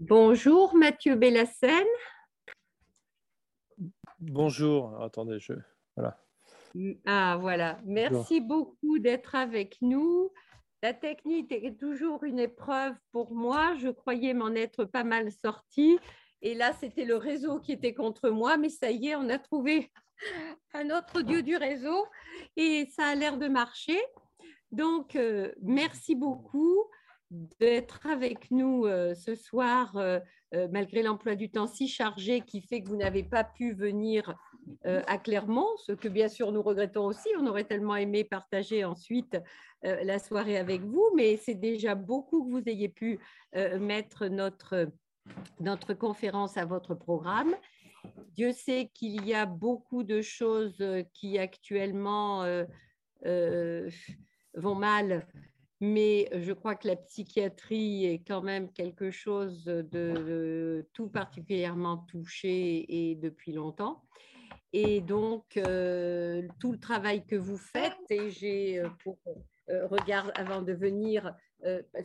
Bonjour Mathieu Bellassène. Bonjour, attendez, je. Voilà. Ah voilà, merci beaucoup d'être avec nous. La technique est toujours une épreuve pour moi. Je croyais m'en être pas mal sortie. Et là, c'était le réseau qui était contre moi. Mais ça y est, on a trouvé un autre dieu du réseau et ça a l'air de marcher. Donc, euh, merci beaucoup d'être avec nous euh, ce soir, euh, malgré l'emploi du temps si chargé qui fait que vous n'avez pas pu venir à Clermont, ce que bien sûr nous regrettons aussi. On aurait tellement aimé partager ensuite la soirée avec vous, mais c'est déjà beaucoup que vous ayez pu mettre notre, notre conférence à votre programme. Dieu sait qu'il y a beaucoup de choses qui actuellement vont mal, mais je crois que la psychiatrie est quand même quelque chose de, tout particulièrement touché et depuis longtemps. Et donc, euh, tout le travail que vous faites, et j'ai, euh, pour euh, avant de venir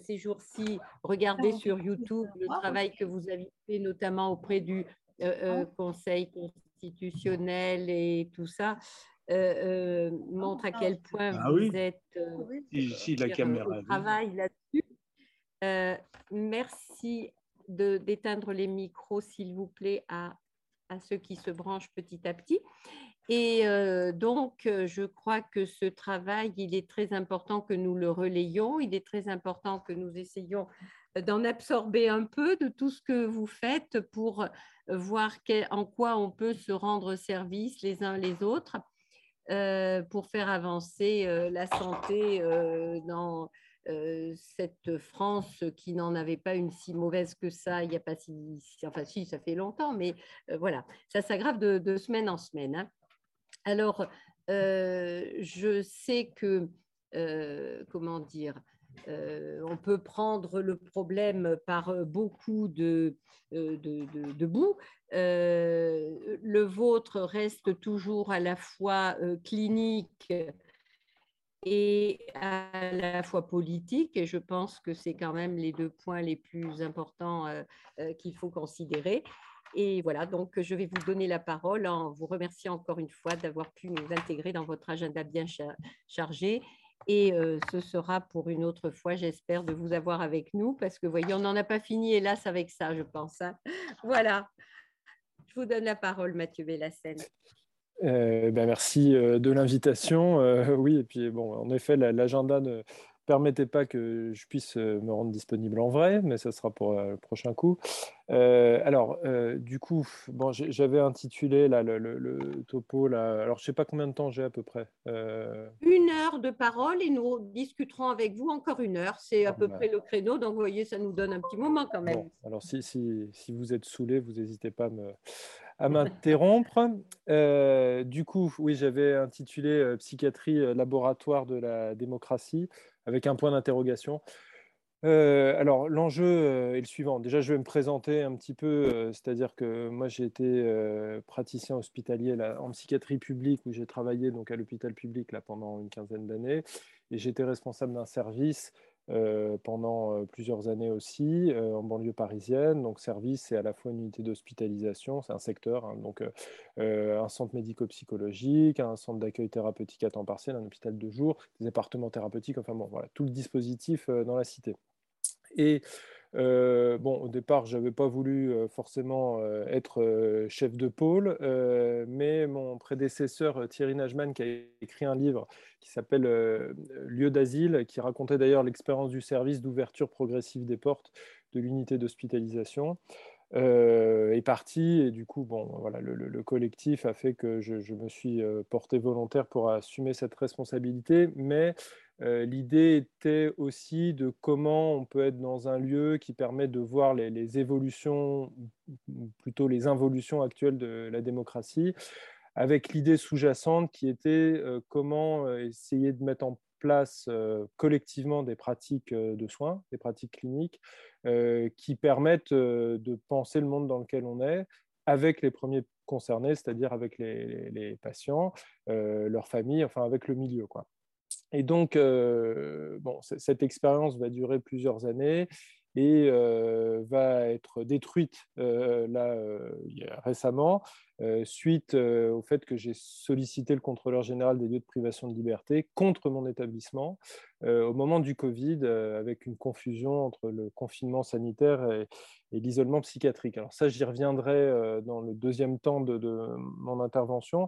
ces jours-ci, regarder sur YouTube le travail que vous avez fait, notamment auprès du Conseil constitutionnel et tout ça. Euh, euh, montre à quel point ah vous êtes euh, ici, la caméra au travail là-dessus. merci d'éteindre les micros, s'il vous plaît, à, à, ceux qui se branchent petit à petit. Et donc, je crois que ce travail, il est très important que nous le relayions, il est très important que nous essayions d'en absorber un peu de tout ce que vous faites pour voir en quoi on peut se rendre service les uns les autres. Euh, pour faire avancer euh, la santé euh, dans cette France qui n'en avait pas une si mauvaise que ça, il n'y a pas si, enfin si, ça fait longtemps, mais voilà, ça s'aggrave de, semaine en semaine. Hein. Alors, je sais que, comment dire, on peut prendre le problème par beaucoup de, de bouts. le vôtre reste toujours à la fois clinique et à la fois politique, et je pense que c'est quand même les deux points les plus importants qu'il faut considérer. Et voilà, donc je vais vous donner la parole en vous remerciant encore une fois d'avoir pu nous intégrer dans votre agenda bien chargé et ce sera pour une autre fois, j'espère, de vous avoir avec nous, parce que vous voyez, on n'en a pas fini, hélas, avec ça, je pense. Hein. Voilà. Je vous donne la parole, Mathieu Bellassène. Euh, ben merci de l'invitation. oui, et puis bon, en effet, l'agenda ne permettait pas que je puisse me rendre disponible en vrai, mais ce sera pour le prochain coup. Euh, alors, euh, du coup, bon, j'avais intitulé là, le, topo. Là, alors, je ne sais pas combien de temps j'ai à peu près. Euh. Une heure de parole et nous discuterons avec vous encore une heure. C'est à peu près le créneau. Donc, vous voyez, ça nous donne un petit moment quand même. alors, si, si, si, vous êtes saoulé, vous n'hésitez pas à m'interrompre. du coup, oui, j'avais intitulé Psychiatrie, laboratoire de la démocratie, avec un point d'interrogation. Alors, l'enjeu est le suivant. Déjà, je vais me présenter un petit peu, c'est-à-dire que moi, j'ai été praticien hospitalier en psychiatrie publique où j'ai travaillé donc à l'hôpital public là, pendant une quinzaine d'années et j'étais responsable d'un service pendant plusieurs années aussi en banlieue parisienne. Donc, service, c'est à la fois une unité d'hospitalisation, c'est un secteur, hein, donc un centre médico-psychologique, un centre d'accueil thérapeutique à temps partiel, un hôpital de jour, des départements thérapeutiques, enfin bon, voilà, tout le dispositif dans la cité. Et bon, au départ, je n'avais pas voulu forcément être chef de pôle, mais mon prédécesseur Thierry Najman, qui a écrit un livre qui s'appelle Lieu d'asile, qui racontait d'ailleurs l'expérience du service d'ouverture progressive des portes de l'unité d'hospitalisation, est parti. Et du coup, bon, voilà, le, collectif a fait que je, je, me suis porté volontaire pour assumer cette responsabilité, mais euh, l'idée était aussi de comment on peut être dans un lieu qui permet de voir les, évolutions, plutôt les involutions actuelles de la démocratie, avec l'idée sous-jacente qui était euh, comment euh, essayer de mettre en place collectivement des pratiques de soins, des pratiques cliniques, qui permettent de penser le monde dans lequel on est avec les premiers concernés, c'est-à-dire avec les, patients, leurs familles, enfin avec le milieu. Quoi. Et donc, euh, bon, cette expérience va durer plusieurs années et euh, va être détruite là, récemment, suite au fait que j'ai sollicité le contrôleur général des lieux de privation de liberté contre mon établissement au moment du Covid, avec une confusion entre le confinement sanitaire et, l'isolement psychiatrique. Alors ça, j'y reviendrai dans le deuxième temps de mon intervention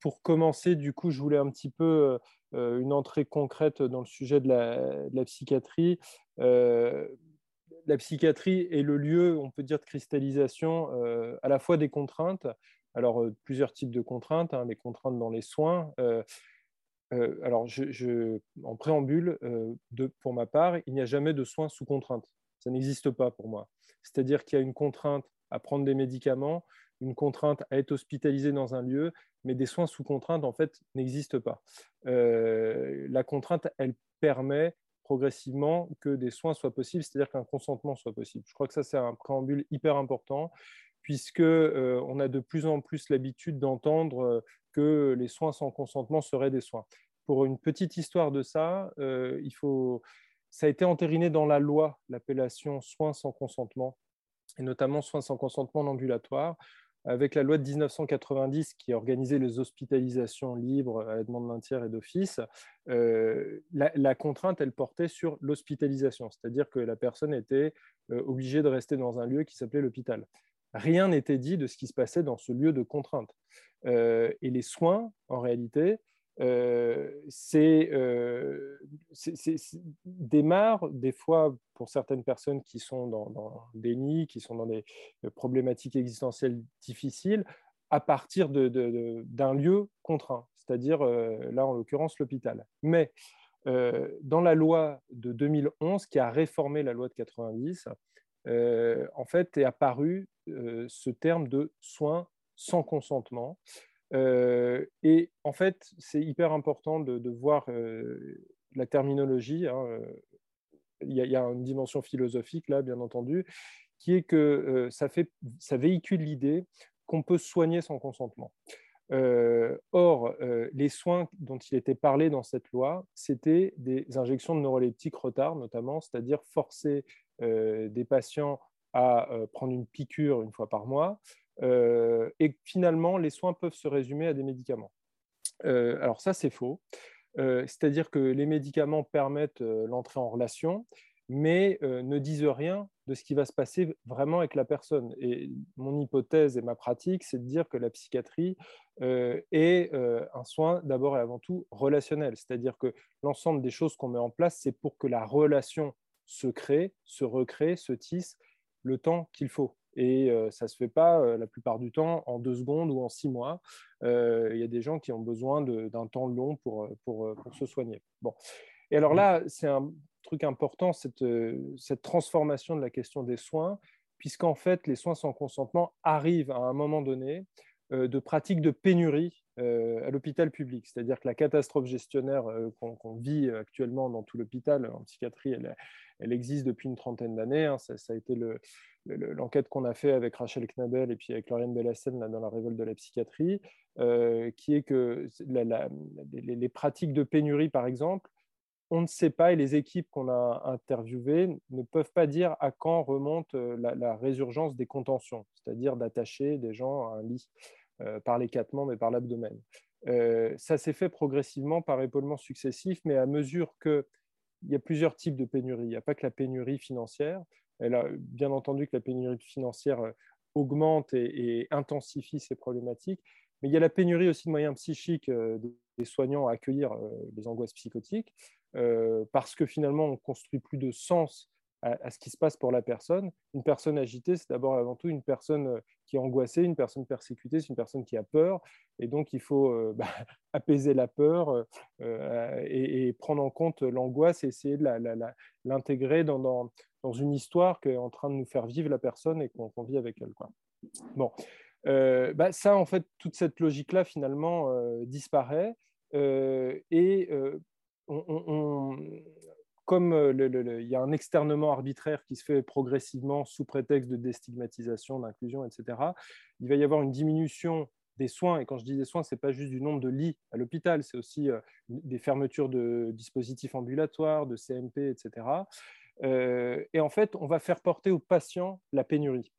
pour commencer, du coup, je voulais un petit peu euh, une entrée concrète dans le sujet de la, psychiatrie. Euh, la psychiatrie est le lieu, on peut dire, de cristallisation euh, à la fois des contraintes, alors plusieurs types de contraintes, hein, les contraintes dans les soins. alors, en préambule, pour ma part, il n'y a jamais de soins sous contrainte. Ça n'existe pas pour moi. C'est-à-dire qu'il y a une contrainte à prendre des médicaments, une contrainte à être hospitalisé dans un lieu, mais des soins sous contrainte, en fait, n'existent pas. Euh, la contrainte, elle permet progressivement que des soins soient possibles, c'est-à-dire qu'un consentement soit possible. Je crois que ça, c'est un préambule hyper important, puisque euh, on a de plus en plus l'habitude d'entendre euh, que les soins sans consentement seraient des soins. Pour une petite histoire de ça, il faut... ça a été entériné dans la loi, l'appellation soins sans consentement, et notamment soins sans consentement en ambulatoire, avec la loi de 1990 qui organisait les hospitalisations libres à la demande d'un tiers et d'office, euh, la, contrainte, elle portait sur l'hospitalisation, c'est-à-dire que la personne était euh, obligée de rester dans un lieu qui s'appelait l'hôpital. Rien n'était dit de ce qui se passait dans ce lieu de contrainte. Euh, et les soins, en réalité, c'est euh, démarre des fois pour certaines personnes qui sont dans, dans des nids, qui sont dans des euh, problématiques existentielles difficiles, à partir d'un lieu contraint, c'est-à-dire là en l'occurrence l'hôpital. Mais dans la loi de 2011 qui a réformé la loi de 90, en fait est apparu ce terme de soins sans consentement euh, et en fait, c'est hyper important de, voir euh, la terminologie. Hein, euh, il, y a, une dimension philosophique là, bien entendu, qui est que ça, fait, ça véhicule l'idée qu'on peut soigner sans consentement. or, les soins dont il était parlé dans cette loi, c'était des injections de neuroleptiques retard, notamment, c'est-à-dire forcer des patients à prendre une piqûre une fois par mois, et finalement, les soins peuvent se résumer à des médicaments. Euh, alors ça, c'est faux. Euh, c'est-à-dire que les médicaments permettent l'entrée en relation, mais ne disent rien de ce qui va se passer vraiment avec la personne. Et mon hypothèse et ma pratique, c'est de dire que la psychiatrie est un soin d'abord et avant tout relationnel. C'est-à-dire que l'ensemble des choses qu'on met en place, c'est pour que la relation se crée, se recrée, se tisse le temps qu'il faut. Et euh, ça ne se fait pas euh, la plupart du temps en deux secondes ou en six mois. Euh, il y a des gens qui ont besoin d'un temps long pour, pour, pour, se soigner. Bon. Et alors là, c'est un truc important, cette, cette transformation de la question des soins, puisqu'en fait, les soins sans consentement arrivent à un moment donné de pratiques de pénurie à l'hôpital public. C'est-à-dire que la catastrophe gestionnaire qu'on vit actuellement dans tout l'hôpital en psychiatrie, elle, existe depuis une trentaine d'années. Hein. Ça, a été le, l'enquête qu'on a fait avec Rachel Knabel et puis avec Lauriane Bellassem dans la révolte de la psychiatrie, euh, qui est que les, pratiques de pénurie, par exemple, on ne sait pas et les équipes qu'on a interviewées ne peuvent pas dire à quand remonte euh, la, résurgence des contentions, c'est-à-dire d'attacher des gens à un lit euh, par les quatre membres par l'abdomen. ça s'est fait progressivement par épaulement successif, mais à mesure qu'il y a plusieurs types de pénurie. Il n'y a pas que la pénurie financière, elle a bien entendu que la pénurie financière euh, augmente et, intensifie ces problématiques, mais il y a la pénurie aussi de moyens psychiques euh, des soignants à accueillir euh, les angoisses psychotiques, parce que finalement, on construit plus de sens à, ce qui se passe pour la personne. Une personne agitée, c'est d'abord avant tout une personne euh, qui est angoissée, une personne persécutée, c'est une personne qui a peur. Et donc, il faut euh, bah, apaiser la peur euh, et, prendre en compte l'angoisse et essayer de l'intégrer dans, une histoire qui est en train de nous faire vivre la personne et qu'on vit avec elle. Bon. Bah, ça, en fait, toute cette logique-là, finalement, disparaît. et on, comme euh, il y a un externement arbitraire qui se fait progressivement sous prétexte de déstigmatisation, d'inclusion, etc., il va y avoir une diminution des soins. Et quand je dis des soins, ce n'est pas juste du nombre de lits à l'hôpital, c'est aussi euh, des fermetures de dispositifs ambulatoires, de CMP, etc. et en fait, on va faire porter aux patients la pénurie.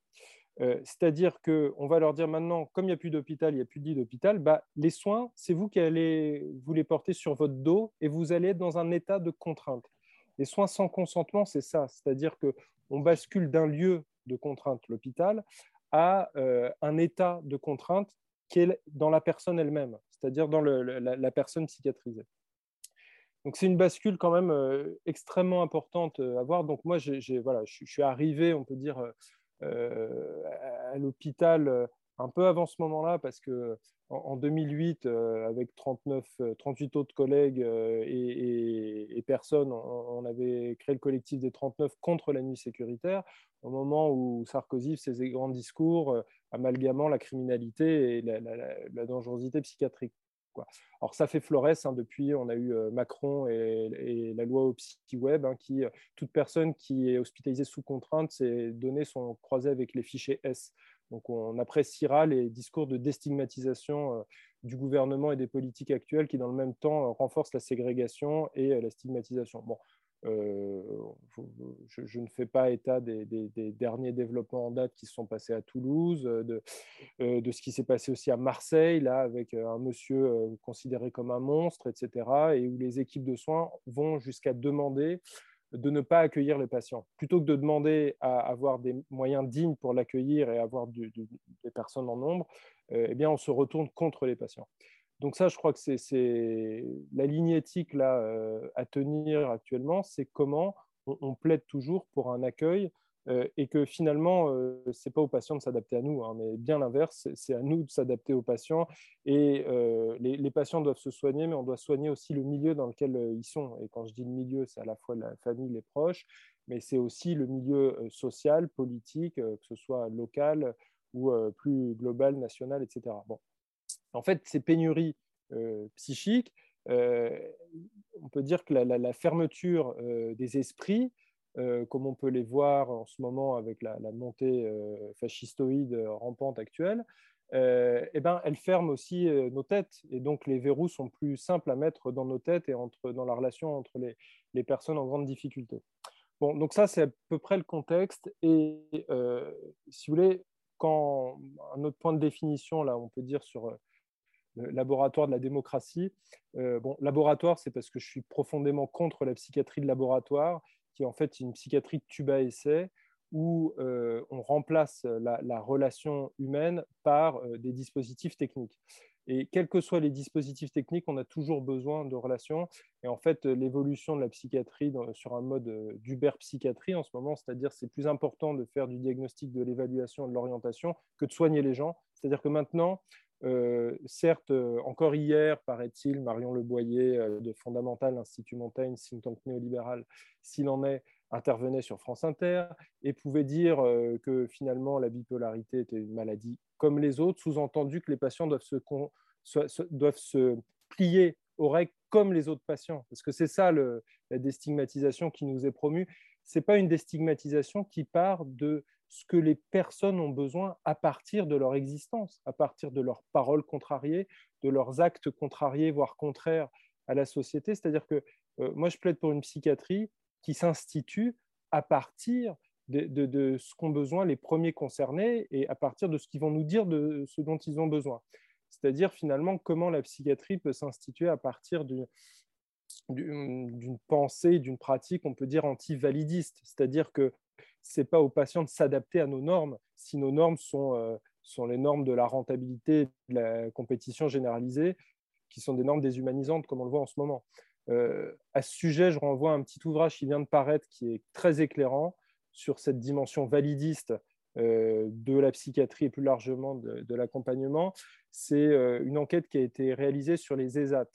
C'est-à-dire qu'on va leur dire maintenant, comme il n'y a plus d'hôpital, il n'y a plus de lit d'hôpital, bah, les soins, c'est vous qui allez vous les porter sur votre dos et vous allez être dans un état de contrainte. Les soins sans consentement, c'est ça. C'est-à-dire qu'on bascule d'un lieu de contrainte, l'hôpital, à un état de contrainte qui est dans la personne elle-même, c'est-à-dire dans la, personne psychiatrisée. Donc c'est une bascule quand même extrêmement importante à voir. Donc moi, voilà, je, suis arrivé, on peut dire, à l'hôpital un peu avant ce moment-là, parce que en 2008, euh, avec 39, 38 autres collègues et, personnes, on, avait créé le collectif des 39 contre la nuit sécuritaire, au moment où Sarkozy faisait ses grands discours amalgamant la criminalité et la dangerosité psychiatrique. Alors ça fait Flores, hein, depuis on a eu euh, Macron et, la loi au web, hein, qui, euh, toute personne qui est hospitalisée sous contrainte, ses données sont croisées avec les fichiers S. Donc on appréciera les discours de déstigmatisation euh, du gouvernement et des politiques actuelles qui dans le même temps renforcent la ségrégation et la stigmatisation. Bon, euh, je, ne fais pas état des, derniers développements en date qui se sont passés à Toulouse, de, euh, de ce qui s'est passé aussi à Marseille, là, avec euh, un monsieur considéré comme un monstre, etc., et où les équipes de soins vont jusqu'à demander de ne pas accueillir les patients. Plutôt que de demander à avoir des moyens dignes pour l'accueillir et avoir des personnes en nombre, eh bien, on se retourne contre les patients. Donc ça, je crois que c'est la ligne éthique là, euh, à tenir actuellement, c'est comment on, plaide toujours pour un accueil euh, et que finalement, euh, ce n'est pas aux patients de s'adapter à nous, hein, mais bien l'inverse, c'est à nous de s'adapter aux patients. Et les, patients doivent se soigner, mais on doit soigner aussi le milieu dans lequel ils sont. Et quand je dis le milieu, c'est à la fois la famille, les proches, mais c'est aussi le milieu social, politique, que ce soit local ou plus global, national, etc. Bon. En fait, ces pénuries euh, psychiques, euh, on peut dire que la, fermeture euh, des esprits, comme on peut les voir en ce moment avec la, montée fascistoïde rampante actuelle, eh ben, elle ferme aussi nos têtes. Et donc, les verrous sont plus simples à mettre dans nos têtes et entre, dans la relation entre les, personnes en grande difficulté. Bon, donc ça, c'est à peu près le contexte. Et si vous voulez, quand un autre point de définition, là, on peut dire sur laboratoire de la démocratie. Euh, bon, laboratoire, c'est parce que je suis profondément contre la psychiatrie de laboratoire, qui est en fait une psychiatrie de tuba essai où euh, on remplace la, relation humaine par euh, des dispositifs techniques. Et quels que soient les dispositifs techniques, on a toujours besoin de relations. Et en fait, l'évolution de la psychiatrie sur un mode d'uber-psychiatrie en ce moment, c'est-à-dire c'est plus important de faire du diagnostic, de l'évaluation, de l'orientation que de soigner les gens. C'est-à-dire que maintenant, euh, certes, euh, encore hier, paraît-il, Marion Leboyer euh, de Fondamental, Institut Montaigne, think tank néolibéral, s'il en est, intervenait sur France Inter et pouvait dire que finalement la bipolarité était une maladie comme les autres, sous-entendu que les patients doivent se, doivent se plier aux règles comme les autres patients. Parce que c'est ça la déstigmatisation qui nous est promue. Ce n'est pas une déstigmatisation qui part de ce que les personnes ont besoin à partir de leur existence, à partir de leurs paroles contrariées, de leurs actes contrariés, voire contraires à la société. C'est-à-dire que euh, moi, je plaide pour une psychiatrie qui s'institue à partir de, ce qu'ont besoin les premiers concernés et à partir de ce qu'ils vont nous dire de ce dont ils ont besoin. C'est-à-dire finalement comment la psychiatrie peut s'instituer à partir d'une pensée, d'une pratique, on peut dire anti-validiste. C'est-à-dire que c'est pas aux patients de s'adapter à nos normes. Si nos normes sont, euh, sont les normes de la rentabilité, de la compétition généralisée, qui sont des normes déshumanisantes, comme on le voit en ce moment. Euh, à ce sujet, je renvoie à un petit ouvrage qui vient de paraître, qui est très éclairant sur cette dimension validiste euh, de la psychiatrie et plus largement de, l'accompagnement. C'est une enquête qui a été réalisée sur les ESAT,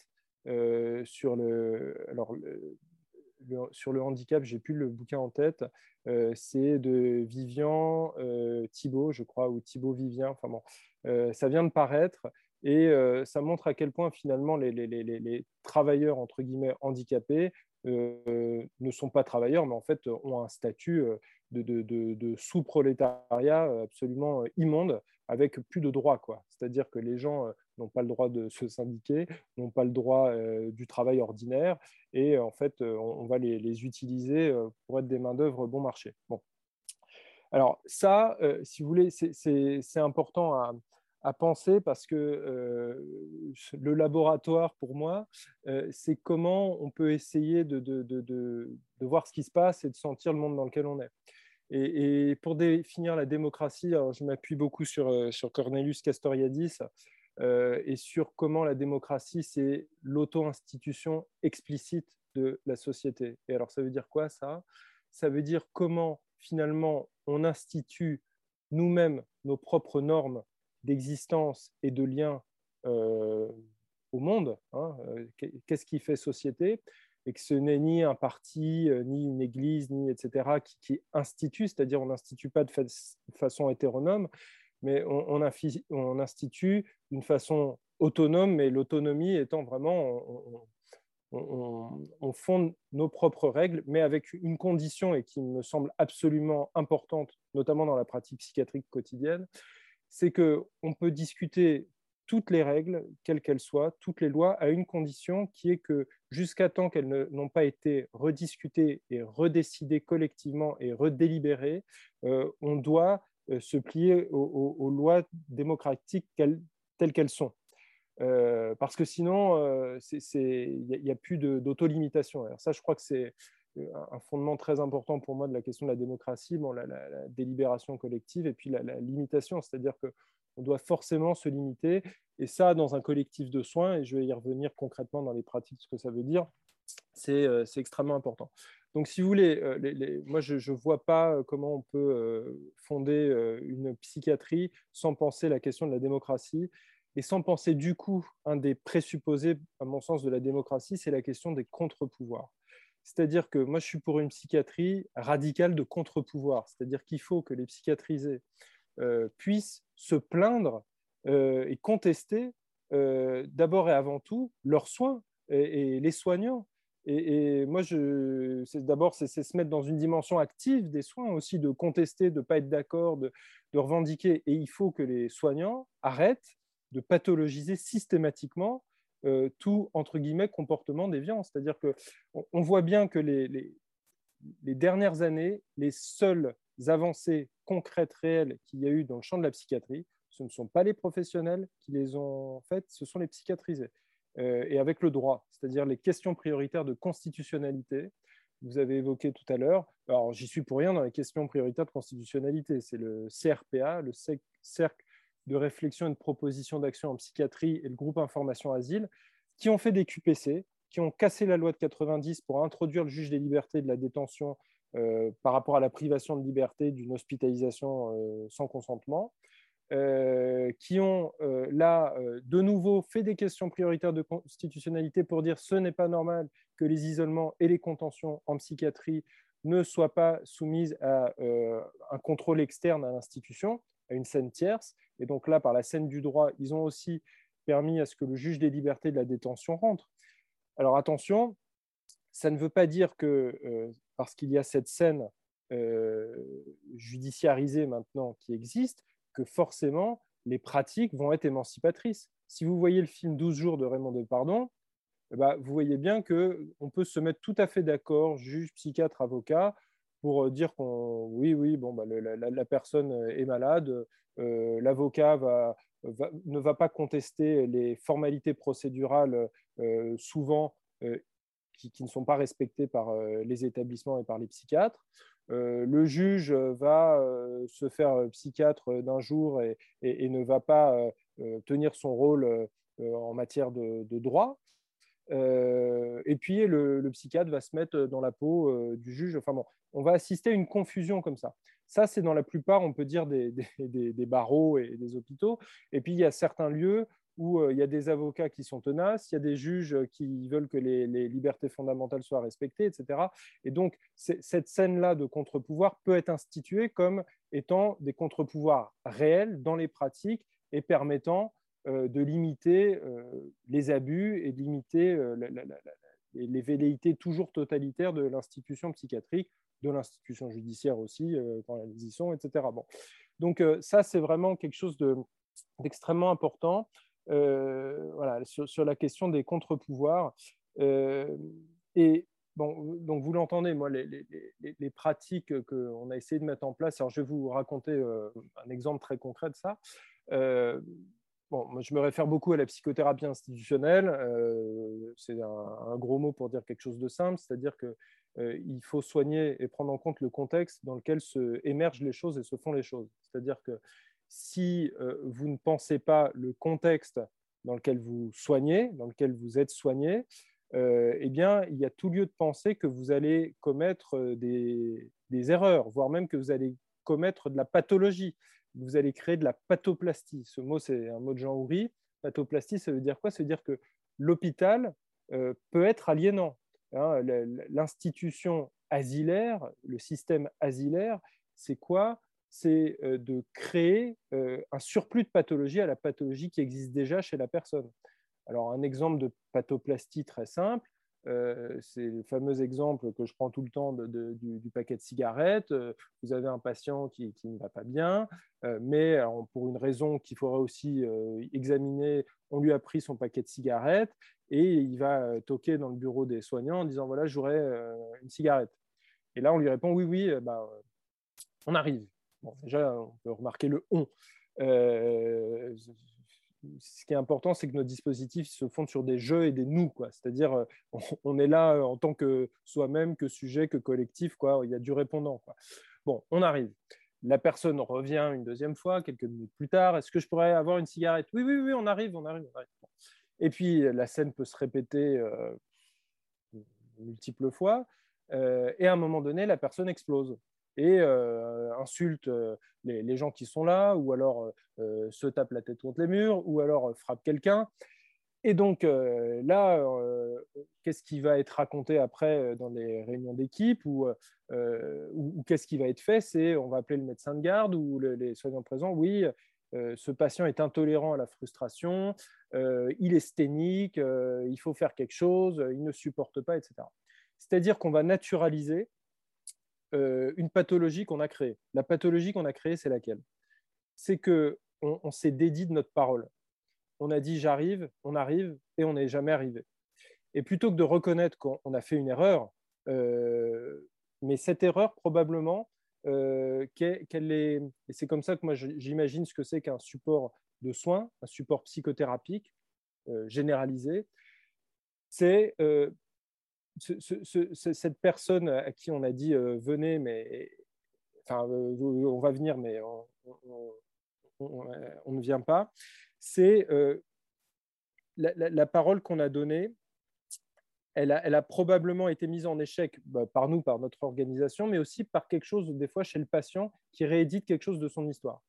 sur le, sur le handicap, j'ai plus le bouquin en tête, euh, c'est de Vivian euh, Thibault, je crois, ou Thibault Vivien, enfin bon, euh, ça vient de paraître et ça montre à quel point finalement les, travailleurs, entre guillemets, handicapés ne sont pas travailleurs, mais en fait ont un statut de, sous-prolétariat absolument immonde avec plus de droits. C'est-à-dire que les gens n'ont pas le droit de se syndiquer, n'ont pas le droit du travail ordinaire, et en fait, on, va les, utiliser pour être des main-d'œuvre bon marché. Bon. Alors ça, si vous voulez, c'est important à, à penser parce que euh, le laboratoire, pour moi, euh, c'est comment on peut essayer de, de, de, voir ce qui se passe et de sentir le monde dans lequel on est. Et, pour définir la démocratie, je m'appuie beaucoup sur, euh, Cornelius Castoriadis euh, et sur comment la démocratie, c'est l'auto-institution explicite de la société. Et alors, ça veut dire quoi ça? Ça veut dire comment finalement on institue nous-mêmes nos propres normes d'existence et de lien euh, au monde, hein, qu'est-ce qui fait société, et que ce n'est ni un parti, euh, ni une église, ni etc., qui, institue, c'est-à-dire on n'institue pas de, façon hétéronome, mais on, on, institue d'une façon autonome, mais l'autonomie étant vraiment, on, on, fonde nos propres règles, mais avec une condition et qui me semble absolument importante, notamment dans la pratique psychiatrique quotidienne, c'est qu'on peut discuter toutes les règles, quelles qu'elles soient, toutes les lois, à une condition qui est que jusqu'à temps qu'elles n'ont pas été rediscutées et redécidées collectivement et redélibérées, euh, on doit euh, se plier aux, lois démocratiques telles qu'elles sont. Euh, parce que sinon, il n'y a, plus d'autolimitation. Alors ça, je crois que c'est un fondement très important pour moi de la question de la démocratie, bon, la, délibération collective et puis la, limitation, c'est-à-dire qu'on doit forcément se limiter, et ça dans un collectif de soins, et je vais y revenir concrètement dans les pratiques, ce que ça veut dire, c'est euh, extrêmement important. Donc si vous voulez, euh, moi je ne vois pas euh, comment on peut fonder une psychiatrie sans penser la question de la démocratie, et sans penser du coup, un des présupposés, à mon sens, de la démocratie, c'est la question des contre-pouvoirs. C'est-à-dire que moi, je suis pour une psychiatrie radicale de contre-pouvoir. C'est-à-dire qu'il faut que les psychiatrisés euh, puissent se plaindre euh, et contester euh, d'abord et avant tout leurs soins et, les soignants. Et, moi, d'abord, c'est se mettre dans une dimension active des soins aussi, de contester, de ne pas être d'accord, de, revendiquer. Et il faut que les soignants arrêtent de pathologiser systématiquement euh, tout, entre guillemets, comportement déviant. C'est-à-dire qu'on on voit bien que les, les, dernières années, les seules avancées concrètes, réelles qu'il y a eu dans le champ de la psychiatrie, ce ne sont pas les professionnels qui les ont faites, ce sont les psychiatrisés. Euh, et avec le droit, c'est-à-dire les questions prioritaires de constitutionnalité, vous avez évoqué tout à l'heure. Alors, j'y suis pour rien dans les questions prioritaires de constitutionnalité. C'est le CRPA, le Cercle de réflexion et de proposition d'action en psychiatrie et le groupe Information Asile, qui ont fait des QPC, qui ont cassé la loi de 90 pour introduire le juge des libertés de la détention euh, par rapport à la privation de liberté d'une hospitalisation euh, sans consentement, euh, qui ont là de nouveau fait des questions prioritaires de constitutionnalité pour dire ce n'est pas normal que les isolements et les contentions en psychiatrie ne soient pas soumises à un contrôle externe à l'institution à une scène tierce. Et donc là, par la scène du droit, ils ont aussi permis à ce que le juge des libertés de la détention rentre. Alors attention, ça ne veut pas dire que parce qu'il y a cette scène euh, judiciarisée maintenant qui existe, que forcément les pratiques vont être émancipatrices. Si vous voyez le film 12 jours de Raymond Depardon, eh ben, vous voyez bien qu'on peut se mettre tout à fait d'accord, juge, psychiatre, avocat, pour euh, dire qu'on oui, oui, bon, bah, la, personne est malade, euh, l'avocat ne va pas contester les formalités procédurales euh, souvent qui, ne sont pas respectées par les établissements et par les psychiatres. le juge va se faire psychiatre d'un jour et, ne va pas tenir son rôle en matière de, droit. et puis le, psychiatre va se mettre dans la peau du juge. Enfin bon, on va assister à une confusion comme ça. Ça, c'est dans la plupart, on peut dire, des, barreaux et des hôpitaux. Et puis, il y a certains lieux où il y a des avocats qui sont tenaces, il y a des juges qui veulent que les, libertés fondamentales soient respectées, etc. Et donc, cette scène-là de contre-pouvoir peut être instituée comme étant des contre-pouvoirs réels dans les pratiques et permettant de limiter les abus et de limiter les velléités toujours totalitaires de l'institution psychiatrique de l'institution judiciaire aussi, quand elles y sont, etc. Bon. Donc ça, c'est vraiment quelque chose d'extrêmement important. Voilà, sur, la question des contre-pouvoirs. et bon, donc vous l'entendez, moi, les, les pratiques qu'on a essayé de mettre en place, alors je vais vous raconter un exemple très concret de ça. Bon, moi, je me réfère beaucoup à la psychothérapie institutionnelle. Euh, c'est un, gros mot pour dire quelque chose de simple, c'est-à-dire qu'il euh, faut soigner et prendre en compte le contexte dans lequel se émergent les choses et se font les choses. C'est-à-dire que si euh, vous ne pensez pas le contexte dans lequel vous soignez, dans lequel vous êtes soigné, eh bien, il y a tout lieu de penser que vous allez commettre des, des erreurs, voire même que vous allez commettre de la pathologie vous allez créer de la pathoplastie. Ce mot, c'est un mot de Jean Houry. Pathoplastie, ça veut dire quoi? Ça veut dire que l'hôpital euh, peut être aliénant. Hein. L'institution asilaire, le système asilaire, c'est quoi? C'est euh, de créer euh, un surplus de pathologie à la pathologie qui existe déjà chez la personne. Alors, un exemple de pathoplastie très simple, euh, c'est le fameux exemple que je prends tout le temps du, paquet de cigarettes. Vous avez un patient qui, ne va pas bien, mais pour une raison qu'il faudra aussi examiner, on lui a pris son paquet de cigarettes et il va toquer dans le bureau des soignants en disant voilà, j'aurais une cigarette. Et là, on lui répond oui, oui, bah, on arrive. Déjà, on peut remarquer le on ce qui est important, c'est que nos dispositifs se fondent sur des jeux et des nous. C'est-à-dire, euh, on, est là euh, en tant que soi-même, que sujet, que collectif. Quoi. Il y a du répondant. Bon, on arrive. La personne revient une deuxième fois, quelques minutes plus tard. Est-ce que je pourrais avoir une cigarette? Oui, oui, oui, on arrive, on arrive. Et puis, la scène peut se répéter euh, multiples fois. et à un moment donné, la personne explose et euh, insulte euh, les, gens qui sont là, ou alors euh, se tape la tête contre les murs, ou alors frappe quelqu'un. Et donc là, qu'est-ce qui va être raconté après dans les réunions d'équipe ou, ou, qu'est-ce qui va être fait? C'est on va appeler le médecin de garde ou les soignants présents. Oui, ce patient est intolérant à la frustration, il est sténique, il faut faire quelque chose, il ne supporte pas, etc. C'est-à-dire qu'on va naturaliser euh, une pathologie qu'on a créée. La pathologie qu'on a créée, c'est laquelle? C'est que on, s'est dédié de notre parole. On a dit j'arrive, on arrive et on n'est jamais arrivé. Et plutôt que de reconnaître qu'on a fait une erreur, euh, mais cette erreur probablement, euh, qu'elle est, et c'est comme ça que moi j'imagine ce que c'est qu'un support de soins, un support psychothérapique généralisé, c'est cette personne à qui on a dit euh, venez, mais enfin, euh, on va venir, mais on, ne vient pas, c'est euh, la, parole qu'on a donnée. Elle a, probablement été mise en échec bah, par nous, par notre organisation, mais aussi par quelque chose, des fois, chez le patient qui réédite quelque chose de son histoire.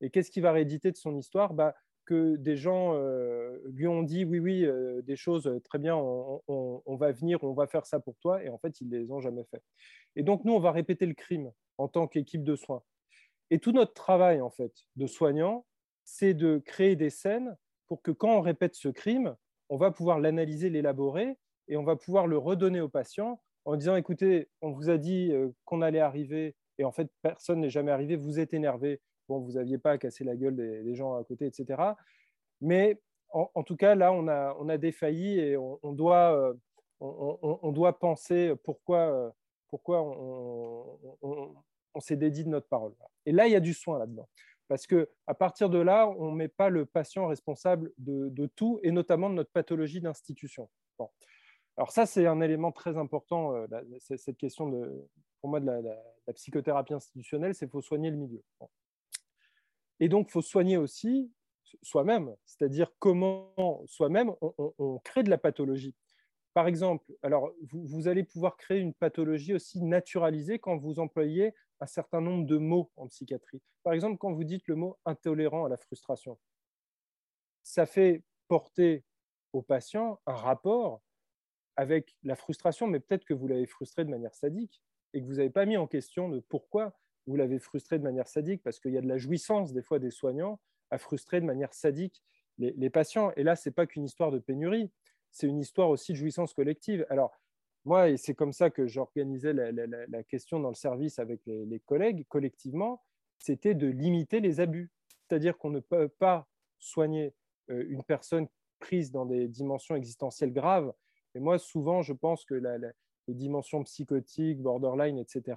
Et qu'est-ce qui va rééditer de son histoire? Bah, que des gens euh, lui ont dit oui, oui, euh, des choses euh, très bien, on, va venir, on va faire ça pour toi, et en fait, ils ne les ont jamais fait. Et donc, nous, on va répéter le crime en tant qu'équipe de soins. Et tout notre travail, en fait, de soignants, c'est de créer des scènes pour que quand on répète ce crime, on va pouvoir l'analyser, l'élaborer, et on va pouvoir le redonner au patient en disant, écoutez, on vous a dit qu'on allait arriver, et en fait, personne n'est jamais arrivé, vous êtes énervé, bon, vous n'aviez pas à casser la gueule des, gens à côté, etc. Mais en, tout cas, là, on a, on a défailli et on, doit, euh, on, doit penser pourquoi, euh, pourquoi on, s'est dédié de notre parole. Et là, il y a du soin là-dedans. Parce que à partir de là, on ne met pas le patient responsable de, tout, et notamment de notre pathologie d'institution. Bon. Alors ça, c'est un élément très important, euh, cette question de, pour moi de la, psychothérapie institutionnelle, c'est qu'il faut soigner le milieu. Et donc, il faut soigner aussi soi-même, c'est-à-dire comment soi-même on, crée de la pathologie. Par exemple, alors vous, allez pouvoir créer une pathologie aussi naturalisée quand vous employez un certain nombre de mots en psychiatrie. Par exemple, quand vous dites le mot intolérant à la frustration, ça fait porter au patient un rapport avec la frustration, mais peut-être que vous l'avez frustré de manière sadique et que vous n'avez pas mis en question de pourquoi vous l'avez frustré de manière sadique, parce qu'il y a de la jouissance des fois des soignants à frustrer de manière sadique les, patients. Et là, ce n'est pas qu'une histoire de pénurie, c'est une histoire aussi de jouissance collective. Alors, moi, et c'est comme ça que j'organisais la, question dans le service avec les, collègues collectivement, c'était de limiter les abus. C'est-à-dire qu'on ne peut pas soigner une personne prise dans des dimensions existentielles graves. Et moi, souvent, je pense que les dimensions psychotiques, borderline, etc.,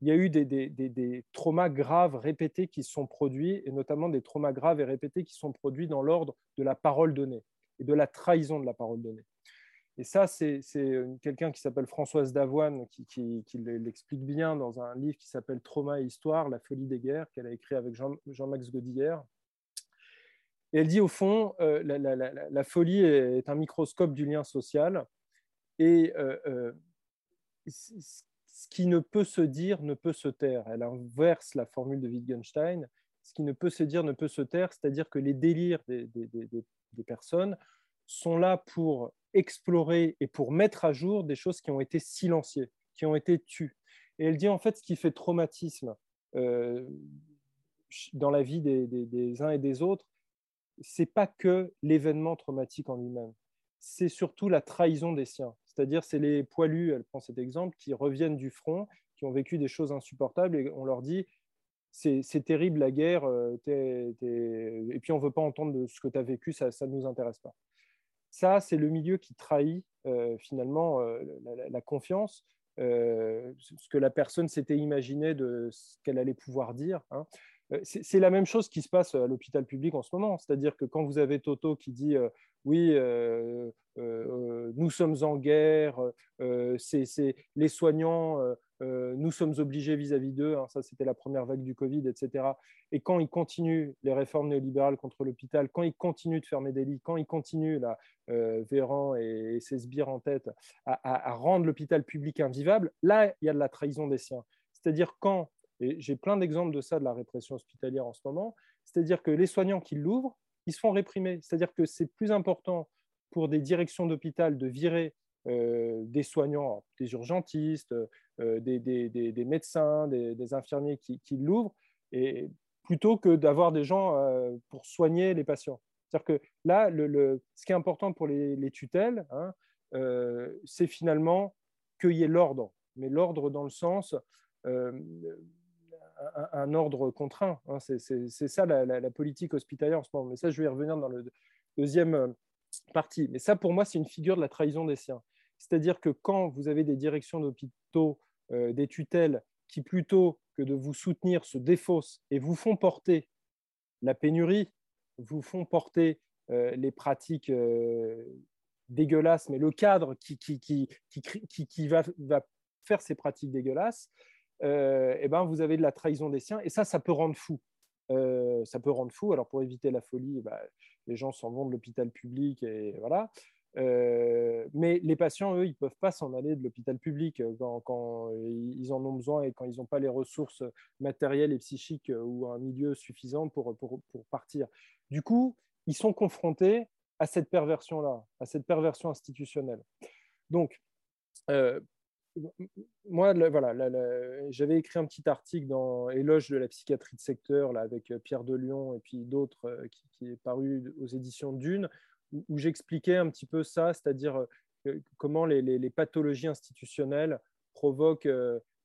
il y a eu des, traumas graves répétés qui sont produits, et notamment des traumas graves et répétés qui sont produits dans l'ordre de la parole donnée et de la trahison de la parole donnée. Et ça, c'est quelqu'un qui s'appelle Françoise Davoine qui, l'explique bien dans un livre qui s'appelle Trauma et Histoire, la folie des guerres, qu'elle a écrit avec Jean-Max Godillère. Et elle dit au fond, euh, la, folie est un microscope du lien social. Et euh, euh, ce qui ne peut se dire ne peut se taire. Elle inverse la formule de Wittgenstein. Ce qui ne peut se dire ne peut se taire, c'est-à-dire que les délires des, personnes sont là pour explorer et pour mettre à jour des choses qui ont été silenciées, qui ont été tues. Et elle dit en fait ce qui fait traumatisme euh, dans la vie des, uns et des autres, c'est pas que l'événement traumatique en lui-même, c'est surtout la trahison des siens. C'est-à-dire, c'est les poilus, elle prend cet exemple, qui reviennent du front, qui ont vécu des choses insupportables, et on leur dit c'est terrible la guerre, euh, et puis on ne veut pas entendre de ce que tu as vécu, ça ne nous intéresse pas. Ça, c'est le milieu qui trahit euh, finalement euh, la, confiance, ce que la personne s'était imaginé de ce qu'elle allait pouvoir dire. Hein. C'est la même chose qui se passe à l'hôpital public en ce moment. C'est-à-dire que quand vous avez Toto qui dit oui, euh, nous sommes en guerre, euh, c'est les soignants, euh, nous sommes obligés vis-à-vis d'eux, hein, ça c'était la première vague du Covid, etc. Et quand ils continuent les réformes néolibérales contre l'hôpital, quand ils continuent de fermer des lits, quand ils continuent, là, Véran et, ses sbires en tête, à, rendre l'hôpital public invivable, là, il y a de la trahison des siens. C'est-à-dire quand, et j'ai plein d'exemples de ça de la répression hospitalière en ce moment, c'est-à-dire que les soignants qui l'ouvrent, ils se font réprimer. C'est-à-dire que c'est plus important pour des directions d'hôpital de virer euh, des soignants, des urgentistes, euh, des, médecins, des, infirmiers qui, l'ouvrent, et plutôt que d'avoir des gens euh, pour soigner les patients. C'est-à-dire que là, ce qui est important pour les, tutelles, hein, c'est finalement qu'il y ait l'ordre, mais l'ordre dans le sens un, ordre contraint. Hein. C'est ça la, politique hospitalière en ce moment. Mais ça, je vais y revenir dans le deuxième partie. Mais ça, pour moi, c'est une figure de la trahison des siens. C'est-à-dire que quand vous avez des directions d'hôpitaux, euh, des tutelles, qui plutôt que de vous soutenir se défaussent et vous font porter la pénurie, vous font porter euh, les pratiques euh, dégueulasses, mais le cadre qui, va, faire ces pratiques dégueulasses, eh ben, vous avez de la trahison des siens. Et ça, ça peut rendre fou. ça peut rendre fou. Alors, pour éviter la folie, bah, les gens s'en vont de l'hôpital public et voilà. Euh, mais les patients, eux, ils ne peuvent pas s'en aller de l'hôpital public euh, quand, ils en ont besoin et quand ils n'ont pas les ressources matérielles et psychiques euh, ou un milieu suffisant pour, pour, pour partir. Du coup, ils sont confrontés à cette perversion-là, à cette perversion institutionnelle. Donc, moi, voilà, j'avais écrit un petit article dans Éloge de la psychiatrie de secteur là, avec euh, Pierre de Lyon et puis d'autres euh, qui, est paru aux éditions Dune, où, j'expliquais un petit peu ça, c'est-à-dire euh, comment les, pathologies institutionnelles provoquent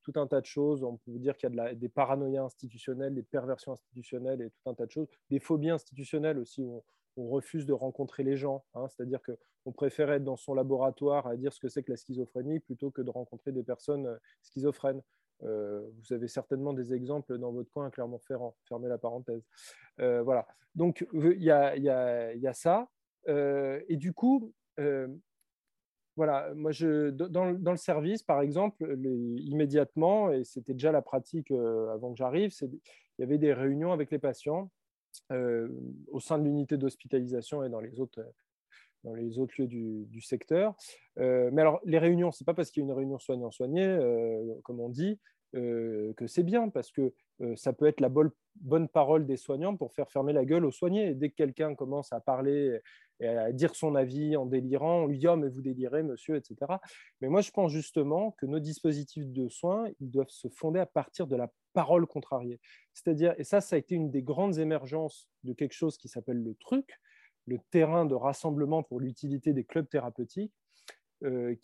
tout un tas de choses. On peut dire qu'il y a des paranoïas institutionnelles, des perversions institutionnelles et tout un tas de choses. Des phobies institutionnelles aussi, refuse de rencontrer les gens. Hein. C'est-à-dire qu'on préfère être dans son laboratoire à dire ce que c'est que la schizophrénie plutôt que de rencontrer des personnes euh, schizophrènes. Euh, vous avez certainement des exemples dans votre coin, Clermont-Ferrand. Fermez la parenthèse. Euh, voilà. Donc, il y a, ça. et du coup, voilà, moi, je, dans, le service, par exemple, immédiatement, et c'était déjà la pratique avant que j'arrive, il y avait des réunions avec les patients au sein de l'unité d'hospitalisation et dans les autres, dans les autres lieux du, secteur. mais alors, les réunions, ce n'est pas parce qu'il y a une réunion soignant-soigné, comme on dit, que c'est bien, parce que ça peut être la bonne parole des soignants pour faire fermer la gueule aux soignés. Et dès que quelqu'un commence à parler à dire son avis en délirant, on lui dit oh, mais vous délirez, monsieur, etc. Mais moi, je pense justement que nos dispositifs de soins, ils doivent se fonder à partir de la parole contrariée. C'est-à-dire, et ça, ça a été une des grandes émergences de quelque chose qui s'appelle le truc, le terrain de rassemblement pour l'utilité des clubs thérapeutiques, euh,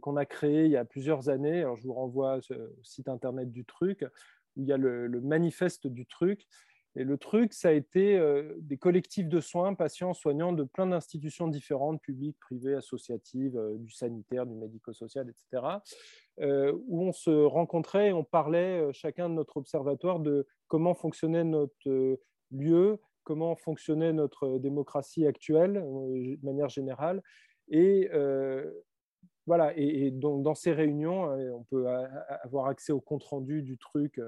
qu'on a créé il y a plusieurs années. Alors, je vous renvoie au site internet du truc, où il y a le, manifeste du truc. Et le truc, ça a été euh, des collectifs de soins, patients, soignants de plein d'institutions différentes, publiques, privées, associatives, euh, du sanitaire, du médico-social, etc., euh, où on se rencontrait et on parlait chacun de notre observatoire de comment fonctionnait notre lieu, comment fonctionnait notre démocratie actuelle de manière générale. Et voilà, et, donc dans ces réunions, on peut avoir accès au compte rendu du truc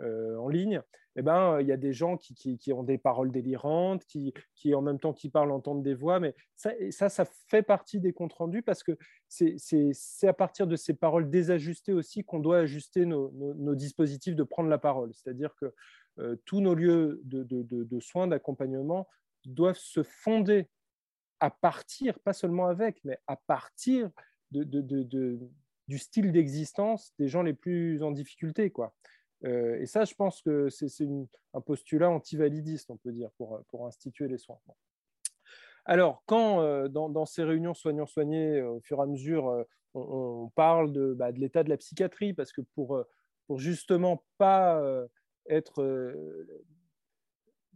en ligne. Eh ben, il y a des gens qui, ont des paroles délirantes, qui, en même temps qui parlent entendent des voix, mais ça, ça, fait partie des comptes rendus parce que c'est à partir de ces paroles désajustées aussi qu'on doit ajuster nos, dispositifs de prendre la parole. C'est-à-dire que tous nos lieux de, soins, d'accompagnement doivent se fonder à partir, pas seulement avec, mais à partir du style d'existence des gens les plus en difficulté. Quoi. Euh, et ça, je pense que c'est un postulat antivalidiste, on peut dire, pour, instituer les soins. Alors, quand euh, dans, ces réunions soignants-soignés, euh, au fur et à mesure, on, parle de, bah, de l'état de la psychiatrie, parce que pour, pour justement pas être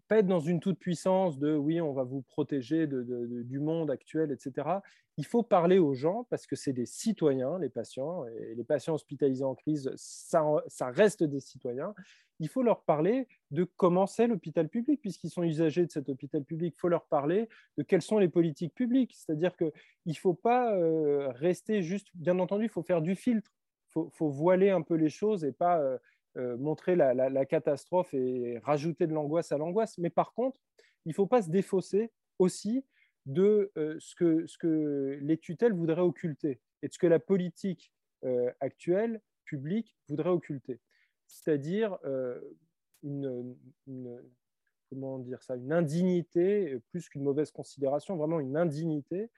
pas être dans une toute puissance de oui, on va vous protéger du monde actuel, etc. Il faut parler aux gens parce que c'est des citoyens, les patients, et les patients hospitalisés en crise, ça, ça reste des citoyens. Il faut leur parler de comment c'est l'hôpital public, puisqu'ils sont usagers de cet hôpital public. Il faut leur parler de quelles sont les politiques publiques. C'est-à-dire qu'il ne faut pas euh, rester juste, bien entendu, il faut faire du filtre. Il faut, voiler un peu les choses et pas euh, euh, montrer la, catastrophe et rajouter de l'angoisse à l'angoisse. Mais par contre, il ne faut pas se défausser aussi de euh, ce, que, ce, que, les tutelles voudraient occulter et de ce que la politique euh, actuelle, publique, voudrait occulter. C'est-à-dire une, comment dire ça, une indignité, plus qu'une mauvaise considération, vraiment une indignité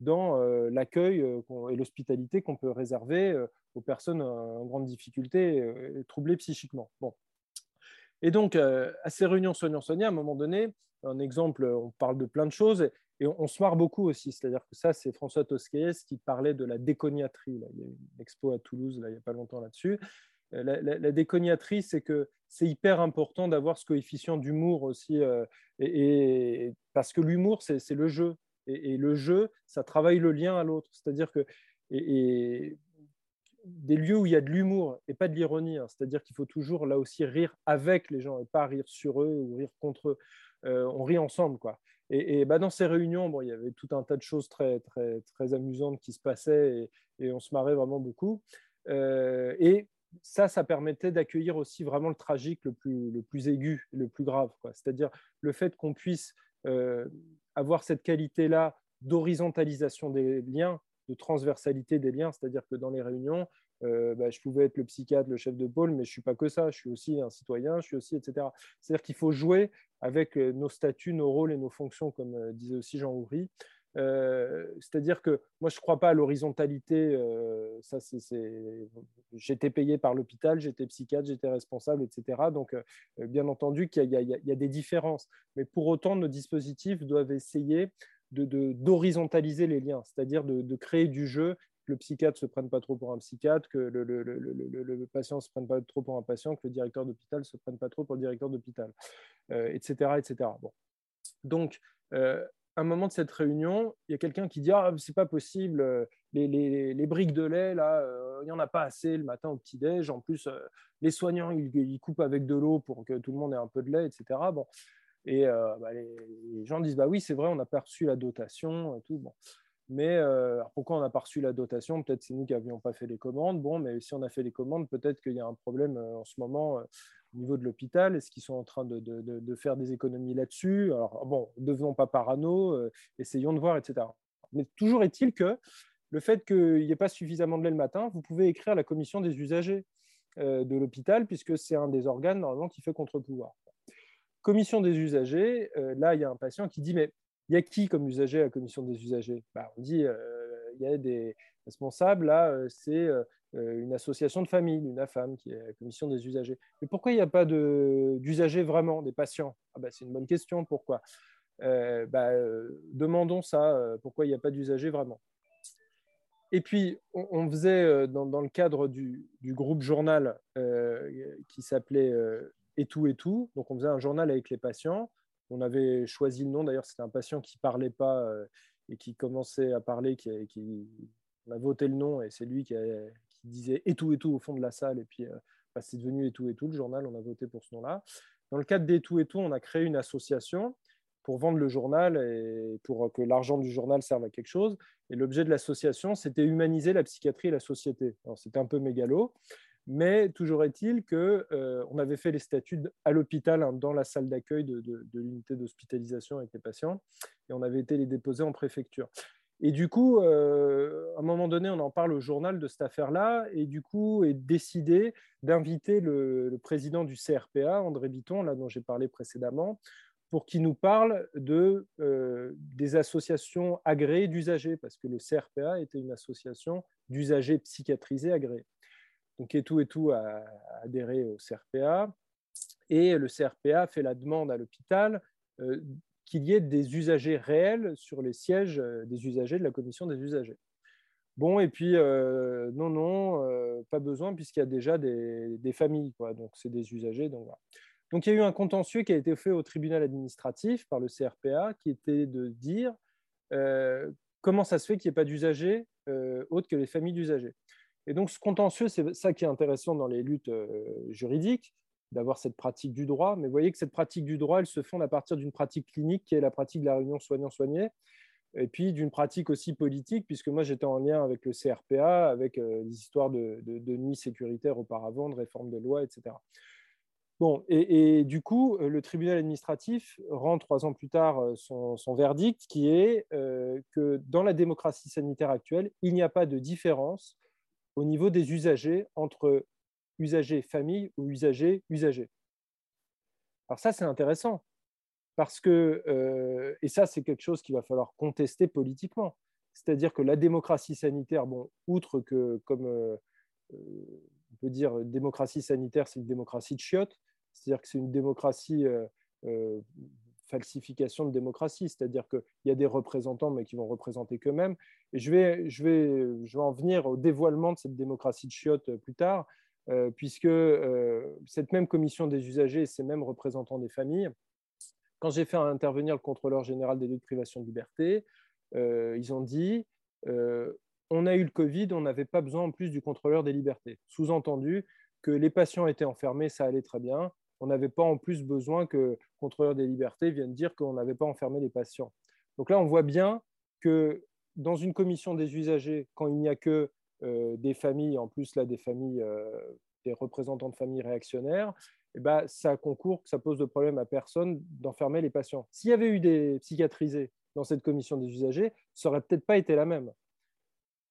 dans l'accueil et l'hospitalité qu'on peut réserver aux personnes en grande difficulté et troublées psychiquement. Bon. Et donc, euh, à ces réunions soignants-soignants, à un moment donné, un exemple, on parle de plein de choses et on, se marre beaucoup aussi. C'est-à-dire que ça, c'est François Tosquet qui parlait de la déconiatrie. Il y a une expo à Toulouse là, il n'y a pas longtemps là-dessus. Euh, la, déconiatrie, c'est que c'est hyper important d'avoir ce coefficient d'humour aussi, euh, et, parce que l'humour, c'est le jeu. Et, le jeu, ça travaille le lien à l'autre. C'est-à-dire que et, des lieux où il y a de l'humour et pas de l'ironie. Hein. C'est-à-dire qu'il faut toujours là aussi rire avec les gens et pas rire sur eux ou rire contre eux. Euh, on rit ensemble, quoi. Et, bah, dans ces réunions, bon, il y avait tout un tas de choses très, très, très amusantes qui se passaient et, on se marrait vraiment beaucoup. Euh, et ça, ça permettait d'accueillir aussi vraiment le tragique le plus, le plus aigu, le plus grave. C'est-à-dire le fait qu'on puisse euh, avoir cette qualité-là d'horizontalisation des liens de transversalité des liens, c'est-à-dire que dans les réunions, euh, bah, je pouvais être le psychiatre, le chef de pôle, mais je ne suis pas que ça, je suis aussi un citoyen, je suis aussi, etc. C'est-à-dire qu'il faut jouer avec euh, nos statuts, nos rôles et nos fonctions, comme euh, disait aussi Jean Houry. c'est-à-dire que moi, je ne crois pas à l'horizontalité. ça, c'est, J'étais payé par l'hôpital, j'étais psychiatre, j'étais responsable, etc. Donc, bien entendu qu'il y, y, a des différences. Mais pour autant, nos dispositifs doivent essayer d'horizontaliser les liens, c'est-à-dire de, créer du jeu, que le psychiatre ne se prenne pas trop pour un psychiatre, que le, patient ne se prenne pas trop pour un patient, que le directeur d'hôpital ne se prenne pas trop pour le directeur d'hôpital, etc. Euh, etc. Bon. Donc, euh, à un moment de cette réunion, il y a quelqu'un qui dit Ah, c'est pas possible, euh, les, briques de lait, là, il n'y en a pas assez le matin au petit-déj. En plus, les soignants, ils, ils, coupent avec de l'eau pour que tout le monde ait un peu de lait, etc. Bon. Et euh, bah, les, gens disent bah oui, c'est vrai, on n'a pas reçu la dotation et tout. Bon. Mais euh, pourquoi on n'a pas reçu la dotation? Peut-être c'est nous qui n'avions pas fait les commandes. Bon, mais si on a fait les commandes, peut-être qu'il y a un problème euh, en ce moment au niveau de l'hôpital. Est-ce qu'ils sont en train de, de, faire des économies là-dessus? Alors, bon, devenons pas parano, essayons de voir, etc. Mais toujours est-il que le fait qu'il n'y ait pas suffisamment de lait le matin, vous pouvez écrire à la commission des usagers de l'hôpital, puisque c'est un des organes normalement qui fait contre-pouvoir commission des usagers, euh, là, il y a un patient qui dit, mais il y a qui comme usager à la commission des usagers? Bah, On dit, euh, il y a des responsables, là, euh, c'est une association de famille, une AFAM, qui est la commission des usagers. Mais pourquoi il n'y a pas d'usagers vraiment, des patients? Ah, bah, C'est une bonne question, pourquoi? Bah, Demandons ça, pourquoi il n'y a pas d'usagers vraiment? Et puis, on, faisait, dans, le cadre du, groupe journal qui s'appelait Et tout et tout, donc on faisait un journal avec les patients. On avait choisi le nom, d'ailleurs, c'était un patient qui parlait pas et qui commençait à parler, qui, qui, on a voté le nom et c'est lui qui, disait et tout et tout au fond de la salle. Et puis, bah, c'est devenu et tout et tout, le journal, on a voté pour ce nom-là. Dans le cadre des tout et tout, on a créé une association pour vendre le journal et pour que l'argent du journal serve à quelque chose. Et l'objet de l'association, c'était humaniser la psychiatrie et la société. C'était un peu mégalo, mais toujours est-il qu'on euh, on avait fait les statuts à l'hôpital, hein, dans la salle d'accueil de, de l'unité d'hospitalisation avec les patients, et on avait été les déposer en préfecture. Et du coup, euh, à un moment donné, on en parle au journal de cette affaire-là, et du coup, est décidé d'inviter le, président du CRPA, André Bitton, là dont j'ai parlé précédemment, pour qu'il nous parle de, euh, des associations agréées d'usagers, parce que le CRPA était une association d'usagers psychiatrisés agréés. Donc, et tout et tout a adhéré au CRPA, et le CRPA fait la demande à l'hôpital euh, qu'il y ait des usagers réels sur les sièges euh, des usagers de la commission des usagers. Bon, et puis, euh, non, non, pas besoin, puisqu'il y a déjà des, familles, donc c'est des usagers. Donc, donc, il y a eu un contentieux qui a été fait au tribunal administratif par le CRPA, qui était de dire comment ça se fait qu'il n'y ait pas d'usagers autres que les familles d'usagers. Et donc, ce contentieux, c'est ça qui est intéressant dans les luttes juridiques, d'avoir cette pratique du droit. Mais vous voyez que cette pratique du droit, elle se fonde à partir d'une pratique clinique qui est la pratique de la réunion soignant-soigné, et puis d'une pratique aussi politique, puisque moi j'étais en lien avec le CRPA, avec euh, des histoires de, de, nuits sécuritaires auparavant, de réforme des lois, etc. Bon, et, du coup, euh, le tribunal administratif rend trois ans plus tard euh, son verdict qui est que dans la démocratie sanitaire actuelle, il n'y a pas de différence au niveau des usagers entre usager famille ou usager usager. Alors ça, c'est intéressant, parce que, euh, et ça, c'est quelque chose qu'il va falloir contester politiquement. C'est-à-dire que la démocratie sanitaire, bon, outre que, comme euh, euh, on peut dire, démocratie sanitaire, c'est une démocratie de chiottes, c'est-à-dire que c'est une démocratie, falsification de démocratie, c'est-à-dire qu'il y a des représentants, mais qui vont représenter qu'eux-mêmes. Et je vais, je, vais, je vais en venir au dévoilement de cette démocratie de chiottes plus tard, euh, puisque euh, cette même commission des usagers et ces mêmes représentants des familles, quand j'ai fait intervenir le contrôleur général des lieux de privation de liberté, euh, ils ont dit on a eu le Covid, on n'avait pas besoin en plus du contrôleur des libertés. Sous-entendu que les patients étaient enfermés, ça allait très bien. On n'avait pas en plus besoin que le contrôleur des libertés vienne dire qu'on n'avait pas enfermé les patients. Donc là, on voit bien que dans une commission des usagers, quand il n'y a que euh, des familles, en plus là des familles, euh, des représentants de familles réactionnaires, eh ben, ça concourt, ça pose de problème à personne d'enfermer les patients. S'il y avait eu des psychiatrisés dans cette commission des usagers, ça aurait peut-être pas été la même.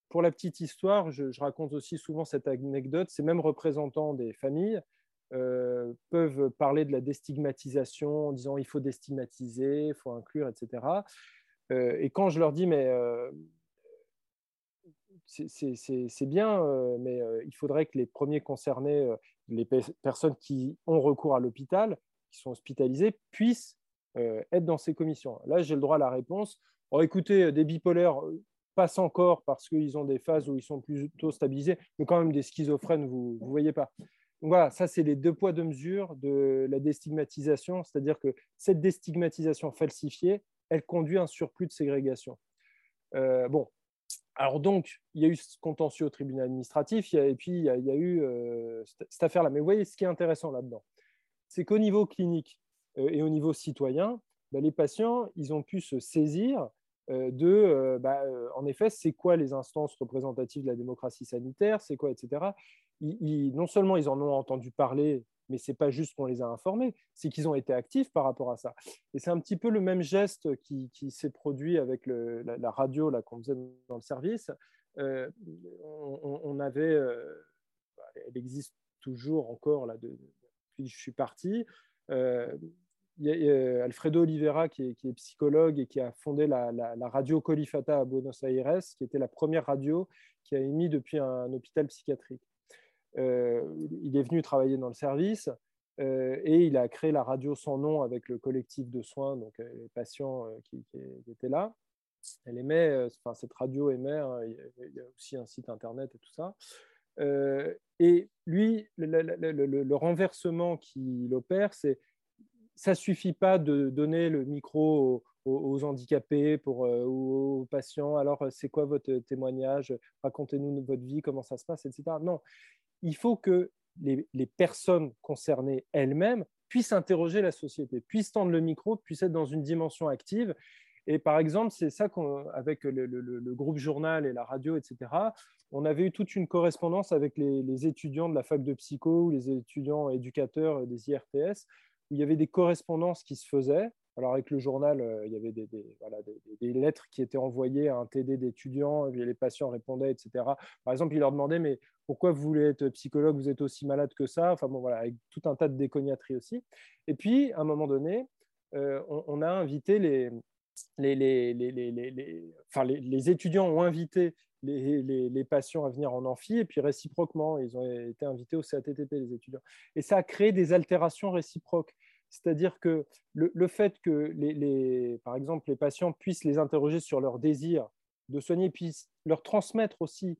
Pour la petite histoire, je, raconte aussi souvent cette anecdote, ces mêmes représentants des familles euh, peuvent parler de la déstigmatisation en disant il faut déstigmatiser, il faut inclure, etc. et quand je leur dis mais c'est bien, euh, mais euh, il faudrait que les premiers concernés, euh, les personnes qui ont recours à l'hôpital, qui sont hospitalisées, puissent être dans ces commissions. Là, j'ai le droit à la réponse. Oh, écoutez, des bipolaires passent encore parce qu'ils ont des phases où ils sont plutôt stabilisés, mais quand même des schizophrènes, vous ne voyez pas. Voilà, ça, c'est les deux poids, deux mesures de la déstigmatisation, c'est-à-dire que cette déstigmatisation falsifiée, elle conduit à un surplus de ségrégation. bon, alors donc, il y a eu ce contentieux au tribunal administratif, et puis il y a, eu euh, cette, affaire-là. Mais vous voyez, ce qui est intéressant là-dedans, c'est qu'au niveau clinique euh, et au niveau citoyen, bah, les patients, ils ont pu se saisir euh, de, bah, en effet, c'est quoi les instances représentatives de la démocratie sanitaire, c'est quoi, etc. non seulement ils en ont entendu parler mais ce n'est pas juste qu'on les a informés, c'est qu'ils ont été actifs par rapport à ça. Et c'est un petit peu le même geste qui, s'est produit avec la, radio qu'on faisait dans le service. Euh, on, avait, euh, elle existe toujours encore là, depuis que je suis parti. Euh, il y a Alfredo Oliveira, qui est, psychologue et qui a fondé la, radio Colifata à Buenos Aires, qui était la première radio qui a émis depuis un hôpital psychiatrique. Euh, il est venu travailler dans le service euh, et il a créé la radio sans nom avec le collectif de soins, donc euh, les patients qui, étaient là. elle émet, enfin, cette radio émet, hein, il y a aussi un site internet et tout ça. et lui, le, renversement qu'il opère, c'est ça suffit pas de donner le micro aux, handicapés pour, ou aux patients. Alors, c'est quoi votre témoignage? Racontez-nous votre vie, comment ça se passe, etc. Non, il faut que les, les personnes concernées elles-mêmes puissent interroger la société, puissent tendre le micro, puissent être dans une dimension active et par exemple, c'est ça qu'avec le, le, groupe journal et la radio, etc., on avait eu toute une correspondance avec les, étudiants de la fac de psycho ou les étudiants éducateurs des IRTS, où il y avait des correspondances qui se faisaient. Alors avec le journal, euh, il y avait des, voilà, des, lettres qui étaient envoyées à un TD d'étudiants, et les patients répondaient, etc. Par exemple, ils leur demandaient, mais pourquoi vous voulez être psychologue, vous êtes aussi malade que ça? Enfin bon, voilà, avec tout un tas de décognateries aussi. Et puis, à un moment donné, euh, on, a invité les, les, les, les, enfin, les, étudiants ont invité les, patients à venir en amphi, et puis réciproquement, ils ont été invités au CATTP, les étudiants. Et ça a créé des altérations réciproques. C'est-à-dire que le, fait que, les, par exemple, les patients puissent les interroger sur leur désir de soigner, puissent leur transmettre aussi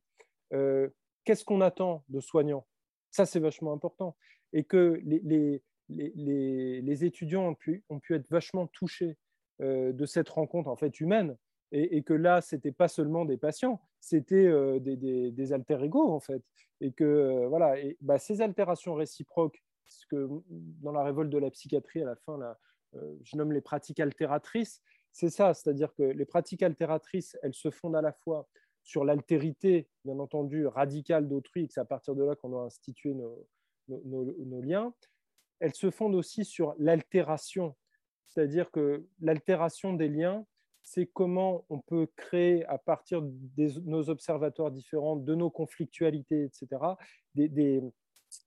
euh, qu'est-ce qu'on attend de soignants, ça c'est vachement important. Et que les, les, étudiants ont pu, ont pu être vachement touchés euh, de cette rencontre en fait humaine et, que là c'était pas seulement des patients c'était euh, des, des, alter ego en fait. Et que euh, voilà bah, ces altérations réciproques ce que dans la révolte de la psychiatrie à la fin là, je nomme les pratiques altératrices c'est ça. C'est-à-dire que les pratiques altératrices elles se fondent à la fois sur l'altérité bien entendu radicale d'autrui et que c'est à partir de là qu'on doit instituer nos liens. Elles se fondent aussi sur l'altération. C'est-à-dire que l'altération des liens, c'est comment on peut créer à partir de nos observatoires différents, de nos conflictualités, etc., des,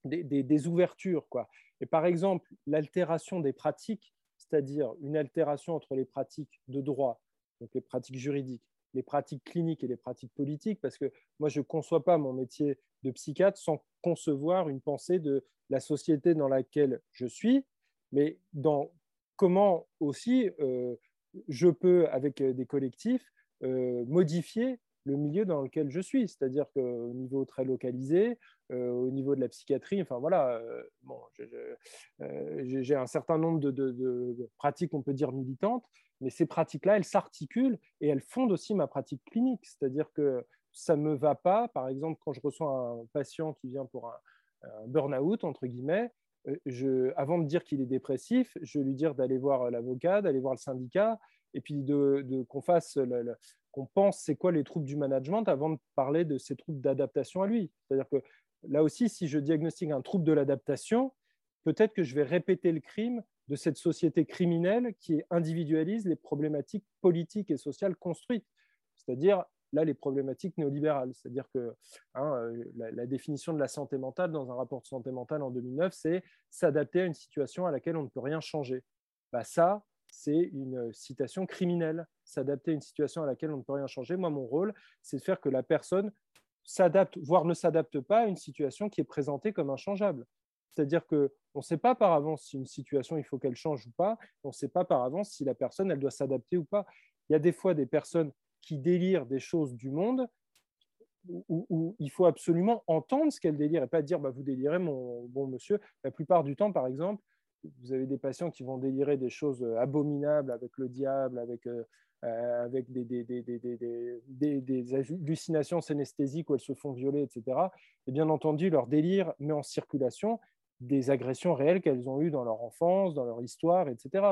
des, ouvertures. Quoi. Et par exemple, l'altération des pratiques, c'est-à-dire une altération entre les pratiques de droit, donc les pratiques juridiques, les pratiques cliniques et les pratiques politiques, parce que moi, je ne conçois pas mon métier de psychiatre sans concevoir une pensée de la société dans laquelle je suis, mais dans comment aussi euh, je peux, avec euh, des collectifs, euh, modifier le milieu dans lequel je suis, c'est-à-dire qu'au niveau très localisé, au niveau de la psychiatrie, enfin voilà, bon, j'ai un certain nombre de, de, pratiques, on peut dire militantes, mais ces pratiques-là, elles s'articulent et elles fondent aussi ma pratique clinique, c'est-à-dire que ça ne me va pas, par exemple, quand je reçois un patient qui vient pour un, un burn-out, entre guillemets, euh, avant de dire qu'il est dépressif, je lui dire d'aller voir euh, l'avocat, d'aller voir le syndicat, et puis de, qu'on fasse, qu'on pense c'est quoi les troubles du management avant de parler de ces troubles d'adaptation à lui. C'est-à-dire que là aussi, si je diagnostique un trouble de l'adaptation, peut-être que je vais répéter le crime de cette société criminelle qui individualise les problématiques politiques et sociales construites. C'est-à-dire là les problématiques néolibérales. C'est-à-dire que hein, euh, la, définition de la santé mentale dans un rapport de santé mentale en 2009, c'est s'adapter à une situation à laquelle on ne peut rien changer. Bah, ça, c'est une citation criminelle. S'adapter à une situation à laquelle on ne peut rien changer. Moi, mon rôle, c'est de faire que la personne s'adapte, voire ne s'adapte pas à une situation qui est présentée comme inchangeable. C'est-à-dire qu'on ne sait pas par avance si une situation, il faut qu'elle change ou pas. On ne sait pas par avance si la personne, elle doit s'adapter ou pas. Il y a des fois des personnes qui délire des choses du monde où, il faut absolument entendre ce qu'elle délire et pas dire bah, vous délirez mon bon monsieur. La plupart du temps, par exemple, vous avez des patients qui vont délirer des choses abominables avec le diable, avec, euh, euh, avec des, des, des, des, hallucinations synesthésiques où elles se font violer, etc. Et bien entendu, leur délire met en circulation des agressions réelles qu'elles ont eues dans leur enfance, dans leur histoire, etc.,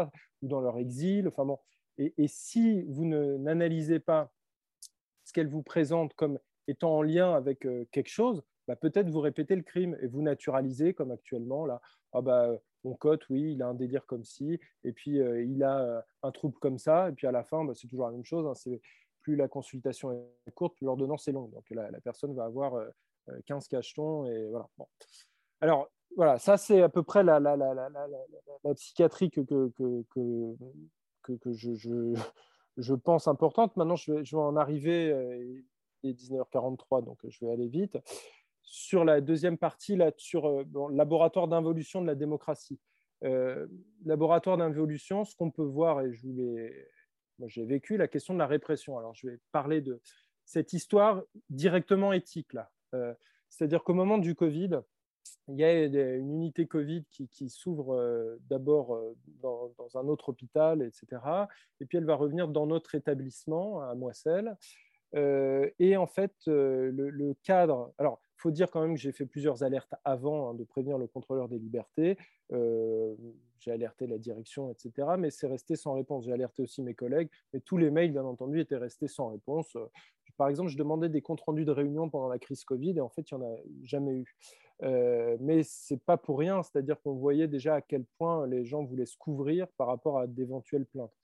ou dans leur exil. Enfin bon, et, si vous n'analysez pas ce qu'elle vous présente comme étant en lien avec euh, quelque chose, bah, peut-être vous répétez le crime et vous naturalisez comme actuellement là. Ah bah, on cote, oui, il a un délire comme ci, et puis euh, il a euh, un trouble comme ça, et puis à la fin, bah, c'est toujours la même chose. Hein, plus la consultation est courte, plus l'ordonnance est longue. Donc la, personne va avoir 15 cachetons et voilà. Alors voilà, ça c'est à peu près la, la, la psychiatrie que, je, je, pense importante. Maintenant, je vais, en arriver, euh, il est 19h43, donc je vais aller vite. Sur la deuxième partie, là, sur le euh, laboratoire d'involution de la démocratie. Euh, laboratoire d'involution, ce qu'on peut voir, et je vous l'ai moi j'ai vécu la question de la répression. Alors je vais parler de cette histoire directement éthique là. C'est-à-dire qu'au moment du Covid, il y a une unité Covid qui, s'ouvre d'abord dans, un autre hôpital, etc. Et puis elle va revenir dans notre établissement à Moisselles. et en fait, le, cadre. Alors, il faut dire quand même que j'ai fait plusieurs alertes avant hein, de prévenir le contrôleur des libertés. j'ai alerté la direction, etc. Mais c'est resté sans réponse. J'ai alerté aussi mes collègues. Mais tous les mails, bien entendu, étaient restés sans réponse. Par exemple, je demandais des comptes rendus de réunion pendant la crise Covid et en fait, il n'y en a jamais eu. Euh, mais ce n'est pas pour rien, c'est-à-dire qu'on voyait déjà à quel point les gens voulaient se couvrir par rapport à d'éventuelles plaintes.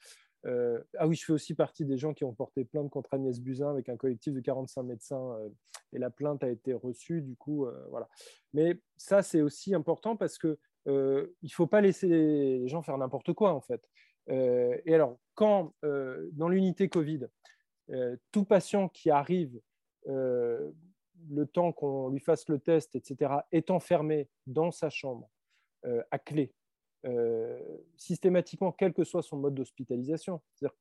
Euh, ah oui, je fais aussi partie des gens qui ont porté plainte contre Agnès Buzyn avec un collectif de 45 médecins euh, et la plainte a été reçue, du coup, voilà. Mais ça, c'est aussi important parce que il faut pas laisser les gens faire n'importe quoi, en fait. et alors, quand dans l'unité Covid, tout patient qui arrive le temps qu'on lui fasse le test, etc., est enfermé dans sa chambre euh, à clé, euh, systématiquement, quel que soit son mode d'hospitalisation. C'est-à-dire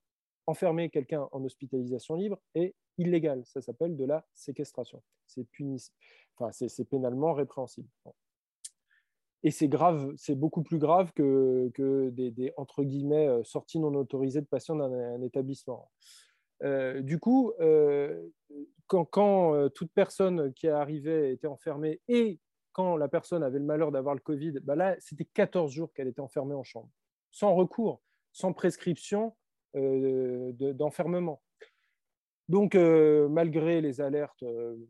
enfermer quelqu'un en hospitalisation libre est illégal. Ça s'appelle de la séquestration. C'est pénalement répréhensible. Et c'est grave, c'est beaucoup plus grave que, des, entre guillemets euh, sorties non autorisées de patients d'un établissement. Du coup, quand, euh, toute personne qui arrivait était enfermée et quand la personne avait le malheur d'avoir le Covid, bah là, c'était 14 jours qu'elle était enfermée en chambre, sans recours, sans prescription euh, d'enfermement. Donc, euh, malgré les alertes,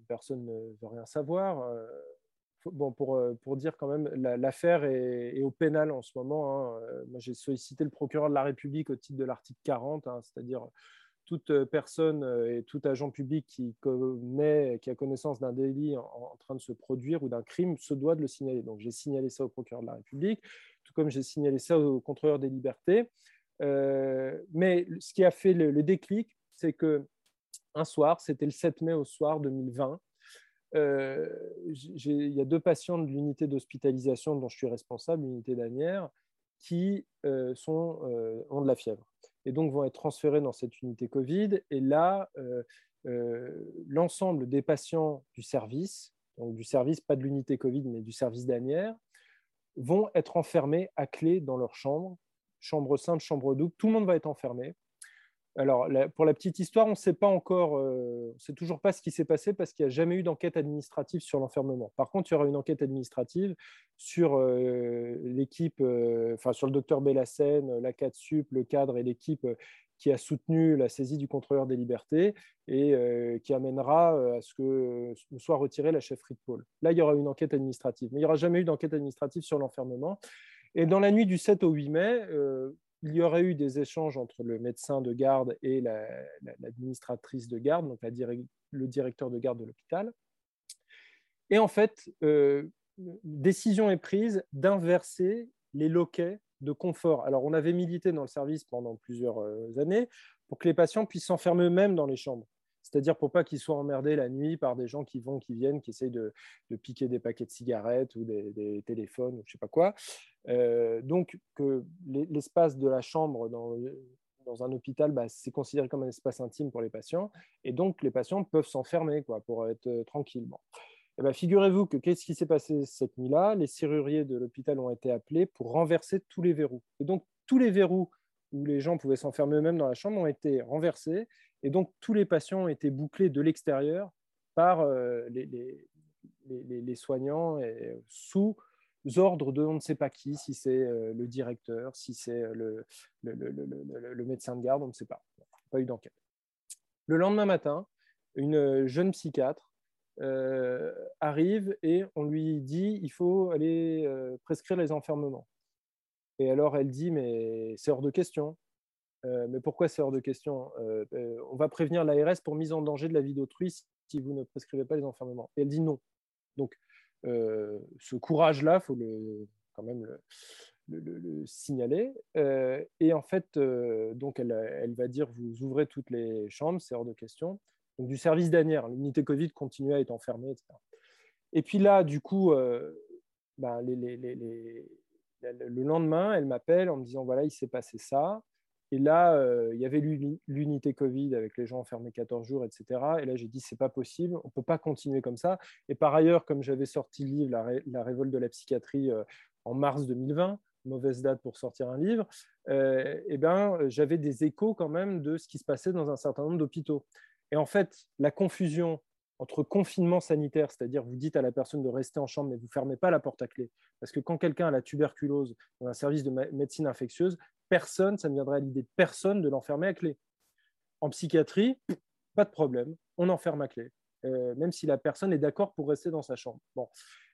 personne ne veut rien savoir. bon, pour, pour, dire quand même, l'affaire est, au pénal en ce moment. Hein. J'ai sollicité le procureur de la République au titre de l'article 40, hein, c'est-à-dire toute euh, personne euh, et tout agent public qui, connaît, qui a connaissance d'un délit en, train de se produire ou d'un crime se doit de le signaler. Donc j'ai signalé ça au procureur de la République, tout comme j'ai signalé ça au contrôleur des libertés. Euh, mais ce qui a fait le, déclic, c'est que un soir, c'était le 7 mai au soir 2020, il y a deux patients de l'unité d'hospitalisation dont je suis responsable, l'unité d'Anières, qui ont de la fièvre et donc vont être transférés dans cette unité Covid. Et là, euh, euh, l'ensemble des patients du service, donc du service, pas de l'unité Covid, mais du service d'Anières, vont être enfermés à clé dans leur chambre, chambre simple, chambre double. Tout le monde va être enfermé. Alors, pour la petite histoire, on ne sait pas encore, euh, sait toujours pas ce qui s'est passé parce qu'il n'y a jamais eu d'enquête administrative sur l'enfermement. Par contre, il y aura une enquête administrative sur euh, l'équipe, euh, enfin sur le docteur Bellassène, la CADSUP, le cadre et l'équipe qui a soutenu la saisie du contrôleur des libertés et qui amènera à ce que soit retirée la chefferie de pôle. Là, il y aura une enquête administrative, mais il n'y aura jamais eu d'enquête administrative sur l'enfermement. Et dans la nuit du 7 au 8 mai, il y aurait eu des échanges entre le médecin de garde et l'administratrice de garde, donc le directeur de garde de l'hôpital. Et en fait, euh, décision est prise d'inverser les loquets de confort. Alors, on avait milité dans le service pendant plusieurs euh, années pour que les patients puissent s'enfermer eux-mêmes dans les chambres c'est-à-dire pour pas qu'ils soient emmerdés la nuit par des gens qui vont, qui viennent, qui essayent de, piquer des paquets de cigarettes ou des, téléphones ou je sais pas quoi. Euh, donc que l'espace de la chambre dans, un hôpital, bah, c'est considéré comme un espace intime pour les patients, et donc les patients peuvent s'enfermer pour être euh, tranquilles. Eh ben, figurez-vous que qu'est-ce qui s'est passé cette nuit-là? Les serruriers de l'hôpital ont été appelés pour renverser tous les verrous. Et donc tous les verrous où les gens pouvaient s'enfermer eux-mêmes dans la chambre ont été renversés et donc, tous les patients ont été bouclés de l'extérieur par euh, les, soignants et sous ordre de on ne sait pas qui, si c'est euh, le directeur, si c'est euh, le, médecin de garde, on ne sait pas. Pas eu d'enquête. Le lendemain matin, une jeune psychiatre arrive et on lui dit il faut aller prescrire les enfermements. Et alors elle dit mais c'est hors de question. Euh, mais pourquoi c'est hors de question? Euh, euh, On va prévenir l'ARS pour mise en danger de la vie d'autrui si vous ne prescrivez pas les enfermements. Et elle dit non. Donc, ce courage-là, il faut le, quand même le, signaler. et en fait, donc elle, va dire vous ouvrez toutes les chambres, c'est hors de question. Donc, du service d'anière, l'unité Covid continue à être enfermée, etc. Et puis là, du coup, ben, les, le lendemain, elle m'appelle en me disant voilà, il s'est passé ça. Et là, euh, il y avait l'unité Covid avec les gens enfermés 14 jours, etc. Et là, j'ai dit, c'est pas possible, on peut pas continuer comme ça. Et par ailleurs, comme j'avais sorti le livre La, révolte de la psychiatrie euh, en mars 2020, mauvaise date pour sortir un livre, euh, eh ben, j'avais des échos quand même de ce qui se passait dans un certain nombre d'hôpitaux. Et en fait, la confusion entre confinement sanitaire, c'est-à-dire vous dites à la personne de rester en chambre, mais vous ne fermez pas la porte à clé. Parce que quand quelqu'un a la tuberculose dans un service de médecine infectieuse, personne, ça ne viendrait à l'idée de personne de l'enfermer à clé. En psychiatrie, pas de problème, on enferme à clé, euh, même si la personne est d'accord pour rester dans sa chambre. Bon.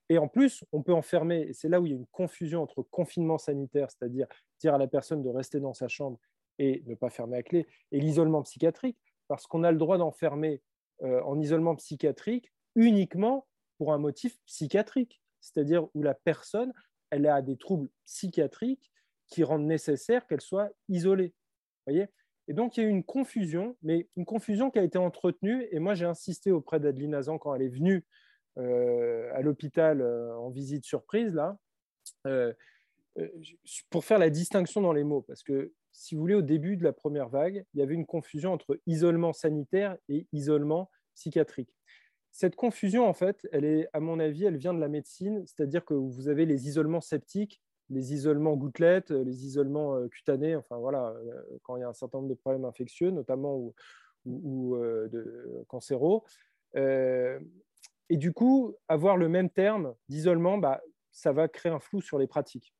Et en plus, on peut enfermer, et c'est là où il y a une confusion entre confinement sanitaire, c'est-à-dire dire à la personne de rester dans sa chambre et ne pas fermer à clé, et l'isolement psychiatrique, parce qu'on a le droit d'enfermer en isolement psychiatrique uniquement pour un motif psychiatrique, c'est-à-dire où la personne elle a des troubles psychiatriques qui rendent nécessaire qu'elle soit isolée. Voyez? Et donc, il y a eu une confusion, mais une confusion qui a été entretenue. Et moi, j'ai insisté auprès d'Adeline Azan quand elle est venue euh, à l'hôpital euh, en visite surprise, là, pour faire la distinction dans les mots. Parce que si vous voulez, au début de la première vague, il y avait une confusion entre isolement sanitaire et isolement psychiatrique. Cette confusion, en fait, elle est, à mon avis, elle vient de la médecine, c'est-à-dire que vous avez les isolements septiques, les isolements gouttelettes, les isolements euh, cutanés, enfin voilà, euh, quand il y a un certain nombre de problèmes infectieux, notamment ou, ou, euh, cancéraux. et du coup, avoir le même terme d'isolement, bah, ça va créer un flou sur les pratiques.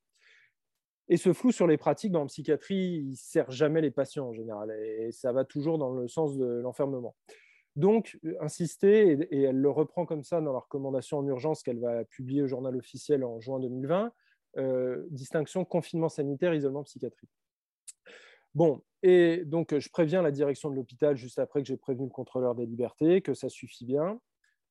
Et ce flou sur les pratiques dans la psychiatrie, il ne sert jamais les patients en général, et ça va toujours dans le sens de l'enfermement. Donc, euh, insister, et, elle le reprend comme ça dans la recommandation en urgence qu'elle va publier au journal officiel en juin 2020, euh, distinction confinement sanitaire, isolement psychiatrique. Bon, et donc je préviens la direction de l'hôpital juste après que j'ai prévenu le contrôleur des libertés que ça suffit bien.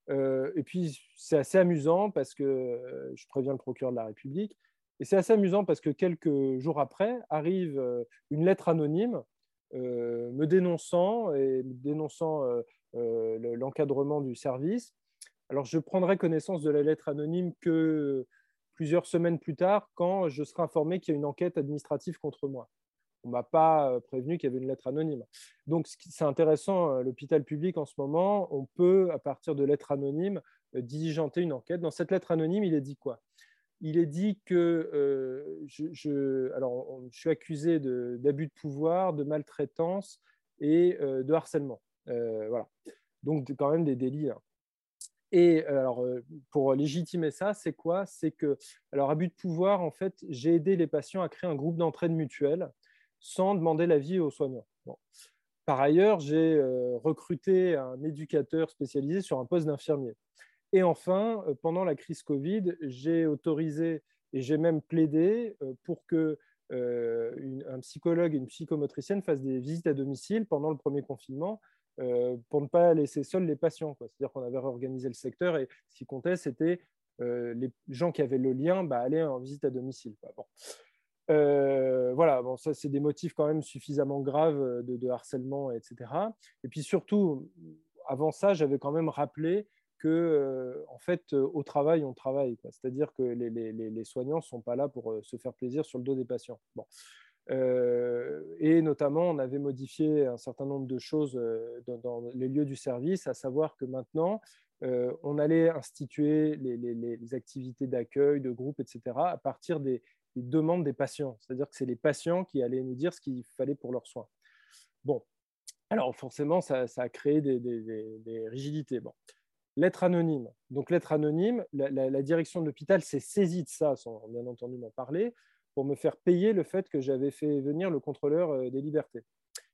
Euh, et puis c'est assez amusant parce que je préviens le procureur de la République et c'est assez amusant parce que quelques jours après arrive euh, une lettre anonyme euh, me dénonçant et dénonçant euh, l'encadrement du service. Alors je prendrai connaissance de la lettre anonyme que plusieurs semaines plus tard quand je serai informé qu'il y a une enquête administrative contre moi. On ne m'a pas prévenu qu'il y avait une lettre anonyme. Donc, c'est intéressant, l'hôpital public en ce moment, on peut, à partir de lettres anonymes, diligenter une enquête. Dans cette lettre anonyme, il est dit quoi? Il est dit que euh, je, alors, je suis accusé d'abus de, pouvoir, de maltraitance et euh, de harcèlement. Euh, voilà. Donc, quand même des délits. Hein. Et alors, pour légitimer ça, c'est quoi? C'est que, alors, abus de pouvoir, en fait, j'ai aidé les patients à créer un groupe d'entraide mutuelle sans demander l'avis aux soignants. Par ailleurs, j'ai recruté un éducateur spécialisé sur un poste d'infirmier. Et enfin, euh, pendant la crise Covid, j'ai autorisé et j'ai même plaidé euh, pour que euh, un psychologue et une psychomotricienne fassent des visites à domicile pendant le premier confinement pour ne pas laisser seuls les patients. C'est-à-dire qu'on avait réorganisé le secteur et ce qui comptait, c'était les gens qui avaient le lien bah, aller en visite à domicile. voilà, bon, ça c'est des motifs quand même suffisamment graves de, harcèlement, etc. Et puis surtout, avant ça, j'avais quand même rappelé que, en fait, au travail, on travaille. C'est-à-dire que les, soignants ne sont pas là pour se faire plaisir sur le dos des patients. Bon. et notamment, on avait modifié un certain nombre de choses dans, les lieux du service, à savoir que maintenant, on allait instituer les, activités d'accueil, de groupe, etc., à partir des, demandes des patients. C'est-à-dire que c'est les patients qui allaient nous dire ce qu'il fallait pour leurs soins. Bon, alors forcément, ça, a créé des, des rigidités. Bon. Lettre anonyme. Donc, lettre anonyme, la, direction de l'hôpital s'est saisie de ça, sans bien entendu m'en parler, pour me faire payer le fait que j'avais fait venir le contrôleur euh, des libertés.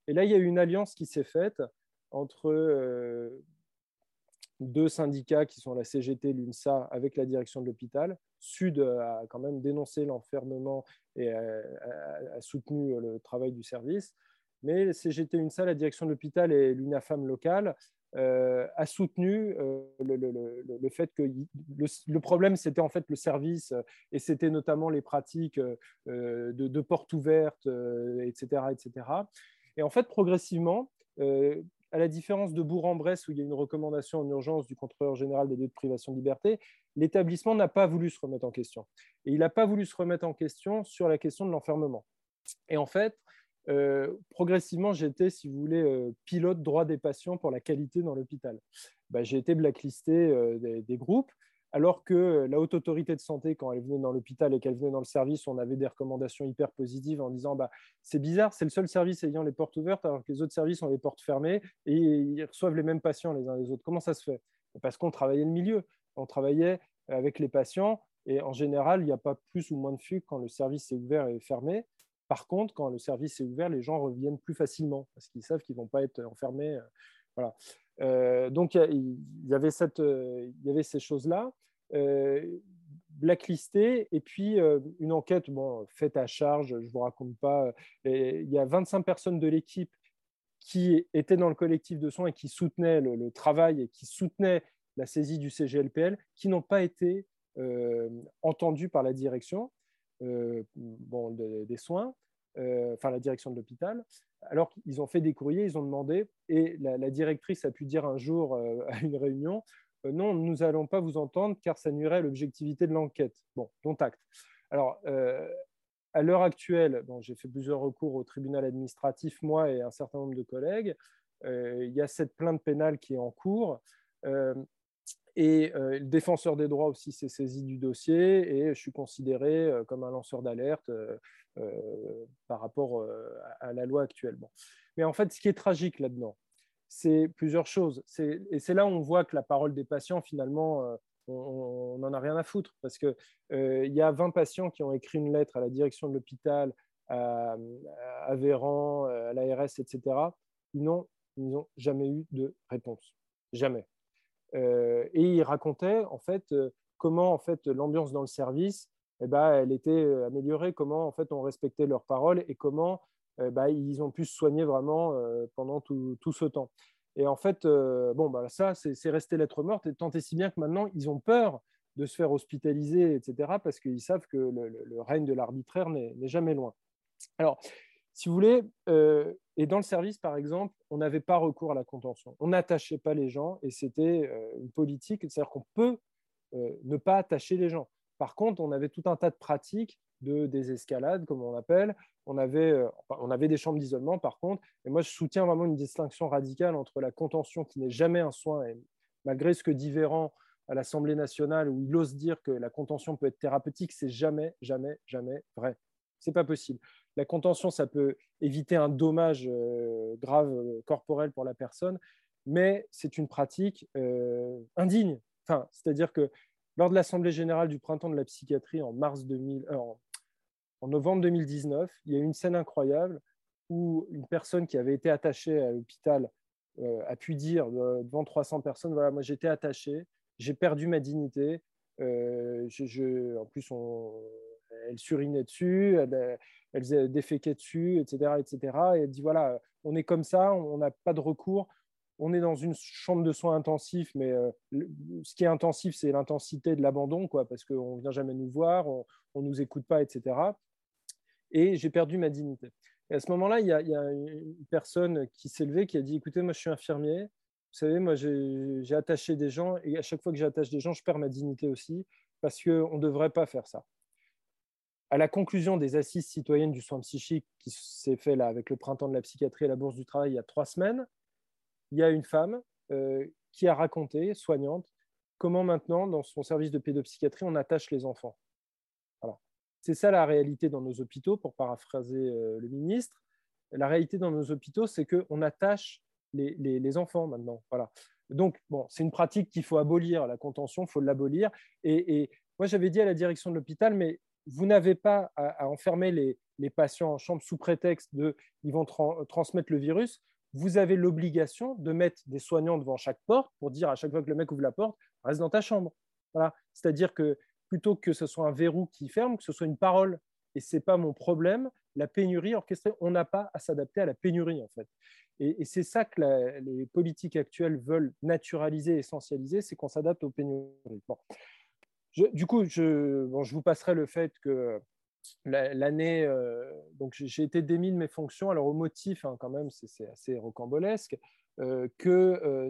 Et là, il y a eu une alliance qui s'est faite entre euh, deux syndicats qui sont la CGT l'UNSA avec la direction de l'hôpital. Sud a quand même dénoncé l'enfermement et a, soutenu le travail du service. Mais CGT, UNSA, la direction de l'hôpital et l'UNAFAM locale euh, a soutenu euh, le, fait que le, problème, c'était en fait le service euh, et c'était notamment les pratiques de, de portes ouvertes, etc., etc. Et en fait, progressivement, à la différence de Bourg-en-Bresse, où il y a une recommandation en urgence du contrôleur général des lieux de privation de liberté, l'établissement n'a pas voulu se remettre en question. Et il n'a pas voulu se remettre en question sur la question de l'enfermement. Et en fait, progressivement, j'étais, si vous voulez, pilote droit des patients pour la qualité dans l'hôpital. Bah, j'ai été blacklisté des, groupes alors que la haute autorité de santé, quand elle venait dans l'hôpital et qu'elle venait dans le service, on avait des recommandations hyper positives en disant bah, c'est bizarre, c'est le seul service ayant les portes ouvertes alors que les autres services ont les portes fermées et ils reçoivent les mêmes patients les uns les autres. Comment ça se fait? Parce qu'on travaillait le milieu, on travaillait avec les patients et en général, il n'y a pas plus ou moins de fugue quand le service est ouvert et fermé. Par contre, quand le service est ouvert, les gens reviennent plus facilement parce qu'ils savent qu'ils ne vont pas être enfermés. Euh, voilà. Euh, donc, il y, avait euh, ces choses-là. Euh, blacklisté et puis une enquête bon, faite à charge, je ne vous raconte pas. il y a 25 personnes de l'équipe qui étaient dans le collectif de soins et qui soutenaient le, travail et qui soutenaient la saisie du CGLPL, qui n'ont pas été euh, entendues par la direction bon, des soins, enfin la direction de l'hôpital alors qu'ils ont fait des courriers, ils ont demandé, et la, directrice a pu dire un jour euh, à une réunion, euh, non, nous n'allons pas vous entendre car ça nuirait à l'objectivité de l'enquête. Bon, dont acte. Alors, euh, à l'heure actuelle, j'ai fait plusieurs recours au tribunal administratif, moi et un certain nombre de collègues. il y a cette plainte pénale qui est en cours. Et le défenseur des droits aussi s'est saisi du dossier et je suis considéré comme un lanceur d'alerte par rapport à la loi actuelle. Mais en fait, ce qui est tragique là-dedans, c'est plusieurs choses. Et c'est là où on voit que la parole des patients, finalement, on n'en a rien à foutre. Parce qu'il il y a 20 patients qui ont écrit une lettre à la direction de l'hôpital, à, à Véran, à l'ARS, etc. Ils n'ont jamais eu de réponse. Jamais. Euh, et il racontait en fait euh, comment en fait l'ambiance dans le service, eh ben, elle était euh, améliorée, comment en fait on respectait leurs paroles et comment bah, ils ont pu se soigner vraiment pendant tout, ce temps. Et en fait, bon, bah, ça, c'est resté lettre morte, et tant et si bien que maintenant, ils ont peur de se faire hospitaliser, etc., parce qu'ils savent que le, le règne de l'arbitraire n'est jamais loin. Alors, si vous voulez, euh, et dans le service, par exemple, on n'avait pas recours à la contention. On n'attachait pas les gens et c'était euh, une politique, c'est-à-dire qu'on peut euh, ne pas attacher les gens. Par contre, on avait tout un tas de pratiques de désescalade, comme on appelle. On avait, on avait des chambres d'isolement, par contre. Et moi, je soutiens vraiment une distinction radicale entre la contention, qui n'est jamais un soin, et malgré ce que dit Véran à l'Assemblée nationale, où il ose dire que la contention peut être thérapeutique, c'est jamais, jamais, jamais vrai. C'est pas possible. La contention, ça peut éviter un dommage euh, grave euh, corporel pour la personne, mais c'est une pratique euh, indigne. Enfin, c'est-à-dire que lors de l'Assemblée générale du printemps de la psychiatrie en, mars 2000, en, novembre 2019, il y a eu une scène incroyable où une personne qui avait été attachée à l'hôpital a pu dire devant 300 personnes, voilà, moi j'étais attaché, j'ai perdu ma dignité, en plus on, elle surinait dessus, elle, elle déféquait dessus, etc., etc. Et elle dit voilà, on est comme ça, on n'a pas de recours, on est dans une chambre de soins intensifs, mais euh, ce qui est intensif, c'est l'intensité de l'abandon, quoi, parce qu'on ne vient jamais nous voir, on ne nous écoute pas, etc. Et j'ai perdu ma dignité. Et à ce moment-là, il, y a une personne qui s'est levée, qui a dit écoutez, moi je suis infirmier, vous savez, moi j'ai attaché des gens, et à chaque fois que j'attache des gens, je perds ma dignité aussi, parce qu'on ne devrait pas faire ça à la conclusion des assises citoyennes du soin psychique qui s'est fait là avec le printemps de la psychiatrie et la bourse du travail il y a trois semaines, il y a une femme euh, qui a raconté, soignante, comment maintenant, dans son service de pédopsychiatrie, on attache les enfants. C'est ça la réalité dans nos hôpitaux, pour paraphraser euh, le ministre. La réalité dans nos hôpitaux, c'est qu'on attache les, enfants maintenant. Voilà. Donc, bon, c'est une pratique qu'il faut abolir, la contention, il faut l'abolir. Et, et moi, j'avais dit à la direction de l'hôpital, mais vous n'avez pas à, enfermer les, patients en chambre sous prétexte de ils vont transmettre le virus. Vous avez l'obligation de mettre des soignants devant chaque porte pour dire à chaque fois que le mec ouvre la porte, reste dans ta chambre. Voilà. C'est-à-dire que plutôt que ce soit un verrou qui ferme, que ce soit une parole. Et ce n'est pas mon problème. La pénurie orchestrée, on n'a pas à s'adapter à la pénurie, en fait. Et, c'est ça que les politiques actuelles veulent naturaliser, essentialiser, c'est qu'on s'adapte aux pénuries. Du coup, je, vous passerai le fait que l'année, euh, donc j'ai été démis de mes fonctions. Alors au motif, hein, quand même, c'est assez rocambolesque, euh, euh, que,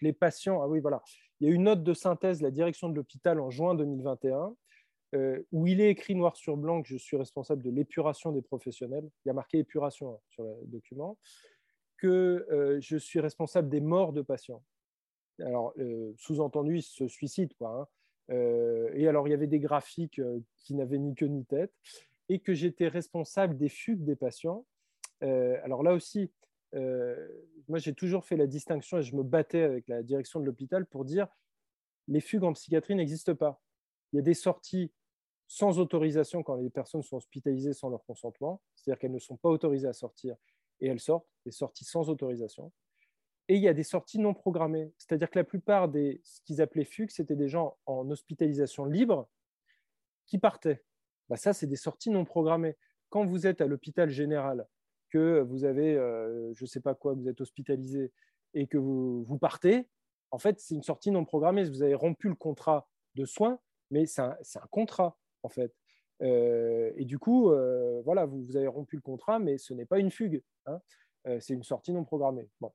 les patients, ah oui, voilà, il y a une note de synthèse de la direction de l'hôpital en juin 2021 où il est écrit noir sur blanc que je suis responsable de l'épuration des professionnels, il y a marqué épuration hein, sur le document, que je suis responsable des morts de patients. Alors, sous-entendu, ils se suicident, quoi. Hein. et alors, il y avait des graphiques qui n'avaient ni queue ni tête, et que j'étais responsable des fugues des patients. alors là aussi, moi, j'ai toujours fait la distinction et je me battais avec la direction de l'hôpital pour dire les fugues en psychiatrie n'existent pas. Il y a des sorties sans autorisation quand les personnes sont hospitalisées sans leur consentement, c'est-à-dire qu'elles ne sont pas autorisées à sortir et elles sortent, des sorties sans autorisation. Et il y a des sorties non programmées, c'est-à-dire que la plupart des ce qu'ils appelaient fugues, c'était des gens en hospitalisation libre qui partaient. Bah, ça, c'est des sorties non programmées. Quand vous êtes à l'hôpital général, que vous avez, euh, je ne sais pas quoi, vous êtes hospitalisé et que vous, vous partez, en fait, c'est une sortie non programmée. Vous avez rompu le contrat de soins, mais c'est un, un, contrat, en fait. Euh, et du coup, euh, voilà, vous, vous, avez rompu le contrat, mais ce n'est pas une fugue. Hein. c'est une sortie non programmée. Bon.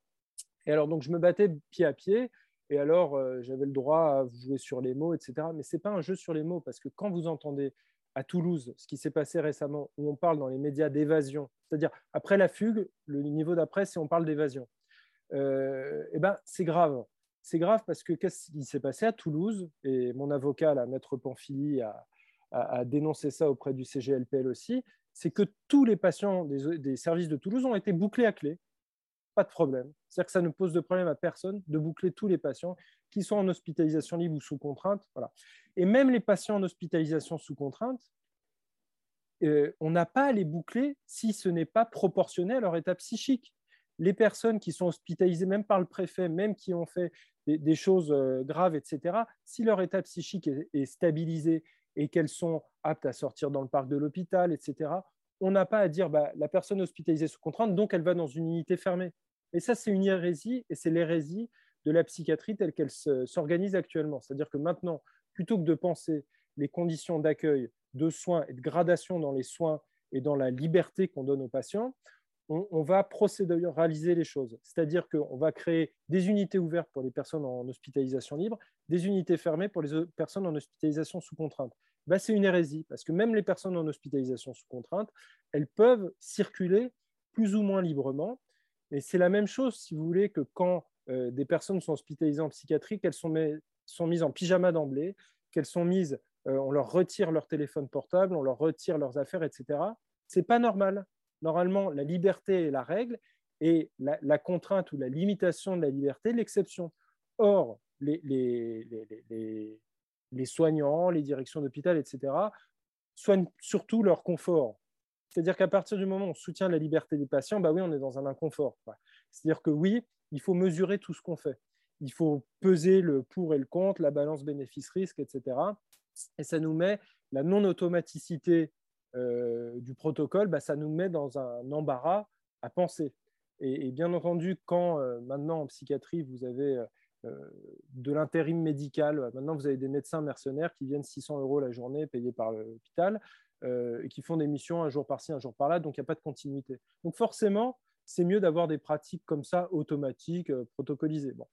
Et alors, donc, je me battais pied à pied. Et alors, j'avais le droit à jouer sur les mots, etc. Mais ce n'est pas un jeu sur les mots, parce que quand vous entendez à Toulouse, ce qui s'est passé récemment, où on parle dans les médias d'évasion, c'est-à-dire après la fugue, le niveau d'après, c'est on parle d'évasion. Euh, eh ben, c'est grave. C'est grave parce que qu'est-ce qui s'est passé à Toulouse Et mon avocat, la maître Pamphili, a, dénoncé ça auprès du CGLPL aussi. C'est que tous les patients des, services de Toulouse ont été bouclés à clé. Pas de problème. C'est-à-dire que ça ne pose de problème à personne de boucler tous les patients qui sont en hospitalisation libre ou sous contrainte. Voilà. Et même les patients en hospitalisation sous contrainte, euh, on n'a pas à les boucler si ce n'est pas proportionné à leur état psychique. Les personnes qui sont hospitalisées, même par le préfet, même qui ont fait des, choses euh, graves, etc., si leur état psychique est, stabilisé et qu'elles sont aptes à sortir dans le parc de l'hôpital, etc., on n'a pas à dire bah, la personne hospitalisée sous contrainte, donc elle va dans une unité fermée. Et ça, c'est une hérésie, et c'est l'hérésie de la psychiatrie telle qu'elle s'organise actuellement. C'est-à-dire que maintenant, plutôt que de penser les conditions d'accueil, de soins et de gradation dans les soins et dans la liberté qu'on donne aux patients, on, va procéduraliser les choses. C'est-à-dire qu'on va créer des unités ouvertes pour les personnes en hospitalisation libre, des unités fermées pour les personnes en hospitalisation sous contrainte. Ben, c'est une hérésie, parce que même les personnes en hospitalisation sous contrainte, elles peuvent circuler plus ou moins librement. Et c'est la même chose, si vous voulez, que quand euh, des personnes sont hospitalisées en psychiatrie, qu'elles sont, mises en pyjama d'emblée, qu'elles sont mises, euh, on leur retire leur téléphone portable, on leur retire leurs affaires, etc. C'est pas normal. Normalement, la liberté est la règle et la, contrainte ou la limitation de la liberté l'exception. Or, les, soignants, les directions d'hôpital, etc., soignent surtout leur confort. C'est-à-dire qu'à partir du moment où on soutient la liberté des patients, bah oui, on est dans un inconfort. C'est-à-dire que oui, il faut mesurer tout ce qu'on fait. Il faut peser le pour et le contre, la balance bénéfice-risque, etc. Et ça nous met la non-automaticité euh, du protocole, bah, ça nous met dans un embarras à penser. Et, bien entendu, quand euh, maintenant en psychiatrie, vous avez euh, de l'intérim médical, maintenant vous avez des médecins mercenaires qui viennent 600 euros la journée payés par l'hôpital et qui font des missions un jour par-ci, un jour par-là, donc il n'y a pas de continuité. Donc forcément, c'est mieux d'avoir des pratiques comme ça, automatiques, euh, protocolisées. Bon.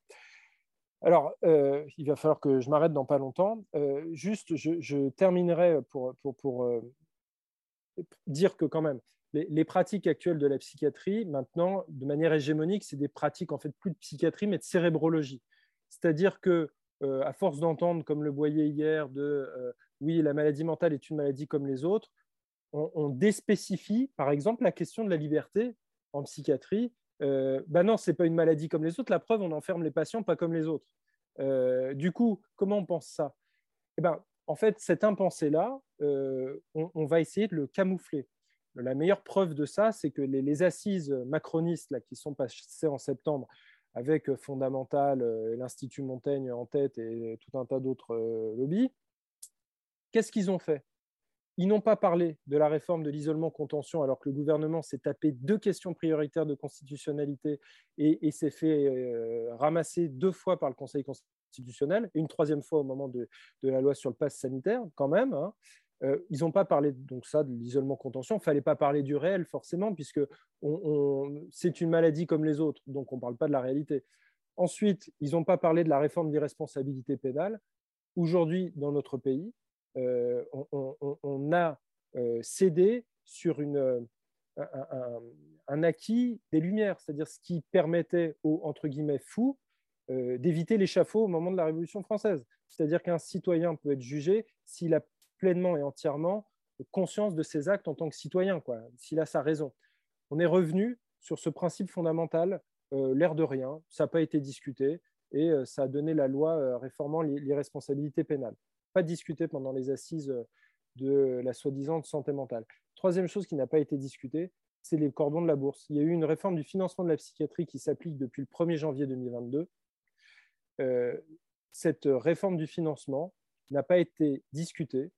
Alors, euh, il va falloir que je m'arrête dans pas longtemps. Euh, juste, je, terminerai pour, pour, dire que quand même, les, pratiques actuelles de la psychiatrie, maintenant, de manière hégémonique, c'est des pratiques en fait plus de psychiatrie, mais de cérébrologie. C'est-à-dire que, à force d'entendre, comme le voyait hier, de oui, la maladie mentale est une maladie comme les autres, on, on déspécifie, par exemple, la question de la liberté en psychiatrie, euh, bah non, ce n'est pas une maladie comme les autres. La preuve, on enferme les patients pas comme les autres. Euh, du coup, comment on pense ça? Eh ben, En fait, cet impensé-là, euh, on, va essayer de le camoufler. La meilleure preuve de ça, c'est que les, assises macronistes là, qui sont passées en septembre avec Fondamental, l'Institut Montaigne en tête et tout un tas d'autres lobbies, qu'est-ce qu'ils ont fait? Ils n'ont pas parlé de la réforme de l'isolement contention alors que le gouvernement s'est tapé deux questions prioritaires de constitutionnalité et, s'est fait euh, ramasser deux fois par le Conseil constitutionnel, une troisième fois au moment de, la loi sur le pass sanitaire quand même. Hein. Euh, ils n'ont pas parlé donc ça de l'isolement contention. Il ne fallait pas parler du réel forcément puisque c'est une maladie comme les autres, donc on ne parle pas de la réalité. Ensuite, ils n'ont pas parlé de la réforme d'irresponsabilité pénale. Aujourd'hui, dans notre pays, on, a cédé sur une, un, acquis des Lumières, c'est-à-dire ce qui permettait aux entre guillemets fous d'éviter l'échafaud au moment de la Révolution française. C'est-à-dire qu'un citoyen peut être jugé s'il a pleinement et entièrement conscience de ses actes en tant que citoyen, s'il a sa raison. On est revenu sur ce principe fondamental, euh, l'air de rien, ça n'a pas été discuté, et euh, ça a donné la loi euh, réformant l'irresponsabilité pénale. Pas discuté pendant les assises de la soi-disant santé mentale. Troisième chose qui n'a pas été discutée, c'est les cordons de la bourse. Il y a eu une réforme du financement de la psychiatrie qui s'applique depuis le 1er janvier 2022. cette réforme du financement n'a pas été discutée.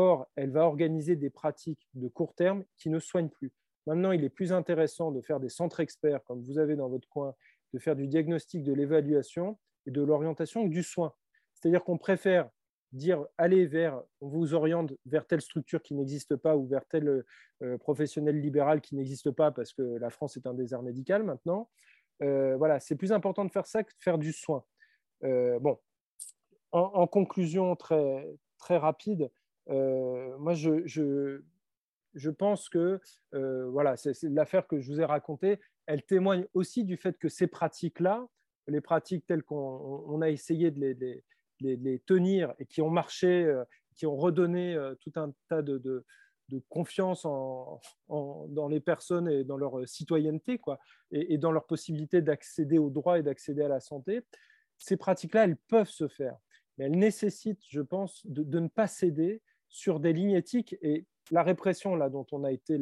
Or, elle va organiser des pratiques de court terme qui ne soignent plus. Maintenant, il est plus intéressant de faire des centres experts, comme vous avez dans votre coin, de faire du diagnostic, de l'évaluation et de l'orientation du soin. C'est-à-dire qu'on préfère dire allez vers, on vous oriente vers telle structure qui n'existe pas ou vers tel euh, professionnel libéral qui n'existe pas parce que la France est un désert médical maintenant. Euh, voilà, c'est plus important de faire ça que de faire du soin. Euh, bon, en, conclusion très, très rapide, moi je, je, je pense que voilà, c'est l'affaire que je vous ai racontée, elle témoigne aussi du fait que ces pratiques-là, les pratiques telles qu'on a essayé de les, les, tenir et qui ont marché, euh, qui ont redonné euh, tout un tas de, de, confiance en, dans les personnes et dans leur citoyenneté, quoi, et, dans leur possibilité d'accéder aux droits et d'accéder à la santé, ces pratiques-là, elles peuvent se faire. Mais elles nécessitent, je pense, de, de, ne pas céder sur des lignes éthiques. Et la répression, là, dont on a été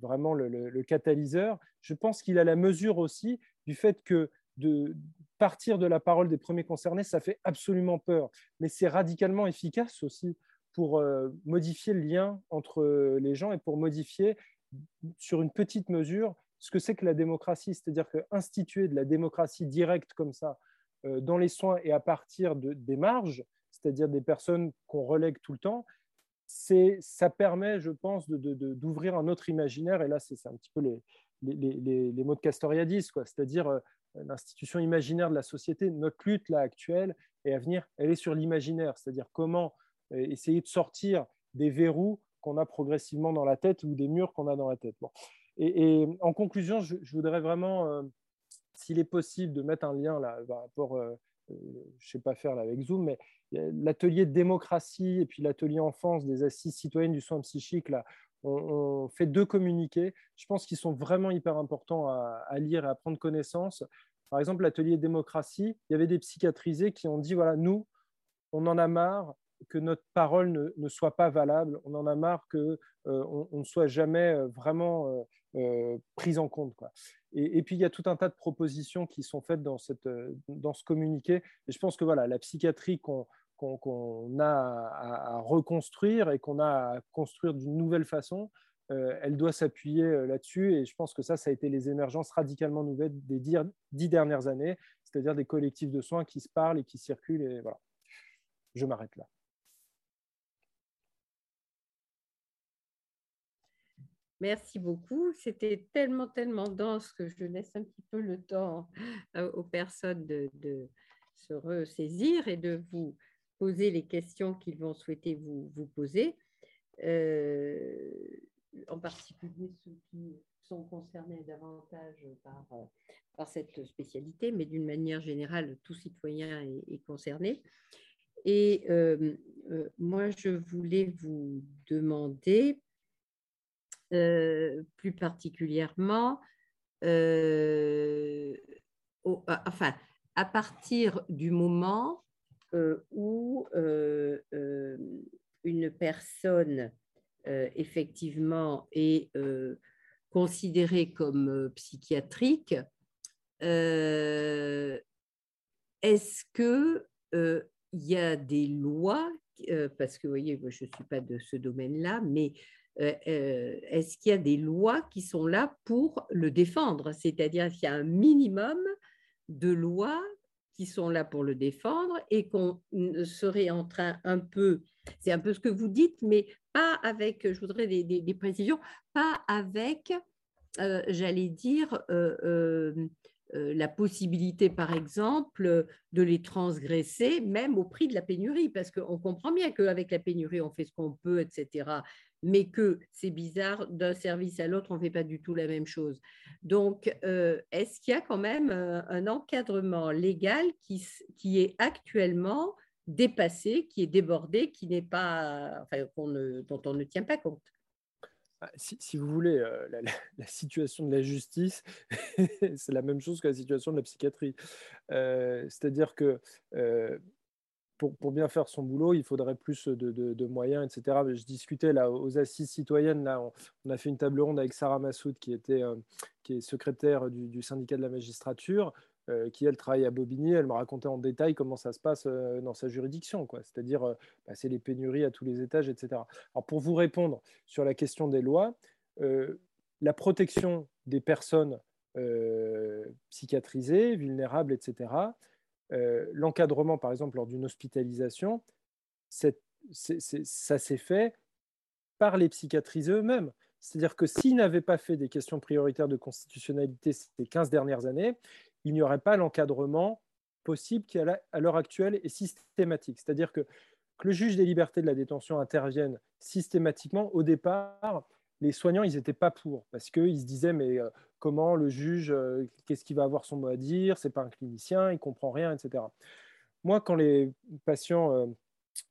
vraiment le, catalyseur, je pense qu'il a la mesure aussi du fait que de partir de la parole des premiers concernés, ça fait absolument peur, mais c'est radicalement efficace aussi pour euh, modifier le lien entre les gens et pour modifier sur une petite mesure ce que c'est que la démocratie. C'est-à-dire qu'instituer de la démocratie directe comme ça euh, dans les soins et à partir de, des marges, c'est-à-dire des personnes qu'on relègue tout le temps, ça permet, je pense, d'ouvrir un autre imaginaire. Et là, c'est un petit peu les, les, mots de Castoriadis, c'est-à-dire euh, l'institution imaginaire de la société, notre lutte là actuelle et à venir, elle est sur l'imaginaire, c'est-à-dire comment euh, essayer de sortir des verrous qu'on a progressivement dans la tête ou des murs qu'on a dans la tête. Et, en conclusion, je, voudrais vraiment, euh, s'il est possible, de mettre un lien là par rapport, je ne sais pas faire là avec Zoom, mais l'atelier démocratie et puis l'atelier enfance des assises citoyennes du soin psychique là, on, fait deux communiqués, je pense qu'ils sont vraiment hyper importants à, lire et à prendre connaissance. Par exemple, l'atelier démocratie, il y avait des psychiatrisés qui ont dit, voilà, nous, on en a marre que notre parole ne, soit pas valable, on en a marre qu'on euh, on ne soit jamais euh, vraiment euh, euh, prise en compte. Et, puis, il y a tout un tas de propositions qui sont faites dans, dans ce communiqué. Et je pense que voilà, la psychiatrie qu'on a à, reconstruire et qu'on a à construire d'une nouvelle façon, euh, elle doit s'appuyer euh, là-dessus. Et je pense que ça, ça a été les émergences radicalement nouvelles des dix, dernières années, c'est-à-dire des collectifs de soins qui se parlent et qui circulent. Et voilà, je m'arrête là. Merci beaucoup. C'était tellement, tellement dense que je laisse un petit peu le temps euh, aux personnes de, se ressaisir et de vous poser les questions qu'ils vont souhaiter vous, poser, euh, en particulier ceux qui sont concernés davantage par, euh, cette spécialité, mais d'une manière générale, tout citoyen est, concerné. Et moi, je voulais vous demander plus particulièrement, enfin, à partir du moment euh, où euh, euh, une personne effectivement est considérée comme psychiatrique, est-ce que il y a des lois, parce que vous voyez, je ne suis pas de ce domaine-là, mais est-ce qu'il y a des lois qui sont là pour le défendre? C'est-à-dire qu'il y a un minimum de lois qui sont là pour le défendre et qu'on serait en train un peu, c'est un peu ce que vous dites, mais pas avec, je voudrais des, précisions, pas avec, euh, j'allais dire, euh, la possibilité, par exemple, de les transgresser, même au prix de la pénurie, parce qu'on comprend bien qu'avec la pénurie, on fait ce qu'on peut, etc mais que c'est bizarre, d'un service à l'autre, on ne fait pas du tout la même chose. Donc, euh, est-ce qu'il y a quand même euh, un, encadrement légal qui, qui, est actuellement dépassé, qui est débordé, qui n'est pas, enfin, dont on ne tient pas compte? Ah, si, vous voulez, euh, la, situation de la justice, c'est la même chose que la situation de la psychiatrie. C'est-à-dire que pour, bien faire son boulot, il faudrait plus de, moyens, etc. Je discutais là aux assises citoyennes, là, on, a fait une table ronde avec Sarah Massoud, qui, était, euh, qui est secrétaire du, syndicat de la magistrature, euh, qui elle travaille à Bobigny. Elle me racontait en détail comment ça se passe euh, dans sa juridiction, c'est-à-dire bah, c'est les pénuries à tous les étages, etc. Alors pour vous répondre sur la question des lois, la protection des personnes psychiatrisées, vulnérables, etc euh, l'encadrement, par exemple, lors d'une hospitalisation, ça s'est fait par les psychiatrisés eux-mêmes. C'est-à-dire que s'ils n'avaient pas fait des questions prioritaires de constitutionnalité ces 15 dernières années, il n'y aurait pas l'encadrement possible qui, à l'heure actuelle, est systématique. C'est-à-dire que, que, le juge des libertés de la détention intervienne systématiquement, au départ, les soignants, ils n'étaient pas pour, parce qu'ils se disaient, mais euh, comment le juge, euh, qu'est-ce qu'il va avoir son mot à dire, c'est pas un clinicien, il comprend rien, etc. Moi, quand les patients euh,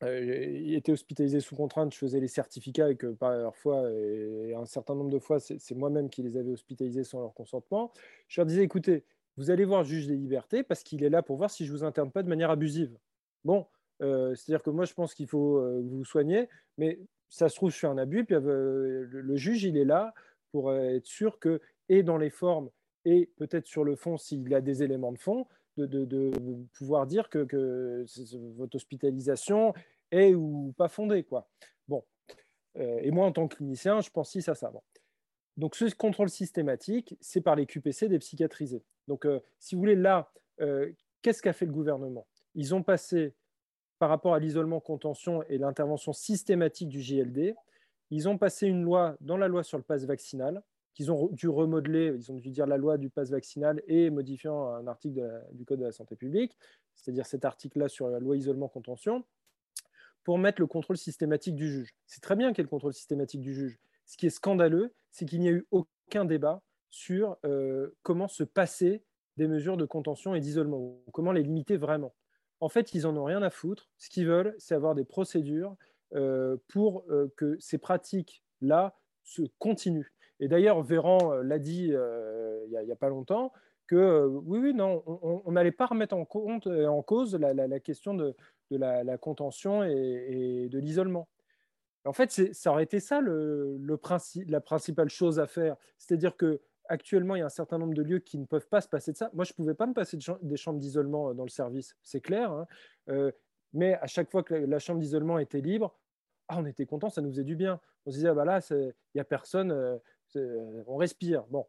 euh, étaient hospitalisés sous contrainte, je faisais les certificats et que parfois, et un certain nombre de fois, c'est moi-même qui les avais hospitalisés sans leur consentement. Je leur disais, écoutez, vous allez voir le juge des libertés parce qu'il est là pour voir si je vous interne pas de manière abusive. Bon, c'est-à-dire que moi, je pense qu'il faut vous soigner, mais ça se trouve, je un abus, puis le juge, il est là pour être sûr que et dans les formes et peut-être sur le fond s'il a des éléments de fond, de, pouvoir dire que, votre hospitalisation est ou pas fondée. Quoi. Bon. Euh, et moi, en tant que clinicien, je pense si ça, ça. Donc, ce contrôle systématique, c'est par les QPC des psychiatrisés. Donc, euh, si vous voulez, là, euh, qu'est-ce qu'a fait le gouvernement? Ils ont passé, par rapport à l'isolement contention et l'intervention systématique du JLD, ils ont passé une loi dans la loi sur le pass vaccinal qu'ils ont dû remodeler, ils ont dû dire la loi du pass vaccinal et modifiant un article du Code de la santé publique, c'est-à-dire cet article-là sur la loi isolement-contention, pour mettre le contrôle systématique du juge. C'est très bien qu'il y ait le contrôle systématique du juge. Ce qui est scandaleux, c'est qu'il n'y a eu aucun débat sur euh, comment se passer des mesures de contention et d'isolement, comment les limiter vraiment. En fait, ils n'en ont rien à foutre. Ce qu'ils veulent, c'est avoir des procédures euh, pour euh, que ces pratiques-là se continuent. Et d'ailleurs, Véran euh, l'a dit euh, il n'y a, pas longtemps, que euh, oui, oui, non, on n'allait pas remettre en, compte, en cause la, question de, la, contention et, de l'isolement. En fait, ça aurait été ça le, la principale chose à faire. C'est-à-dire que actuellement, il y a un certain nombre de lieux qui ne peuvent pas se passer de ça. Moi, je ne pouvais pas me passer des chambres d'isolement dans le service, c'est clair. Hein. mais à chaque fois que la chambre d'isolement était libre, ah, on était content, ça nous faisait du bien. On se disait, ah, bah là, il n'y a personne, on respire. Bon.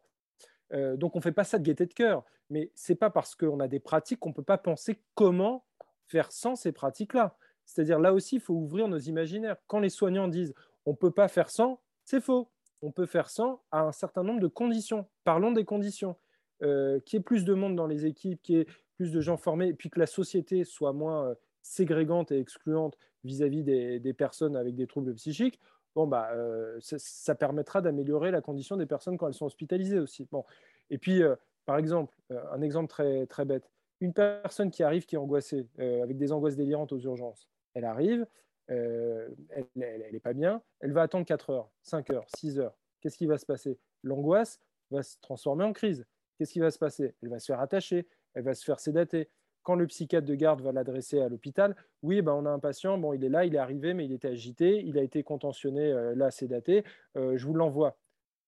Euh, donc on ne fait pas ça de gaieté de cœur, mais c'est pas parce qu'on a des pratiques qu'on ne peut pas penser comment faire sans ces pratiques-là. C'est-à-dire là aussi, il faut ouvrir nos imaginaires. Quand les soignants disent on ne peut pas faire sans, c'est faux. On peut faire sans à un certain nombre de conditions. Parlons des conditions. Euh, qu'il y ait plus de monde dans les équipes, qu'il y ait plus de gens formés, et puis que la société soit moins ségrégante et excluante vis-à-vis des, personnes avec des troubles psychiques, bon, bah, euh, ça, permettra d'améliorer la condition des personnes quand elles sont hospitalisées aussi. Bon. Et puis, euh, par exemple, euh, un exemple très, très bête, une personne qui arrive, qui est angoissée, avec des angoisses délirantes aux urgences, elle arrive, elle n'est pas bien, elle va attendre 4 heures, 5 heures, 6 heures. Qu'est-ce qui va se passer? L'angoisse va se transformer en crise. Qu'est-ce qui va se passer? Elle va se faire attacher, elle va se faire sédater quand le psychiatre de garde va l'adresser à l'hôpital, oui, ben, on a un patient, bon, il est là, il est arrivé, mais il était agité, il a été contentionné, euh, là, sédaté, euh, je vous l'envoie.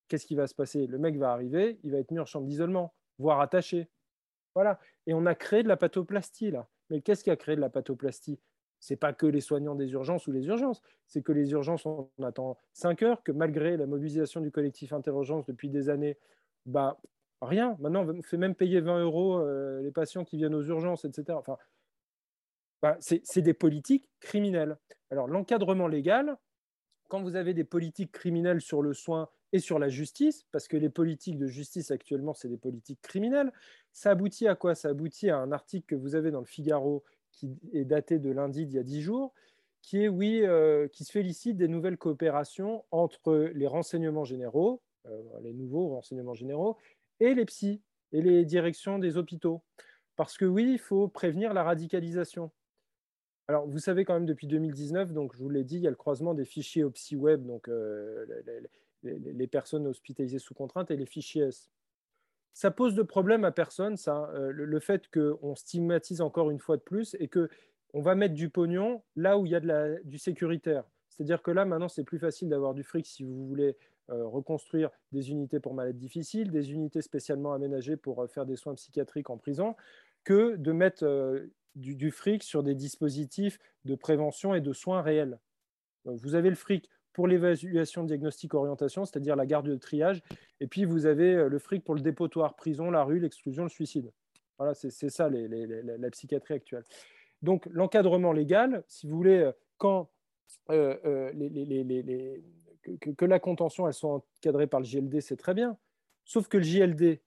Qu'est-ce qui va se passer? Le mec va arriver, il va être mis en chambre d'isolement, voire attaché. Voilà. Et on a créé de la pathoplastie, là. Mais qu'est-ce qui a créé de la pathoplastie c'est pas que les soignants des urgences ou les urgences, c'est que les urgences, on attend 5 heures, que malgré la mobilisation du collectif Interurgence depuis des années, bah, Rien. Maintenant, on fait même payer 20 euros euh, les patients qui viennent aux urgences, etc. Enfin, bah, c'est des politiques criminelles. Alors, l'encadrement légal, quand vous avez des politiques criminelles sur le soin et sur la justice, parce que les politiques de justice actuellement, c'est des politiques criminelles, ça aboutit à quoi? Ça aboutit à un article que vous avez dans le Figaro qui est daté de lundi d'il y a dix jours, qui est, oui, euh, qui se félicite des nouvelles coopérations entre les renseignements généraux, euh, les nouveaux renseignements généraux, et les psys et les directions des hôpitaux. Parce que oui, il faut prévenir la radicalisation. Alors, vous savez quand même depuis 2019, donc je vous l'ai dit, il y a le croisement des fichiers au web, donc euh, les, personnes hospitalisées sous contrainte, et les fichiers S. Ça pose de problème à personne, ça, euh, le, fait qu'on stigmatise encore une fois de plus et qu'on va mettre du pognon là où il y a de la, du sécuritaire. C'est-à-dire que là, maintenant, c'est plus facile d'avoir du fric si vous voulez reconstruire des unités pour malades difficiles, des unités spécialement aménagées pour faire des soins psychiatriques en prison, que de mettre du, fric sur des dispositifs de prévention et de soins réels. vous avez le fric pour l'évaluation, diagnostic, orientation, c'est-à-dire la garde de triage, et puis vous avez euh, le fric pour le dépotoir, prison, la rue, l'exclusion, le suicide. Voilà, c'est ça la psychiatrie actuelle. Donc l'encadrement légal, si vous voulez, euh, quand euh, que, la contention soit encadrée par le JLD, c'est très bien. Sauf que le JLD,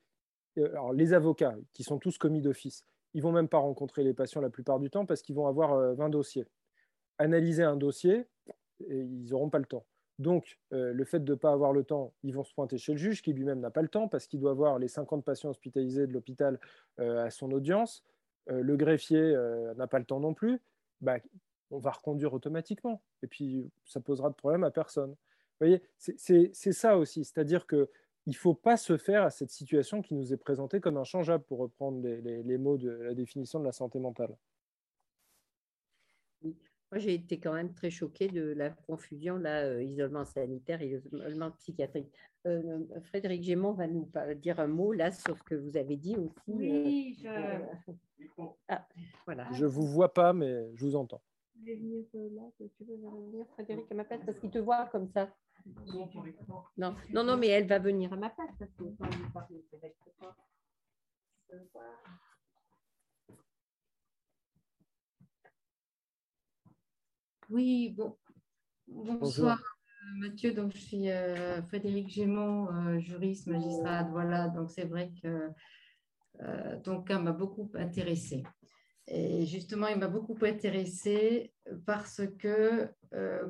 alors les avocats, qui sont tous commis d'office, ils vont même pas rencontrer les patients la plupart du temps parce qu'ils vont avoir 20 euh, dossiers. Analyser un dossier, ils n'auront pas le temps. Donc, euh, le fait de ne pas avoir le temps, ils vont se pointer chez le juge qui lui-même n'a pas le temps parce qu'il doit voir les 50 patients hospitalisés de l'hôpital euh, à son audience. le greffier n'a pas le temps non plus. Bah, on va reconduire automatiquement. Et puis, ça posera de problème à personne. Vous voyez, c'est ça aussi. C'est-à-dire que il ne faut pas se faire à cette situation qui nous est présentée comme inchangeable, pour reprendre les, mots de la définition de la santé mentale. Moi, j'ai été quand même très choquée de la confusion, là, euh, isolement sanitaire et isolement psychiatrique. Euh, Frédéric Gémont va nous dire un mot là sur ce que vous avez dit aussi. Euh, oui, je... Ah, voilà. Je vous vois pas, mais je vous entends. Je vais venir là, tu veux venir, Frédéric, à ma place, parce qu'il te voit comme ça. Non, non, non, mais elle va venir à ma place. Oui, bon. Bonsoir euh, Mathieu, donc je suis euh, Frédéric Gémont, euh, juriste, magistrat, voilà, donc c'est vrai que ton cas m'a beaucoup intéressé. Et justement, il m'a beaucoup intéressé parce que,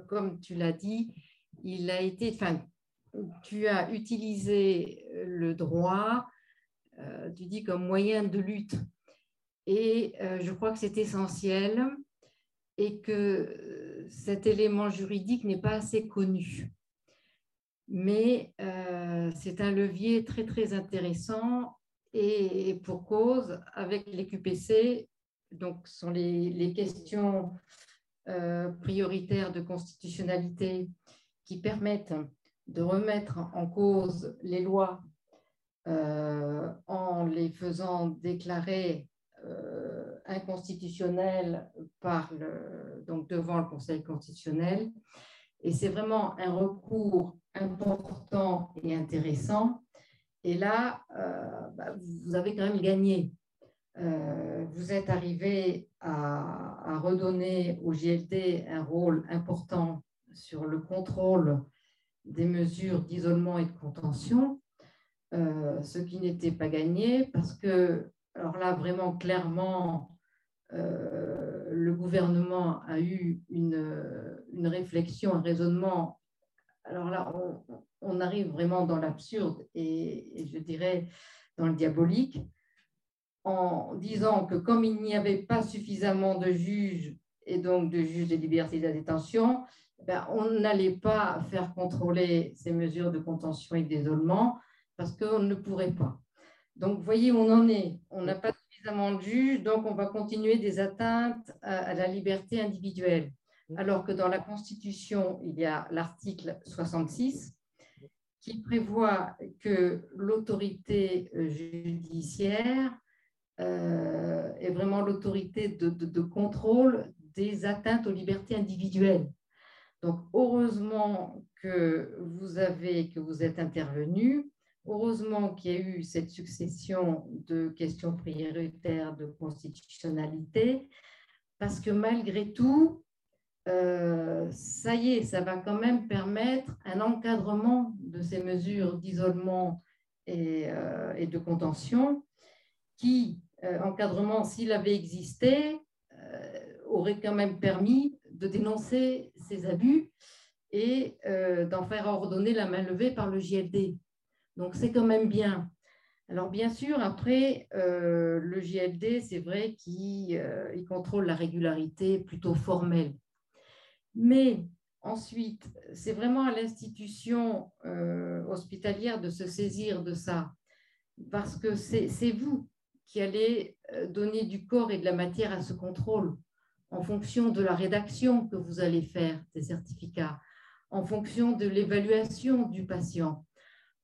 comme tu l'as dit, il a été, enfin, tu as utilisé le droit, euh, tu dis comme moyen de lutte. Et euh, je crois que c'est essentiel et que euh, cet élément juridique n'est pas assez connu. Mais c'est un levier très, très intéressant et, pour cause, avec les QPC, donc sont les, les questions prioritaires de constitutionnalité qui permettent de remettre en cause les lois euh, en les faisant déclarer euh, inconstitutionnelles par le, donc devant le Conseil constitutionnel. Et c'est vraiment un recours important et intéressant. Et là, euh, bah, vous avez quand même gagné. vous êtes arrivé à, redonner au JLD un rôle important sur le contrôle des mesures d'isolement et de contention, euh, ce qui n'était pas gagné parce que, alors là, vraiment clairement, euh, le gouvernement a eu une, une, réflexion, un raisonnement. Alors là, on, arrive vraiment dans l'absurde et, je dirais dans le diabolique, en disant que comme il n'y avait pas suffisamment de juges et donc de juges de liberté de la détention, ben, on n'allait pas faire contrôler ces mesures de contention et d'isolement parce qu'on ne pourrait pas. Donc, vous voyez on en est. On n'a pas suffisamment de juges, donc on va continuer des atteintes à, la liberté individuelle. Alors que dans la Constitution, il y a l'article 66 qui prévoit que l'autorité judiciaire euh, est vraiment l'autorité de, contrôle des atteintes aux libertés individuelles. Donc, heureusement que vous avez, que vous êtes intervenu. Heureusement qu'il y a eu cette succession de questions prioritaires de constitutionnalité, parce que malgré tout, ça y est, ça va quand même permettre un encadrement de ces mesures d'isolement et, et, de contention qui, encadrement, s'il avait existé, aurait quand même permis de dénoncer ces abus et euh, d'en faire ordonner la main levée par le JLD. Donc c'est quand même bien. Alors bien sûr, après, euh, le JLD, c'est vrai qu'il euh, contrôle la régularité plutôt formelle. Mais ensuite, c'est vraiment à l'institution hospitalière de se saisir de ça, parce que c'est vous qui allez donner du corps et de la matière à ce contrôle en fonction de la rédaction que vous allez faire des certificats, en fonction de l'évaluation du patient,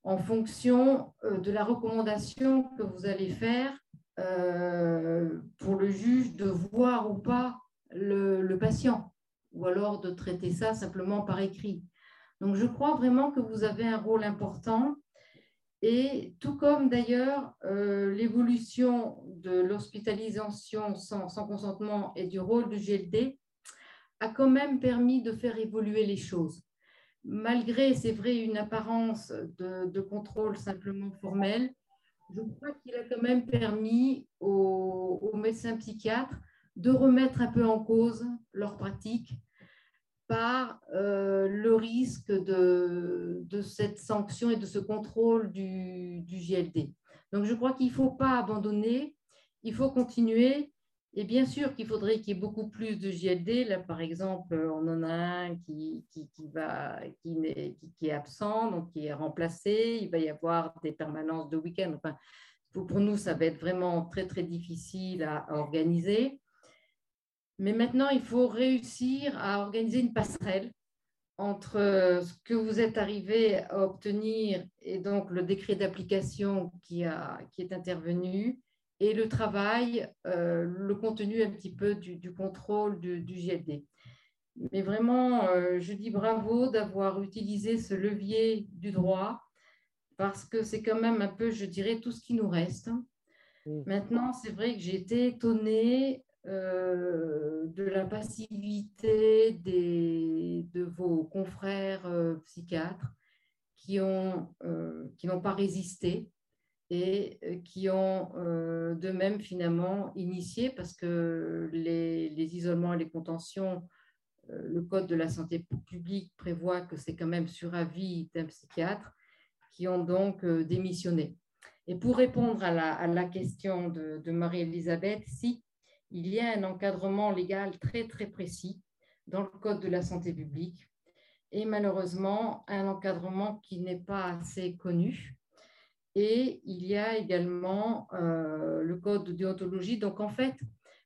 en fonction euh, de la recommandation que vous allez faire euh, pour le juge de voir ou pas le, patient, ou alors de traiter ça simplement par écrit. Donc je crois vraiment que vous avez un rôle important et tout comme d'ailleurs euh, l'évolution de l'hospitalisation sans, consentement et du rôle du GLD a quand même permis de faire évoluer les choses. Malgré, c'est vrai, une apparence de, contrôle simplement formel, je crois qu'il a quand même permis aux médecins psychiatres de remettre un peu en cause leur pratique par euh, le risque de, de, cette sanction et de ce contrôle du, du GLD. Donc, je crois qu'il ne faut pas abandonner, il faut continuer. Et bien sûr qu'il faudrait qu'il y ait beaucoup plus de GLD. Là, par exemple, on en a un qui, qui, qui va, qui, qui, est absent, donc qui est remplacé. Il va y avoir des permanences de week-end. Enfin, pour, nous, ça va être vraiment très, très difficile à organiser. Mais maintenant, il faut réussir à organiser une passerelle entre euh, ce que vous êtes arrivé à obtenir et donc le décret d'application qui, qui est intervenu et le travail, euh, le contenu un petit peu du, contrôle du, du, GLD. Mais vraiment, euh, je dis bravo d'avoir utilisé ce levier du droit parce que c'est quand même un peu, je dirais, tout ce qui nous reste. Mmh. Maintenant, c'est vrai que j'ai été étonnée euh, de la passivité des, de vos confrères euh, psychiatres euh, qui n'ont pas résisté et qui ont de même finalement initié parce que les, les, isolements et les contentions, le Code de la santé publique prévoit que c'est quand même sur avis d'un psychiatre, qui ont donc démissionné. Et pour répondre à la, à la question de, de Marie-Elisabeth, si il y a un encadrement légal très très précis dans le Code de la santé publique et malheureusement un encadrement qui n'est pas assez connu. Et il y a également euh, le Code de déontologie. Donc en fait,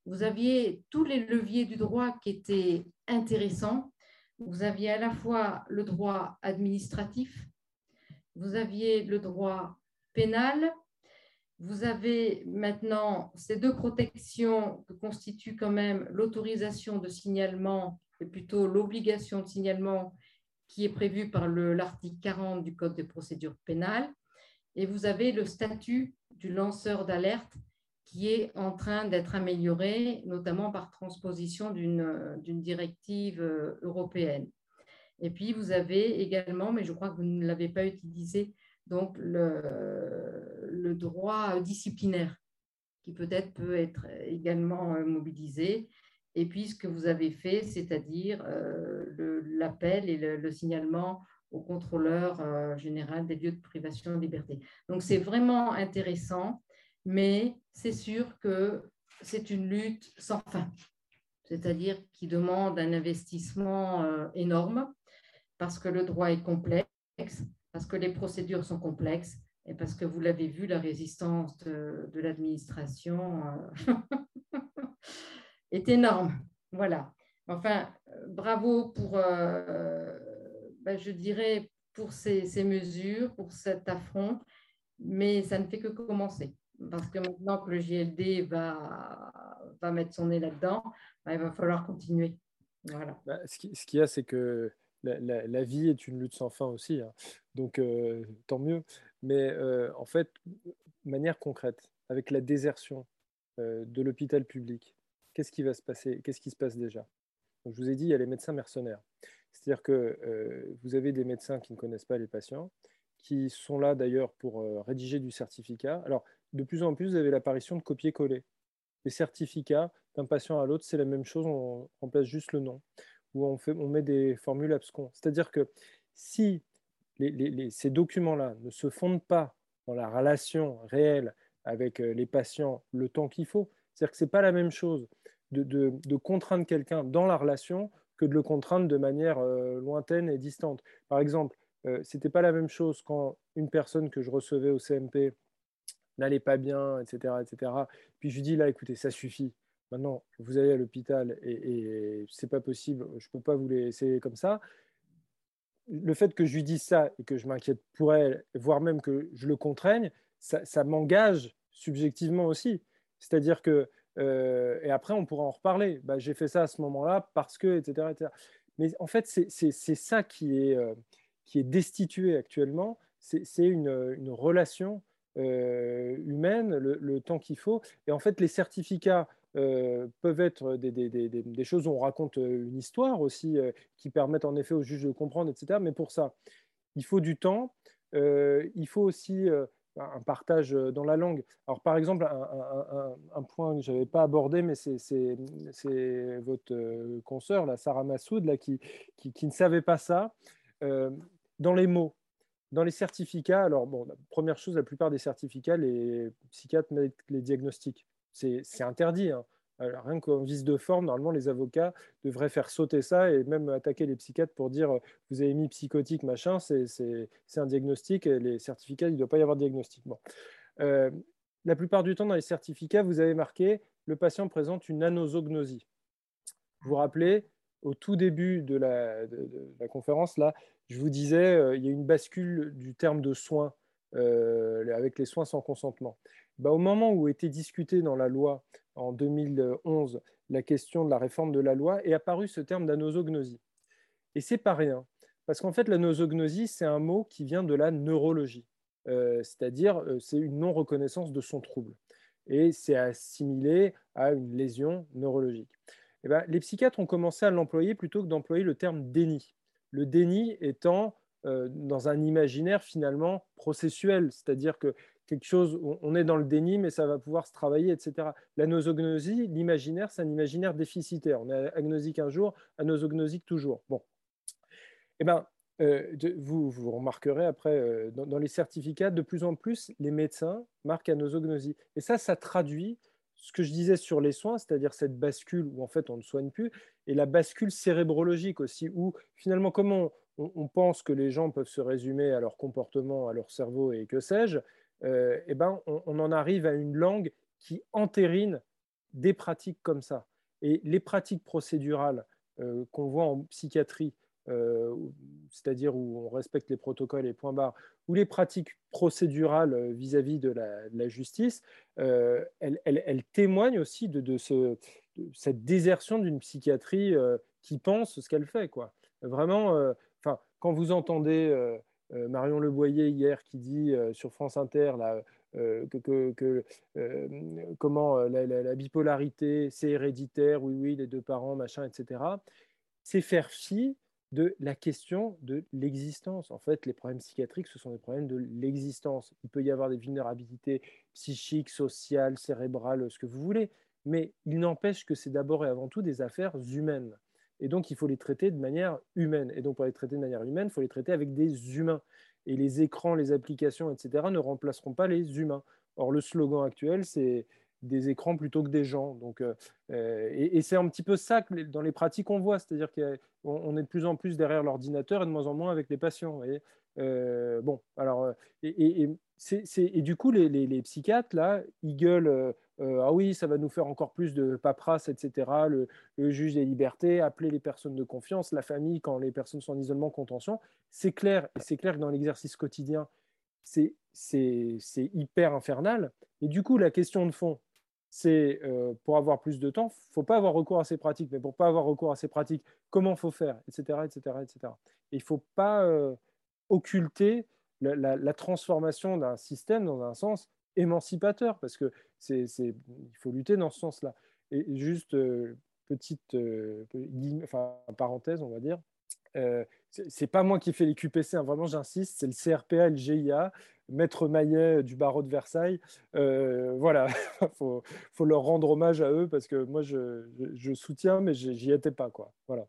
vous aviez tous les leviers du droit qui étaient intéressants. Vous aviez à la fois le droit administratif, vous aviez le droit pénal vous avez maintenant ces deux protections que constituent quand même l'autorisation de signalement et plutôt l'obligation de signalement qui est prévue par l'article 40 du Code des procédures pénales. Et vous avez le statut du lanceur d'alerte qui est en train d'être amélioré, notamment par transposition d'une directive euh, européenne. Et puis, vous avez également, mais je crois que vous ne l'avez pas utilisé, donc le, droit disciplinaire qui peut-être peut être également euh, mobilisé. Et puis ce que vous avez fait, c'est-à-dire euh, l'appel et le, signalement au contrôleur euh, général des lieux de privation de liberté. Donc c'est vraiment intéressant, mais c'est sûr que c'est une lutte sans fin, c'est-à-dire qui demande un investissement énorme parce que le droit est complexe, parce que les procédures sont complexes et parce que vous l'avez vu, la résistance de, l'administration euh, est énorme. Voilà. Enfin, bravo pour, euh, ben, je dirais, pour ces, mesures, pour cet affront, mais ça ne fait que commencer. Parce que maintenant que le JLD va, va mettre son nez là-dedans, ben, il va falloir continuer. Voilà. Bah, ce qu'il y a, c'est que la, vie est une lutte sans fin aussi. Hein. Donc, euh, tant mieux. Mais euh, en fait, manière concrète, avec la désertion euh, de l'hôpital public, qu'est-ce qui va se passer Qu'est-ce qui se passe déjà? Je vous ai dit, il y a les médecins mercenaires. C'est-à-dire que vous avez des médecins qui ne connaissent pas les patients, qui sont là d'ailleurs pour rédiger du certificat. Alors, de plus en plus, vous avez l'apparition de copier-coller. Les certificats d'un patient à l'autre, c'est la même chose, on remplace juste le nom, ou on, fait, on met des formules abscons. C'est-à-dire que si ces documents-là ne se fondent pas dans la relation réelle avec les patients le temps qu'il faut, c'est-à-dire que ce n'est pas la même chose de, contraindre quelqu'un dans la relation que de le contraindre de manière lointaine et distante. Par exemple, ce n'était pas la même chose quand une personne que je recevais au CMP n'allait pas bien, etc., etc. Puis je lui dis là, écoutez, ça suffit. Maintenant, vous allez à l'hôpital et, et c'est pas possible, je peux pas vous laisser comme ça. Le fait que je lui dise ça et que je m'inquiète pour elle, voire même que je le contraigne, ça, m'engage subjectivement aussi. C'est-à-dire que, euh, et après on pourra en reparler, bah, j'ai fait ça à ce moment-là parce que, etc.. Mais en fait, c'est ça qui est, euh, qui est destitué actuellement, c'est une, une, relation euh, humaine, le, temps qu'il faut. Et en fait, les certificats euh, peuvent être des, choses où on raconte euh, une histoire aussi, qui permettent en effet aux juges de comprendre, etc. Mais pour ça, il faut du temps. il faut aussi un partage dans la langue. Alors, par exemple, un, point que je n'avais pas abordé, mais c'est votre consoeur, la Sarah Massoud, là, qui, qui, ne savait pas ça. dans les mots, dans les certificats, alors, bon, première chose, la plupart des certificats, les psychiatres mettent les diagnostics. C'est interdit. Hein. rien qu'en vice de forme, normalement, les avocats devraient faire sauter ça et même attaquer les psychiatres pour dire vous avez mis psychotique, machin, c'est un diagnostic. Et les certificats, il ne doit pas y avoir de diagnostic. Bon. Euh, la plupart du temps, dans les certificats, vous avez marqué le patient présente une anosognosie. Vous vous rappelez, au tout début de la, conférence, là, je vous disais, euh, il y a une bascule du terme de soins euh, avec les soins sans consentement. Bah, au moment où était discuté dans la loi en 2011 la question de la réforme de la loi, est apparu ce terme d'anosognosie. Et c'est pas rien, parce qu'en fait, la nosognosie, c'est un mot qui vient de la neurologie, euh, c'est-à-dire c'est une non-reconnaissance de son trouble. Et c'est assimilé à une lésion neurologique. Ben, les psychiatres ont commencé à l'employer plutôt que d'employer le terme déni. Le déni étant euh, dans un imaginaire finalement processuel, c'est-à-dire que quelque chose, on est dans le déni, mais ça va pouvoir se travailler, etc. La nosognosie, l'imaginaire, c'est un imaginaire déficitaire. On est agnosique un jour, anosognosique toujours. Bon. Eh ben, euh, vous, vous remarquerez après, euh, dans, dans, les certificats, de plus en plus, les médecins marquent anosognosie. Et ça, ça traduit ce que je disais sur les soins, c'est-à-dire cette bascule où en fait on ne soigne plus, et la bascule cérébrologique aussi, où finalement comment on, pense que les gens peuvent se résumer à leur comportement, à leur cerveau et que sais-je, euh, eh ben on, en arrive à une langue qui entérine des pratiques comme ça. Et les pratiques procédurales euh, qu'on voit en psychiatrie, euh, c'est-à-dire où on respecte les protocoles et points barres, ou les pratiques procédurales euh, vis-à-vis de, la, justice, euh, elles, témoignent aussi de, cette désertion d'une psychiatrie qui pense ce qu'elle fait. Quoi. Vraiment, quand vous entendez Marion Leboyer hier qui dit sur France Inter que, comment la, la bipolarité, c'est héréditaire, oui, oui, les deux parents, machin, etc., c'est faire fi de la question de l'existence. En fait, les problèmes psychiatriques, ce sont des problèmes de l'existence. Il peut y avoir des vulnérabilités psychiques, sociales, cérébrales, ce que vous voulez, mais il n'empêche que c'est d'abord et avant tout des affaires humaines. Et donc, il faut les traiter de manière humaine. Et donc, pour les traiter de manière humaine, il faut les traiter avec des humains. Et les écrans, les applications, etc., ne remplaceront pas les humains. Or, le slogan actuel, c'est des écrans plutôt que des gens. Donc, euh, euh, et, c'est un petit peu ça que dans les pratiques on voit, c'est-à-dire qu'on est de plus en plus derrière l'ordinateur et de moins en moins avec les patients. Euh, bon, alors, et, et, du coup, les, psychiatres, là, ils gueulent Ah oui, ça va nous faire encore plus de paperasse, etc. Le, juge des libertés, appeler les personnes de confiance, la famille quand les personnes sont en isolement, contention. C'est clair, et c'est clair que dans l'exercice quotidien, c'est hyper infernal. Et du coup, la question de fond, c'est euh, pour avoir plus de temps, il faut pas avoir recours à ces pratiques, mais pour pas avoir recours à ces pratiques, comment faut faire, etc., etc., etc. Et il faut pas euh, occulter la, transformation d'un système dans un sens émancipateur, parce que il faut lutter dans ce sens-là. Et juste euh, petite enfin, parenthèse, on va dire. c'est pas moi qui fais les QPC, hein, vraiment j'insiste, c'est le CRPA et le GIA, maître Maillet du barreau de Versailles. voilà, il faut, leur rendre hommage à eux parce que moi je, je soutiens, mais j'y étais pas. Quoi. Voilà.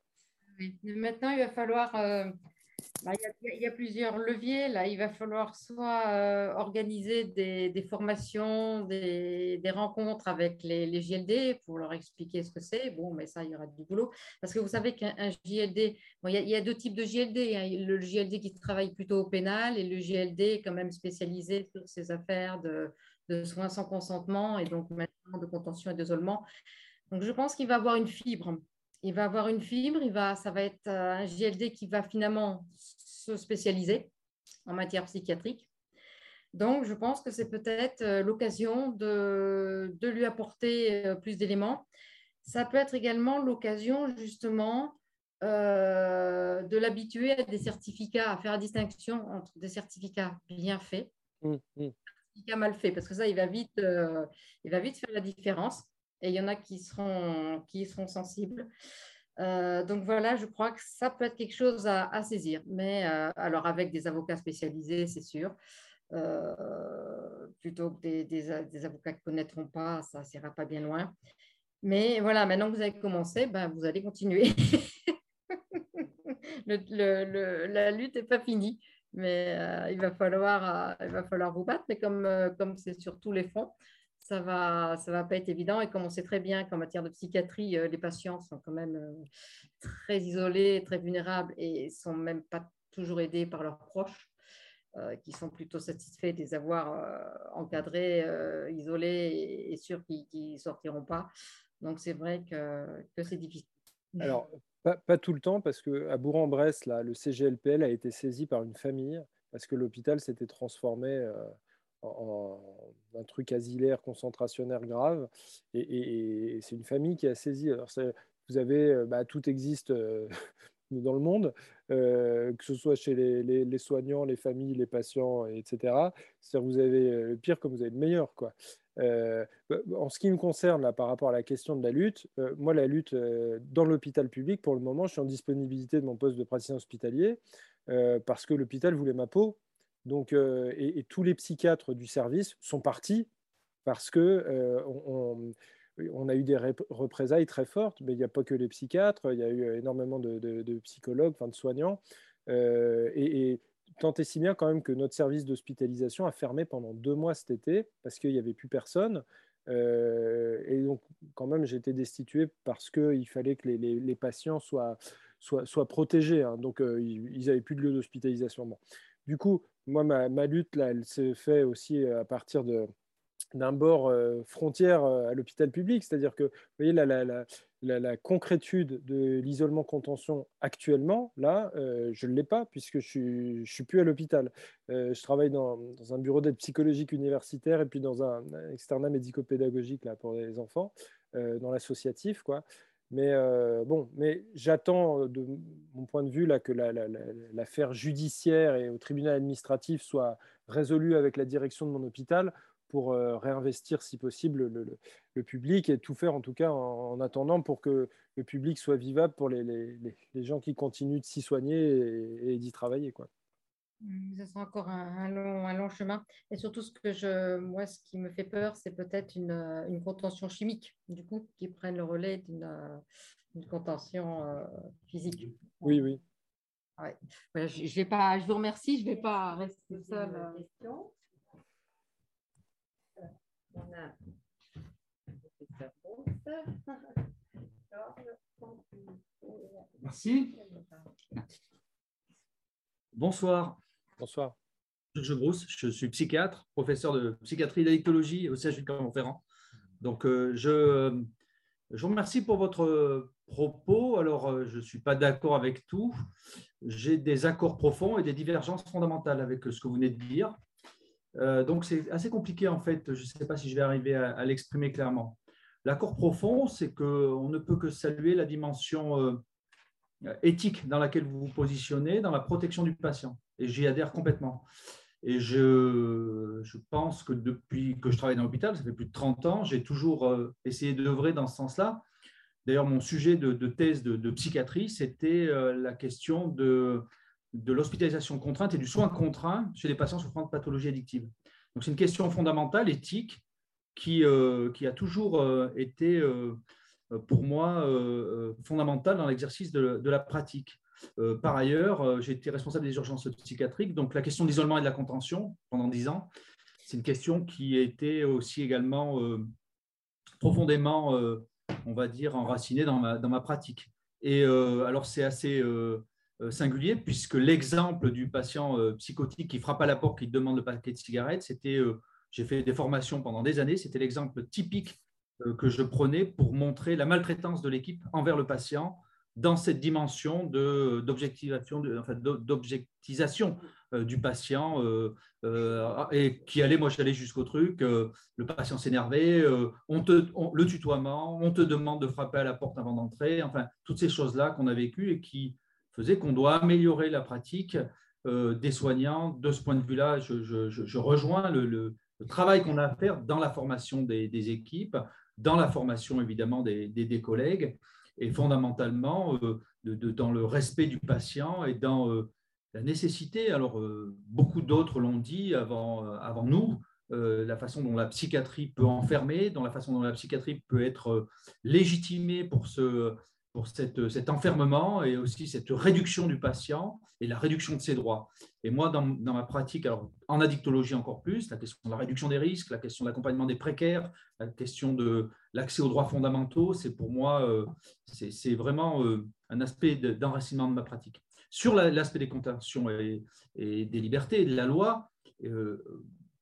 Maintenant, il va falloir bah, il, y a, plusieurs leviers. Là, il va falloir soit euh, organiser des, formations, des, rencontres avec les, JLD pour leur expliquer ce que c'est. Bon, mais ça, il y aura du boulot. Parce que vous savez qu'un JLD, il, y a, deux types de JLD. Hein. Le JLD qui travaille plutôt au pénal et le JLD quand même spécialisé sur ces affaires de, de soins sans consentement et donc maintenant de contention et d'isolement. Donc, je pense qu'il va avoir une fibre il va avoir une fibre, il va, ça va être euh, un JLD qui va finalement se spécialiser en matière psychiatrique. Donc, je pense que c'est peut-être euh, l'occasion de, de, lui apporter euh, plus d'éléments. Ça peut être également l'occasion, justement, de l'habituer à des certificats, à faire la distinction entre des certificats bien faits et mmh, des mmh. certificats mal faits, parce que ça, il va vite, il va vite faire la différence et il y en a qui seront, qui seront sensibles. Euh, donc voilà, je crois que ça peut être quelque chose à, saisir, mais euh, alors avec des avocats spécialisés, c'est sûr, euh, plutôt que des, avocats qui ne connaîtront pas, ça n'ira pas bien loin. Mais voilà, maintenant que vous avez commencé, ben, vous allez continuer. la lutte n'est pas finie, mais il, va falloir, il va falloir vous battre, mais comme c'est sur tous les fronts, ça va, ça va pas être évident. Et comme on sait très bien qu'en matière de psychiatrie, euh, les patients sont quand même euh, très isolés, très vulnérables et sont même pas toujours aidés par leurs proches, euh, qui sont plutôt satisfaits de les avoir encadrés, isolés et, sûrs qu'ils ne sortiront pas. Donc c'est vrai que, c'est difficile. Alors, pas, pas, tout le temps, parce qu'à Bourg-en-Bresse, le CGLPL a été saisi par une famille, parce que l'hôpital s'était transformé un truc asilaire, concentrationnaire grave. Et, c'est une famille qui a saisi. Alors, vous avez, euh, bah, tout existe euh, dans le monde, euh, que ce soit chez les, soignants, les familles, les patients, etc. C'est-à-dire vous avez le pire comme vous avez le meilleur. Quoi. Bah, en ce qui me concerne, là, par rapport à la question de la lutte, moi, la lutte dans l'hôpital public, pour le moment, je suis en disponibilité de mon poste de praticien hospitalier parce que l'hôpital voulait ma peau donc, euh, et, tous les psychiatres du service sont partis parce que euh, on, a eu des représailles très fortes, mais il n'y a pas que les psychiatres, il y a eu énormément de, psychologues, enfin de soignants, euh, et, tant et si bien quand même que notre service d'hospitalisation a fermé pendant deux mois cet été parce qu'il n'y avait plus personne. et donc, quand même, j'ai été destitué parce qu'il fallait que les, patients soient, protégés. Hein. donc, ils n'avaient plus de lieu d'hospitalisation. Bon. Du coup, moi, ma, lutte, elle se fait aussi euh, à partir de, d'un bord euh, frontière euh, à l'hôpital public. C'est-à-dire que, voyez, la, la, la, concrétude de l'isolement contention actuellement, là, je ne l'ai pas puisque je ne suis, plus à l'hôpital. je travaille dans, dans un bureau d'aide psychologique universitaire et puis dans un externat médico-pédagogique là, pour les enfants, dans l'associatif. quoi. Mais euh, bon, mais j'attends de mon point de vue là que l'affaire judiciaire et au tribunal administratif soit résolue avec la direction de mon hôpital pour euh, réinvestir si possible le, public et tout faire en tout cas en, attendant pour que le public soit vivable pour les, gens qui continuent de s'y soigner et, et d'y travailler. Quoi. Mmh, ça sera encore un, long, un long chemin. Et surtout, ce que je, moi, ce qui me fait peur, c'est peut-être une, une, contention chimique, du coup, qui prenne le relais d'une une contention euh, physique. Oui, oui. Ouais. je, je, vais pas, je vous remercie, je ne vais pas rester seule. On a... Merci. Bonsoir. Bonsoir. Je je suis psychiatre, professeur de psychiatrie et d'addictologie au CHU de Clermont-Ferrand. Donc, euh, je, je, vous remercie pour votre propos. Alors, euh, je ne suis pas d'accord avec tout. J'ai des accords profonds et des divergences fondamentales avec ce que vous venez de dire. Euh, donc, c'est assez compliqué, en fait. Je ne sais pas si je vais arriver à, l'exprimer clairement. L'accord profond, c'est qu'on ne peut que saluer la dimension éthique dans laquelle vous vous positionnez dans la protection du patient et j'y adhère complètement. Et je, je, pense que depuis que je travaille dans l'hôpital, ça fait plus de 30 ans, j'ai toujours euh, essayé d'œuvrer dans ce sens-là. D'ailleurs, mon sujet de, thèse de, psychiatrie, c'était la question de, de l'hospitalisation contrainte et du soin contraint chez les patients souffrant de pathologies addictives. Donc, c'est une question fondamentale, éthique, qui, qui a toujours été, pour moi, fondamentale dans l'exercice de, de, la pratique. Par ailleurs, j'ai été responsable des urgences psychiatriques, donc la question de l'isolement et de la contention pendant dix ans, c'est une question qui a été aussi également profondément, euh, on va dire, enraciné dans ma, dans ma pratique. Et euh, alors, c'est assez euh, singulier puisque l'exemple du patient psychotique qui frappe à la porte, qui demande le paquet de cigarettes, c'était, j'ai fait des formations pendant des années, c'était l'exemple typique que je prenais pour montrer la maltraitance de l'équipe envers le patient dans cette dimension d'objectivation, enfin, euh, du patient euh, euh, et qui allait, moi j'allais jusqu'au truc, le patient s'énervait, le tutoiement, on te demande de frapper à la porte avant d'entrer, enfin toutes ces choses-là qu'on a vécues et qui faisaient qu'on doit améliorer la pratique des soignants. De ce point de vue-là, je, rejoins le, travail qu'on a à faire dans la formation des, équipes, dans la formation évidemment des collègues et fondamentalement de, dans le respect du patient et dans la nécessité, alors euh, beaucoup d'autres l'ont dit avant, euh, nous, euh, la façon dont la psychiatrie peut enfermer, dans la façon dont la psychiatrie peut être légitimée pour, ce, pour cette, cet enfermement et aussi cette réduction du patient et la réduction de ses droits. Et moi, dans, dans, ma pratique, alors en addictologie encore plus, la question de la réduction des risques, la question de l'accompagnement des précaires, la question de l'accès aux droits fondamentaux, c'est pour moi, c'est vraiment un aspect d'enracinement de ma pratique. Sur l'aspect des contentions et, des libertés de la loi, euh,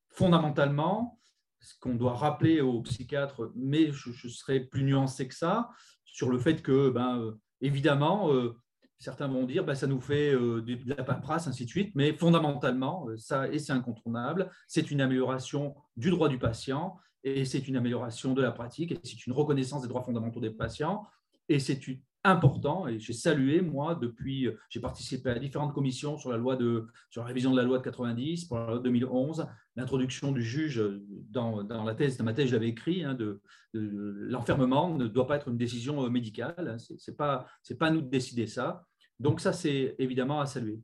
fondamentalement, ce qu'on doit rappeler aux psychiatres, mais je, serais plus nuancé que ça, sur le fait que, ben, euh, évidemment, euh, certains vont dire ben, ça nous fait de la paperasse, ainsi de suite, mais fondamentalement, ça, et c'est incontournable, c'est une amélioration du droit du patient, et c'est une amélioration de la pratique, et c'est une reconnaissance des droits fondamentaux des patients, et c'est important et j'ai salué, moi, depuis, j'ai participé à différentes commissions sur la, loi de, sur la révision de la loi de 90, pour la loi de 2011, l'introduction du juge dans, dans, la thèse, dans ma thèse, je l'avais écrit, hein, de, l'enfermement ne doit pas être une décision euh, médicale, hein, c'est pas, pas à nous de décider ça. Donc ça, c'est évidemment à saluer.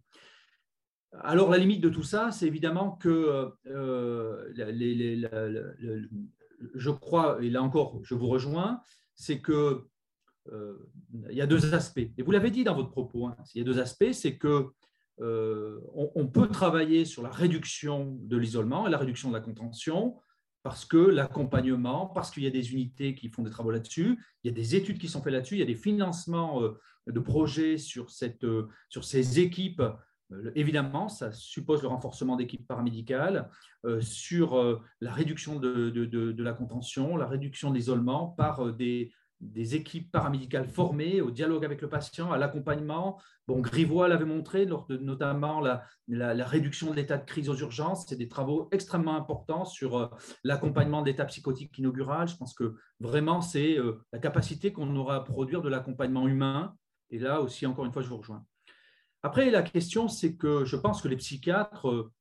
Alors la limite de tout ça, c'est évidemment que euh, je crois, et là encore, je vous rejoins, c'est que euh, il y a deux aspects. Et vous l'avez dit dans votre propos, hein, il y a deux aspects, c'est que euh, on, peut travailler sur la réduction de l'isolement et la réduction de la contention parce que l'accompagnement, parce qu'il y a des unités qui font des travaux là-dessus, il y a des études qui sont faites là-dessus, il y a des financements de projets sur ces équipes. Évidemment, ça suppose le renforcement d'équipes paramédicales sur la réduction de, de, de, la contention, la réduction de l'isolement par des, équipes paramédicales formées au dialogue avec le patient, à l'accompagnement. Bon, Grivois l'avait montré, lors de, notamment la, réduction de l'état de crise aux urgences. C'est des travaux extrêmement importants sur euh, l'accompagnement d'état psychotique inaugural. Je pense que vraiment, c'est euh, la capacité qu'on aura à produire de l'accompagnement humain. Et là aussi, encore une fois, je vous rejoins. Après, la question, c'est que je pense que les psychiatres euh,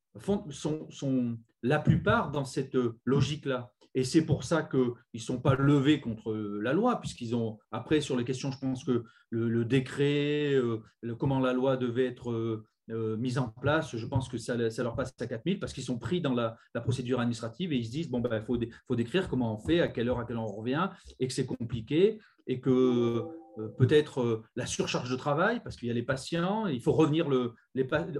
sont, la plupart dans cette logique-là. Et c'est pour ça qu'ils ne sont pas levés contre la loi, puisqu'ils ont, après, sur les questions, je pense que le, décret, euh, comment la loi devait être euh, euh, mise en place, je pense que ça, leur passe à 4000 parce qu'ils sont pris dans la, procédure administrative et ils se disent, bon, ben, il faut, faut décrire comment on fait, à quelle heure, à quelle heure on revient, et que c'est compliqué, et que euh, peut-être euh, la surcharge de travail, parce qu'il y a les patients, il faut revenir, le,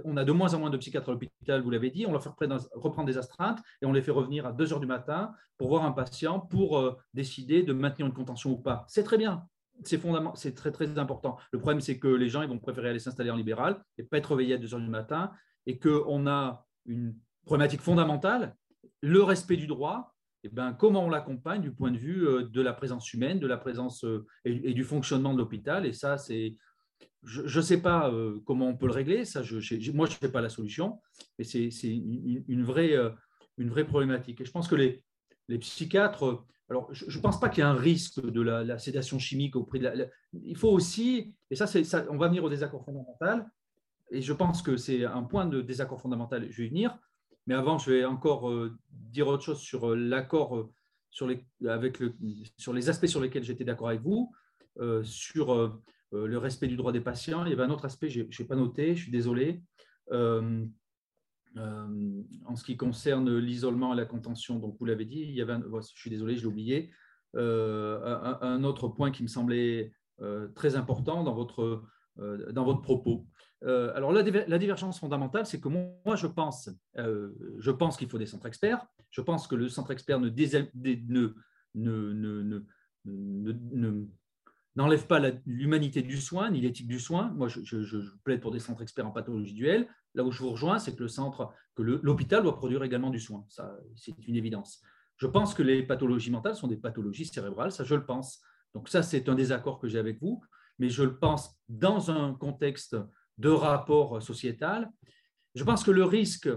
on a de moins en moins de psychiatres à l'hôpital, vous l'avez dit, on leur fait reprendre des astreintes et on les fait revenir à 2 heures du matin pour voir un patient pour euh, décider de maintenir une contention ou pas. C'est très bien, c'est c'est très très important. Le problème, c'est que les gens ils vont préférer aller s'installer en libéral et pas être réveillés à 2 heures du matin et qu'on a une problématique fondamentale, le respect du droit, eh ben, comment on l'accompagne du point de vue euh, de la présence humaine, de la présence euh, et, du fonctionnement de l'hôpital? Et ça, c'est, je ne sais pas euh, comment on peut le régler. Ça, moi, je ne sais pas la solution, mais c'est, une, vraie, une vraie problématique. Et je pense que les, les psychiatres, alors je ne pense pas qu'il y ait un risque de la, sédation chimique au prix de la, Il faut aussi, et ça, ça, on va venir au désaccord fondamental. Et je pense que c'est un point de désaccord fondamental. Je vais y venir mais avant, je vais encore euh, dire autre chose sur euh, l'accord euh, sur les, avec le, sur les aspects sur lesquels j'étais d'accord avec vous. sur le respect du droit des patients. Il y avait un autre aspect, je n'ai pas noté, je suis désolé. en ce qui concerne l'isolement et la contention, donc vous l'avez dit, il y avait je suis désolé, je l'ai oublié. un, autre point qui me semblait très important dans votre, dans votre propos. alors la, la, divergence fondamentale, c'est que moi, je pense, je pense qu'il faut des centres experts. Je pense que le centre expert ne n'enlève pas l'humanité du soin ni l'éthique du soin. Moi, je, plaide pour des centres experts en pathologie duelle. Là où je vous rejoins, c'est que le centre, que l'hôpital doit produire également du soin. Ça, c'est une évidence. Je pense que les pathologies mentales sont des pathologies cérébrales. Ça, je le pense. Donc ça, c'est un désaccord que j'ai avec vous, mais je le pense dans un contexte de rapport sociétal. Je pense que le risque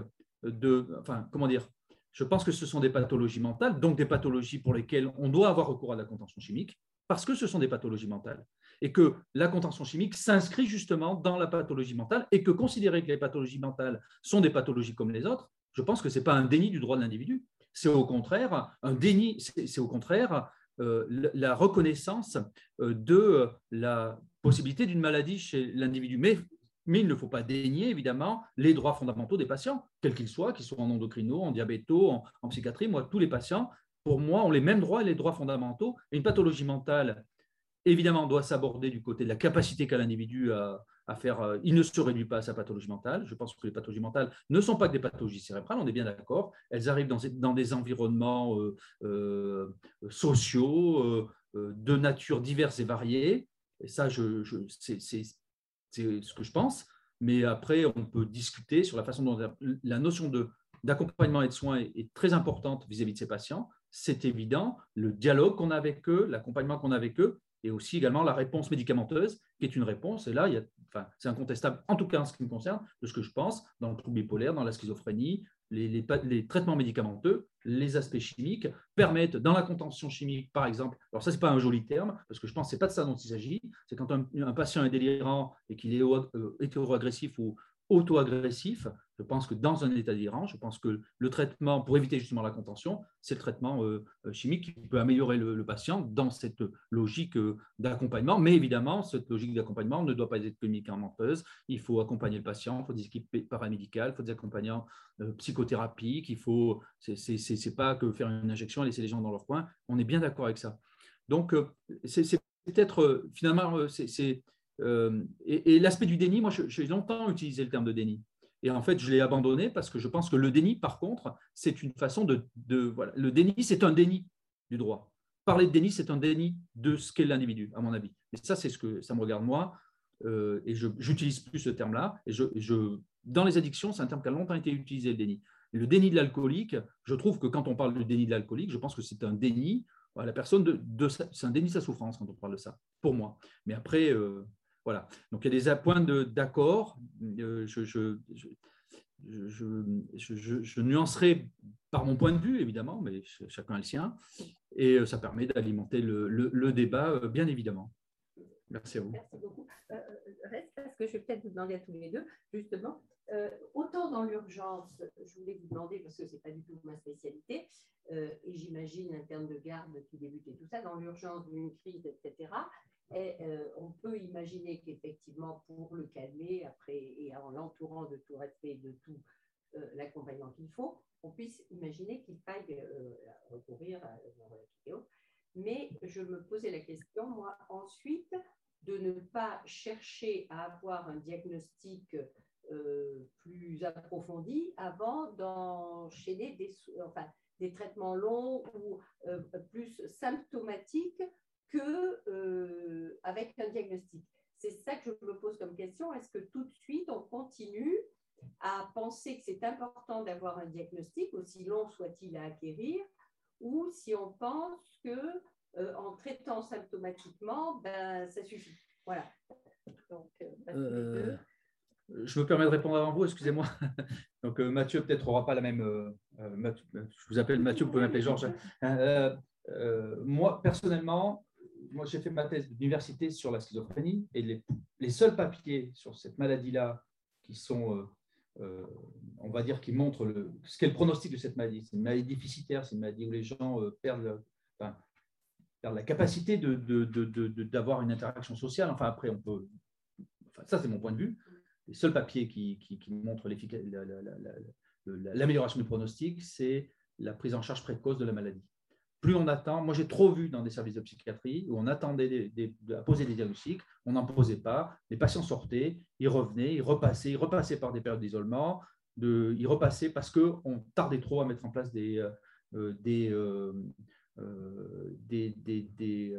de, enfin, comment dire, je pense que ce sont des pathologies mentales, donc des pathologies pour lesquelles on doit avoir recours à la contention chimique parce que ce sont des pathologies mentales et que la contention chimique s'inscrit justement dans la pathologie mentale et que considérer que les pathologies mentales sont des pathologies comme les autres, je pense que ce n'est pas un déni du droit de l'individu, c'est au contraire un déni, c'est au contraire la reconnaissance euh, de la possibilité d'une maladie chez l'individu. Mais, mais il ne faut pas dénier évidemment les droits fondamentaux des patients, quels qu'ils soient, qu'ils soient en endocrino, en diabéto, en, en psychiatrie. Moi, tous les patients pour moi, ont les mêmes droits et les droits fondamentaux. une pathologie mentale, évidemment, doit s'aborder du côté de la capacité qu'a l'individu à, Euh, il ne se réduit pas à sa pathologie mentale. Je pense que les pathologies mentales ne sont pas que des pathologies cérébrales, on est bien d'accord. Elles arrivent dans, des environnements euh, euh, sociaux, de nature diverse et variée. Et ça, c'est ce que je pense. Mais après, on peut discuter sur la façon dont la notion d'accompagnement et de soins est, très importante vis à -vis de ces patients c'est évident, le dialogue qu'on a avec eux, l'accompagnement qu'on a avec eux, et aussi également la réponse médicamenteuse, qui est une réponse. Et là, il y a, enfin, c'est incontestable, en tout cas en ce qui me concerne, de ce que je pense, dans le trouble bipolaire, dans la schizophrénie, les, traitements médicamenteux, les aspects chimiques permettent, dans la contention chimique, par exemple, alors ça, ce n'est pas un joli terme, parce que je pense que ce n'est pas de ça dont il s'agit, c'est quand un, un, patient est délirant et qu'il est euh, hétéroagressif ou, auto-agressif. Je pense que dans un état délirant, je pense que le traitement, pour éviter justement la contention, c'est le traitement euh, euh, chimique qui peut améliorer le, patient dans cette logique euh, d'accompagnement. Mais évidemment, cette logique d'accompagnement ne doit pas être médicamenteuse. Il faut accompagner le patient, il faut des équipes paramédicales, il faut des accompagnants psychothérapiques, il faut, c'est pas que faire une injection et laisser les gens dans leur coin. On est bien d'accord avec ça. Donc, c'est peut-être, finalement, c'est euh, et, l'aspect du déni, moi, j'ai longtemps utilisé le terme de déni. Et en fait, je l'ai abandonné parce que je pense que le déni, par contre, c'est une façon de. voilà. Le déni, c'est un déni du droit. Parler de déni, c'est un déni de ce qu'est l'individu, à mon avis. Et ça, c'est ce que ça me regarde moi. Euh, et je n'utilise plus ce terme-là. Et je, dans les addictions, c'est un terme qui a longtemps été utilisé, le déni. Le déni de l'alcoolique, je trouve que quand on parle de déni de l'alcoolique, je pense que c'est un déni la personne de, de c'est un déni de sa souffrance quand on parle de ça, pour moi. Mais après, euh, voilà. Donc il y a des points d'accord. Euh, je, nuancerai par mon point de vue, évidemment, mais chacun a le sien. Et euh, ça permet d'alimenter le, débat, euh, bien évidemment. Merci à vous. Merci beaucoup. reste parce que je vais peut-être vous demander à tous les deux, justement, autant dans l'urgence, je voulais vous demander, parce que ce n'est pas du tout ma spécialité, et j'imagine un terme de garde qui débute et tout ça, dans l'urgence d'une crise, etc., euh, on peut imaginer qu'effectivement, pour le calmer, après, et en l'entourant de tout respect de tout euh, l'accompagnement qu'il faut, on puisse imaginer qu'il faille euh, recourir à la Mais je me posais la question, moi, ensuite, de ne pas chercher à avoir un diagnostic plus approfondi avant d'enchaîner des traitements longs ou plus symptomatiques que euh, avec un diagnostic. C'est ça que je me pose comme question. Est-ce que tout de suite, on continue à penser que c'est important d'avoir un diagnostic, aussi long soit-il à acquérir, ou si on pense que euh, en traitant symptomatiquement, ben, ça suffit? Voilà. Euh, je me permets de répondre avant vous, excusez-moi. Donc, Mathieu peut-être aura pas la même. je vous appelle Mathieu, vous pouvez m'appeler Georges. moi, personnellement, moi, j'ai fait ma thèse d'université sur la schizophrénie et les, seuls papiers sur cette maladie-là qui sont, euh, euh, on va dire, qui montrent le, ce qu'est le pronostic de cette maladie. C'est une maladie déficitaire, c'est une maladie où les gens euh, perdent. enfin, la capacité d'avoir une interaction sociale. Enfin, après, on peut. ça, c'est mon point de vue. Les seuls papiers qui, qui, qui montrent l'amélioration du pronostic, c'est la prise en charge précoce de la maladie. Plus on attend, moi j'ai trop vu dans des services de psychiatrie où on attendait à poser des diagnostics, on n'en posait pas, les patients sortaient, ils revenaient, ils repassaient, ils repassaient par des périodes d'isolement, ils repassaient parce qu'on tardait trop à mettre en place des, euh, euh, des, euh, des, des,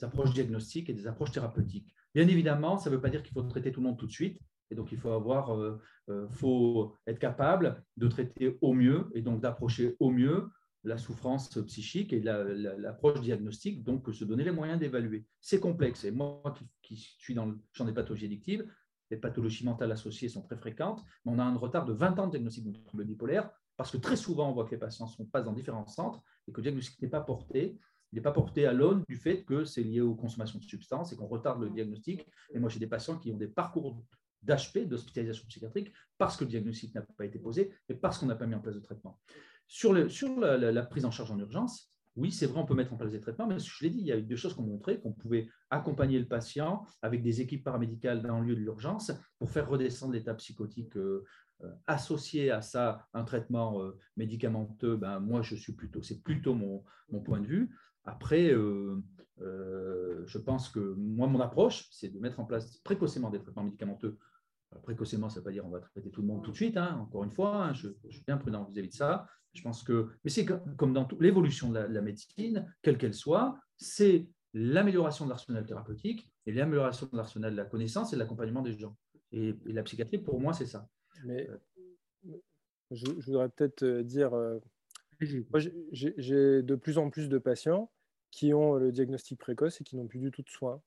approches diagnostiques et des approches thérapeutiques. Bien évidemment, ça ne veut pas dire qu'il faut traiter tout le monde tout de suite. Et donc, il faut être capable de traiter au mieux et donc d'approcher au mieux la souffrance psychique et l'approche diagnostique, donc se donner les moyens d'évaluer. C'est complexe. Et moi qui, suis dans le champ des pathologies addictives, les pathologies mentales associées sont très fréquentes, mais on a un retard de 20 ans de diagnostic de trouble bipolaire, parce que très souvent, on voit que les patients sont passent dans différents centres et que le diagnostic n'est pas porté. N'est pas porté à l'aune du fait que c'est lié aux consommations de substances et qu'on retarde le diagnostic. Et moi, j'ai des patients qui ont des parcours d'HP, d'hospitalisation psychiatrique, parce que le diagnostic n'a pas été posé et parce qu'on n'a pas mis en place de traitement. Sur, la, prise en charge en urgence, oui, c'est vrai, on peut mettre en place des traitements, mais je l'ai dit, il y a eu deux choses qui ont montré qu'on pouvait accompagner le patient avec des équipes paramédicales dans le lieu de l'urgence pour faire redescendre l'état psychotique euh, euh, associé à ça un traitement euh, médicamenteux. Ben, moi, je suis plutôt, c'est plutôt mon, mon, point de vue. Après, je pense que moi, mon approche, c'est de mettre en place précocement des traitements médicamenteux précocement, ça ne veut pas dire on va traiter tout le monde tout de suite, hein, encore une fois, hein, je, suis bien prudent vis-à-vis de ça. Je pense que, mais c'est comme dans l'évolution de, la, médecine, quelle qu'elle soit, c'est l'amélioration de l'arsenal thérapeutique et l'amélioration de l'arsenal de la connaissance et de l'accompagnement des gens. Et, la psychiatrie, pour moi, c'est ça. Mais euh, je, voudrais peut-être euh, dire, euh, moi, j'ai de plus en plus de patients qui ont le diagnostic précoce et qui n'ont plus du tout de soins.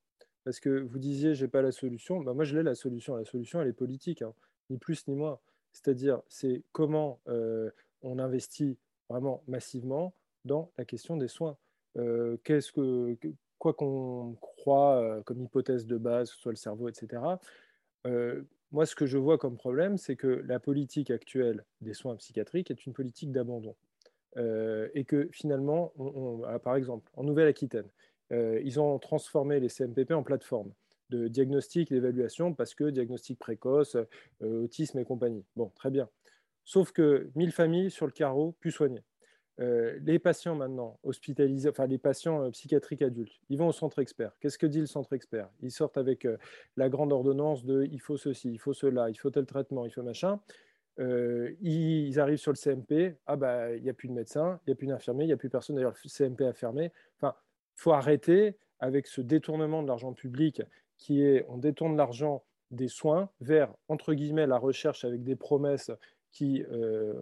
Parce que vous disiez, j'ai pas la solution. Bah, moi, je l'ai la solution. La solution, elle est politique, hein. ni plus ni moins. C'est-à-dire, c'est comment on investit vraiment massivement dans la question des soins. Euh, qu'est-ce que, quoi qu'on croit euh, comme hypothèse de base, que ce soit le cerveau, etc., euh, moi, ce que je vois comme problème, c'est que la politique actuelle des soins psychiatriques est une politique d'abandon. et que finalement, ah, par exemple, en Nouvelle-Aquitaine, ils ont transformé les CMPP en plateforme de diagnostic d'évaluation parce que diagnostic précoce, autisme et compagnie. Bon, très bien. Sauf que 1000 familles sur le carreau, plus soignées. Euh, les patients maintenant hospitalisés, enfin les patients euh, psychiatriques adultes, ils vont au centre expert. Qu'est-ce que dit le centre expert? Ils sortent avec euh, la grande ordonnance de il faut ceci, il faut cela, il faut tel traitement, il faut machin. ils arrivent sur le CMP, ah bah il n'y a plus de médecin, il n'y a plus d'infirmier, il n'y a plus personne. D'ailleurs, le CMP a fermé. Enfin, faut arrêter avec ce détournement de l'argent public qui est on détourne l'argent des soins vers entre guillemets la recherche avec des promesses qui, euh,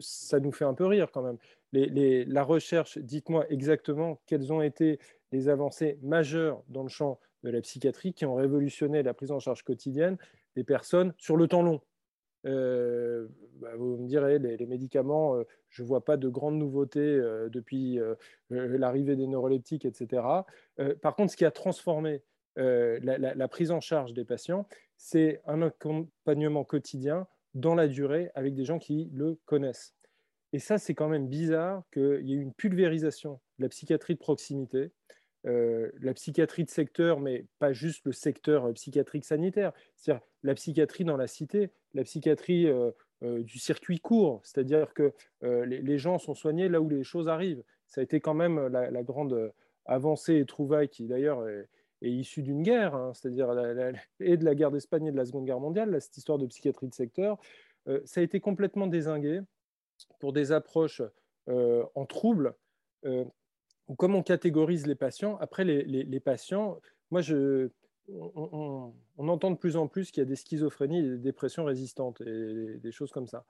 ça nous fait un peu rire quand même. la recherche, dites-moi exactement quelles ont été les avancées majeures dans le champ de la psychiatrie qui ont révolutionné la prise en charge quotidienne des personnes sur le temps long. Euh, bah, vous me direz, les, médicaments, euh, je ne vois pas de grandes nouveautés depuis l'arrivée des neuroleptiques, etc. par contre, ce qui a transformé la, prise en charge des patients, c'est un accompagnement quotidien dans la durée avec des gens qui le connaissent. Et ça, c'est quand même bizarre qu'il y ait une pulvérisation de la psychiatrie de proximité, euh, la psychiatrie de secteur, mais pas juste le secteur euh, psychiatrique sanitaire, c'est-à-dire la psychiatrie dans la cité, la psychiatrie euh, du circuit court, c'est-à-dire que les, gens sont soignés là où les choses arrivent. Ça a été quand même la, grande avancée et trouvaille qui d'ailleurs est issu d'une guerre, hein, c'est-à-dire et de la guerre d'Espagne et de la Seconde Guerre mondiale, cette histoire de psychiatrie de secteur, ça a été complètement désingué pour des approches en trouble, comme on catégorise les patients. Après, les, patients, moi, je, on, entend de plus en plus qu'il y a des schizophrénies des dépressions résistantes et des choses comme ça.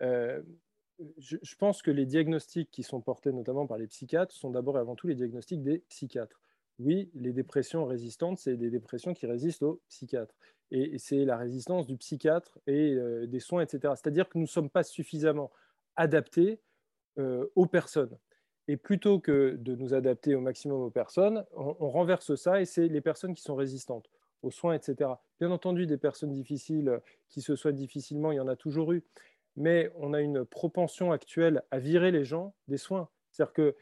je, pense que les diagnostics qui sont portés notamment par les psychiatres sont d'abord et avant tout les diagnostics des psychiatres oui, les dépressions résistantes, c'est des dépressions qui résistent au psychiatre. Et c'est la résistance du psychiatre et euh, des soins, etc. C'est-à-dire que nous ne sommes pas suffisamment adaptés euh, aux personnes. Et plutôt que de nous adapter au maximum aux personnes, on, renverse ça et c'est les personnes qui sont résistantes aux soins, etc. Bien entendu, des personnes difficiles euh, qui se soignent difficilement, il y en a toujours eu. Mais on a une propension actuelle à virer les gens des soins. C'est-à-dire que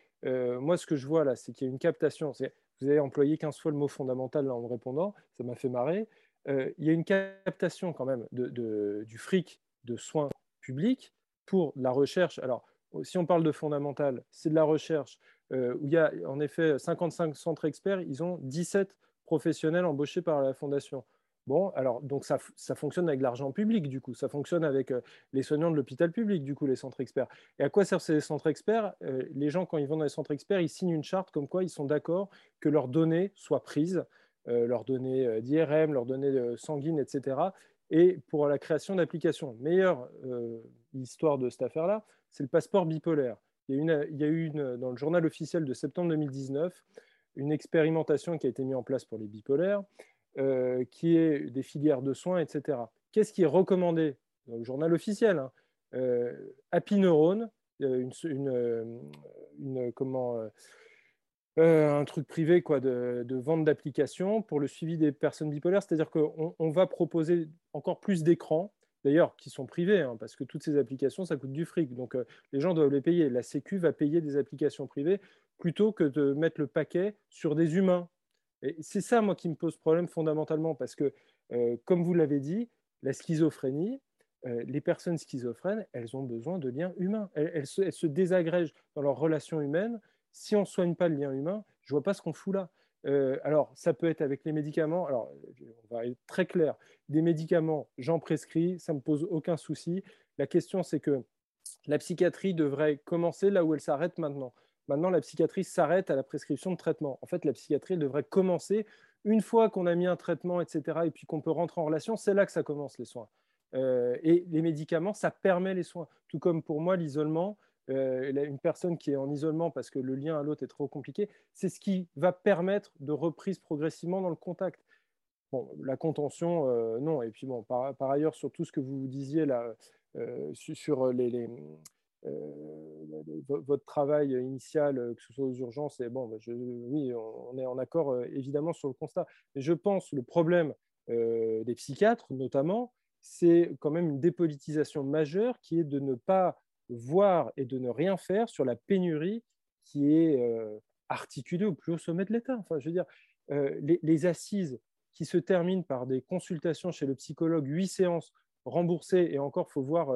moi, ce que je vois là, c'est qu'il y a une captation. Vous avez employé 15 fois le mot fondamental en me répondant, ça m'a fait marrer. il y a une captation quand même du fric de soins publics pour la recherche. Alors, si on parle de fondamental, c'est de la recherche où il y a en effet 55 centres experts, ils ont 17 professionnels embauchés par la fondation. Bon, alors, donc ça, fonctionne avec l'argent public, du coup, ça fonctionne avec les soignants de l'hôpital public, du coup, les centres experts. Et à quoi servent ces centres experts? Les gens, quand ils vont dans les centres experts, ils signent une charte comme quoi ils sont d'accord que leurs données soient prises, leurs données d'IRM, leurs données sanguines, etc., et pour la création d'applications. Meilleure histoire de cette affaire-là, c'est le passeport bipolaire. Il y a, une, eu une, dans le journal officiel de septembre 2019 une expérimentation qui a été mise en place pour les bipolaires euh, qui est des filières de soins, etc. Qu'est-ce qui est recommandé dans le journal officiel hein? Euh, Happy Neurone, euh, une, comment, un truc privé quoi, de, vente d'applications pour le suivi des personnes bipolaires, c'est-à-dire qu'on on va proposer encore plus d'écrans, d'ailleurs qui sont privés, hein, parce que toutes ces applications, ça coûte du fric, donc les gens doivent les payer. La Sécu va payer des applications privées plutôt que de mettre le paquet sur des humains c'est ça, moi, qui me pose problème fondamentalement, parce que, euh, comme vous l'avez dit, la schizophrénie, euh, les personnes schizophrènes, elles ont besoin de liens humains. Elles, se, désagrègent dans leurs relations humaines. Si on ne soigne pas le lien humain, je ne vois pas ce qu'on fout là. Euh, alors, ça peut être avec les médicaments. Alors, on va être très clair. Des médicaments, j'en prescris, ça ne me pose aucun souci. La question, c'est que la psychiatrie devrait commencer là où elle s'arrête maintenant. Maintenant, la psychiatrie s'arrête à la prescription de traitement. En fait, la psychiatrie devrait commencer une fois qu'on a mis un traitement, etc., et puis qu'on peut rentrer en relation, c'est là que ça commence les soins. Euh, et les médicaments, ça permet les soins. Tout comme pour moi, l'isolement, une personne qui est en isolement parce que le lien à l'autre est trop compliqué, c'est ce qui va permettre de reprise progressivement dans le contact. Bon, la contention, euh, non. Et puis bon, par, ailleurs, sur tout ce que vous disiez là, sur les euh, votre travail initial, euh, que ce soit aux urgences, et bon, bah, oui, on est en accord euh, évidemment sur le constat. Je pense le problème des psychiatres, notamment, c'est quand même une dépolitisation majeure qui est de ne pas voir et de ne rien faire sur la pénurie qui est articulée au plus haut sommet de l'État. Enfin, je veux dire, les, les, assises qui se terminent par des consultations chez le psychologue, huit séances remboursées, et encore, faut voir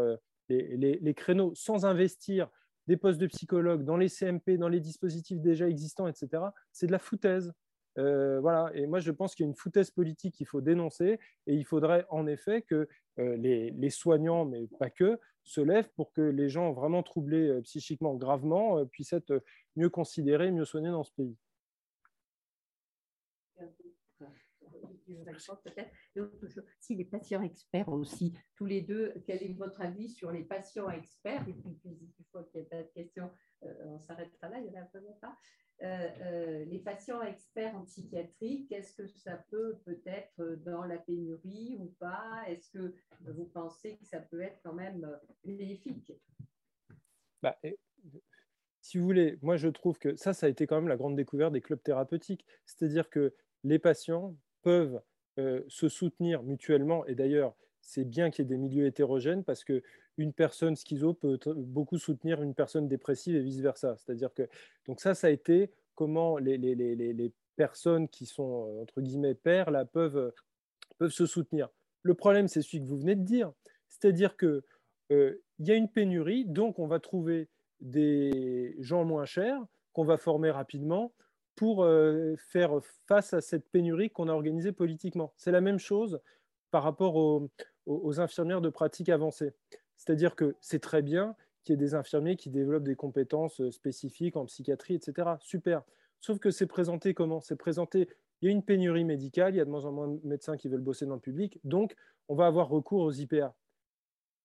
les, créneaux sans investir des postes de psychologues dans les CMP, dans les dispositifs déjà existants, etc., c'est de la foutaise. Euh, voilà. Et moi, je pense qu'il y a une foutaise politique qu'il faut dénoncer et il faudrait en effet que euh, les, soignants, mais pas que, se lèvent pour que les gens vraiment troublés euh, psychiquement gravement puissent être mieux considérés, mieux soignés dans ce pays si les patients experts aussi, tous les deux, quel est votre avis sur les patients experts? Et puis, une fois qu'il n'y a pas de questions, euh, on s'arrêtera là, il n'y en a vraiment pas. Euh, euh, les patients experts en psychiatrie, qu'est-ce que ça peut peut-être dans la pénurie ou pas? Est-ce que vous pensez que ça peut être quand même bénéfique? Bah, Si vous voulez, moi je trouve que ça, ça a été quand même la grande découverte des clubs thérapeutiques. C'est-à-dire que les patients peuvent euh, se soutenir mutuellement. Et d'ailleurs, c'est bien qu'il y ait des milieux hétérogènes parce qu'une personne schizo peut beaucoup soutenir une personne dépressive et vice-versa. C'est-à-dire que, donc ça, ça a été comment les, personnes qui sont, euh, entre guillemets, pères, là, peuvent, peuvent se soutenir. Le problème, c'est celui que vous venez de dire. C'est-à-dire qu'il euh, y a une pénurie, donc on va trouver des gens moins chers qu'on va former rapidement pour euh, faire face à cette pénurie qu'on a organisée politiquement. C'est la même chose par rapport aux, infirmières de pratique avancée. C'est-à-dire que c'est très bien qu'il y ait des infirmiers qui développent des compétences euh, spécifiques en psychiatrie, etc. Super. Sauf que c'est présenté comment? C'est présenté, il y a une pénurie médicale, il y a de moins en moins de médecins qui veulent bosser dans le public, donc on va avoir recours aux IPA.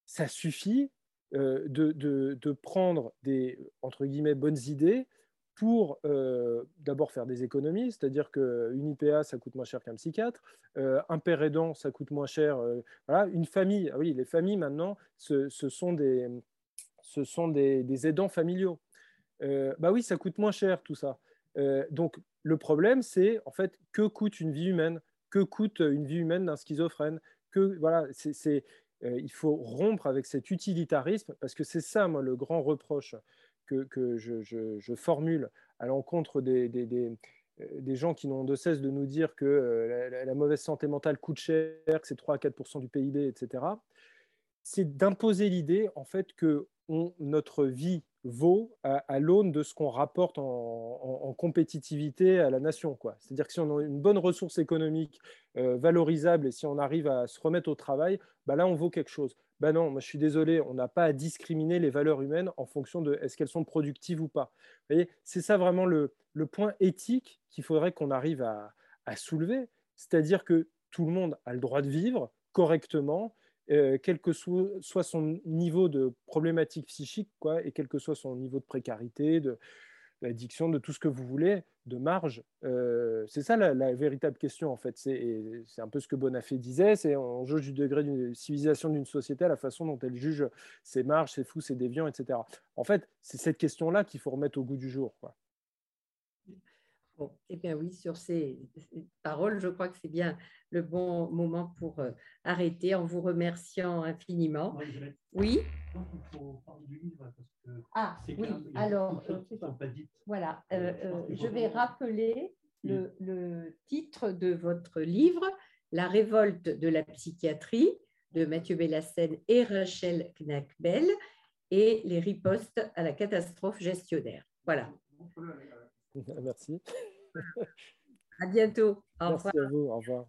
Ça suffit euh, de, de, prendre des, entre guillemets, bonnes idées, pour euh, d'abord faire des économies, c'est-à-dire qu'une IPA, ça coûte moins cher qu'un psychiatre, euh, un père aidant, ça coûte moins cher. Euh, voilà, une famille, ah oui, les familles maintenant, ce, sont, des, ce sont des, aidants familiaux. bah oui, ça coûte moins cher tout ça. donc le problème, c'est en fait que coûte une vie humaine, que coûte une vie humaine d'un schizophrène, que voilà, c'est, il faut rompre avec cet utilitarisme parce que c'est ça, moi, le grand reproche que, je, formule à l'encontre des, des, gens qui n'ont de cesse de nous dire que la, la, mauvaise santé mentale coûte cher, que c'est 3 à 4% du PIB, etc., c'est d'imposer l'idée en fait que notre vie vaut à, l'aune de ce qu'on rapporte en, compétitivité à la nation. C'est-à-dire que si on a une bonne ressource économique euh, valorisable et si on arrive à se remettre au travail, bah là, on vaut quelque chose. Bah non, moi, je suis désolé, on n'a pas à discriminer les valeurs humaines en fonction de est-ce qu'elles sont productives ou pas. Vous voyez, c'est ça vraiment le, le point éthique qu'il faudrait qu'on arrive à, à soulever. C'est-à-dire que tout le monde a le droit de vivre correctement, euh, quel que soit, son niveau de problématique psychique, quoi, et quel que soit son niveau de précarité, de, d'addiction, de tout ce que vous voulez, de marge. Euh, c'est ça la, véritable question, en fait. C'est, un peu ce que Bonafé disait, c'est on juge du degré d'une civilisation d'une société à la façon dont elle juge ses marges, ses fous, ses déviants, etc. En fait, c'est cette question-là qu'il faut remettre au goût du jour. Eh bien oui, sur ces, paroles, je crois que c'est bien le bon moment pour euh, arrêter en vous remerciant infiniment. Oui. Ah oui, alors, euh, voilà, euh, je vais rappeler le, le, titre de votre livre, La révolte de la psychiatrie, de Mathieu Bellassène et Rachel Knackbell, et les ripostes à la catastrophe gestionnaire. Voilà. Merci. À bientôt. Au Merci à vous. Au revoir.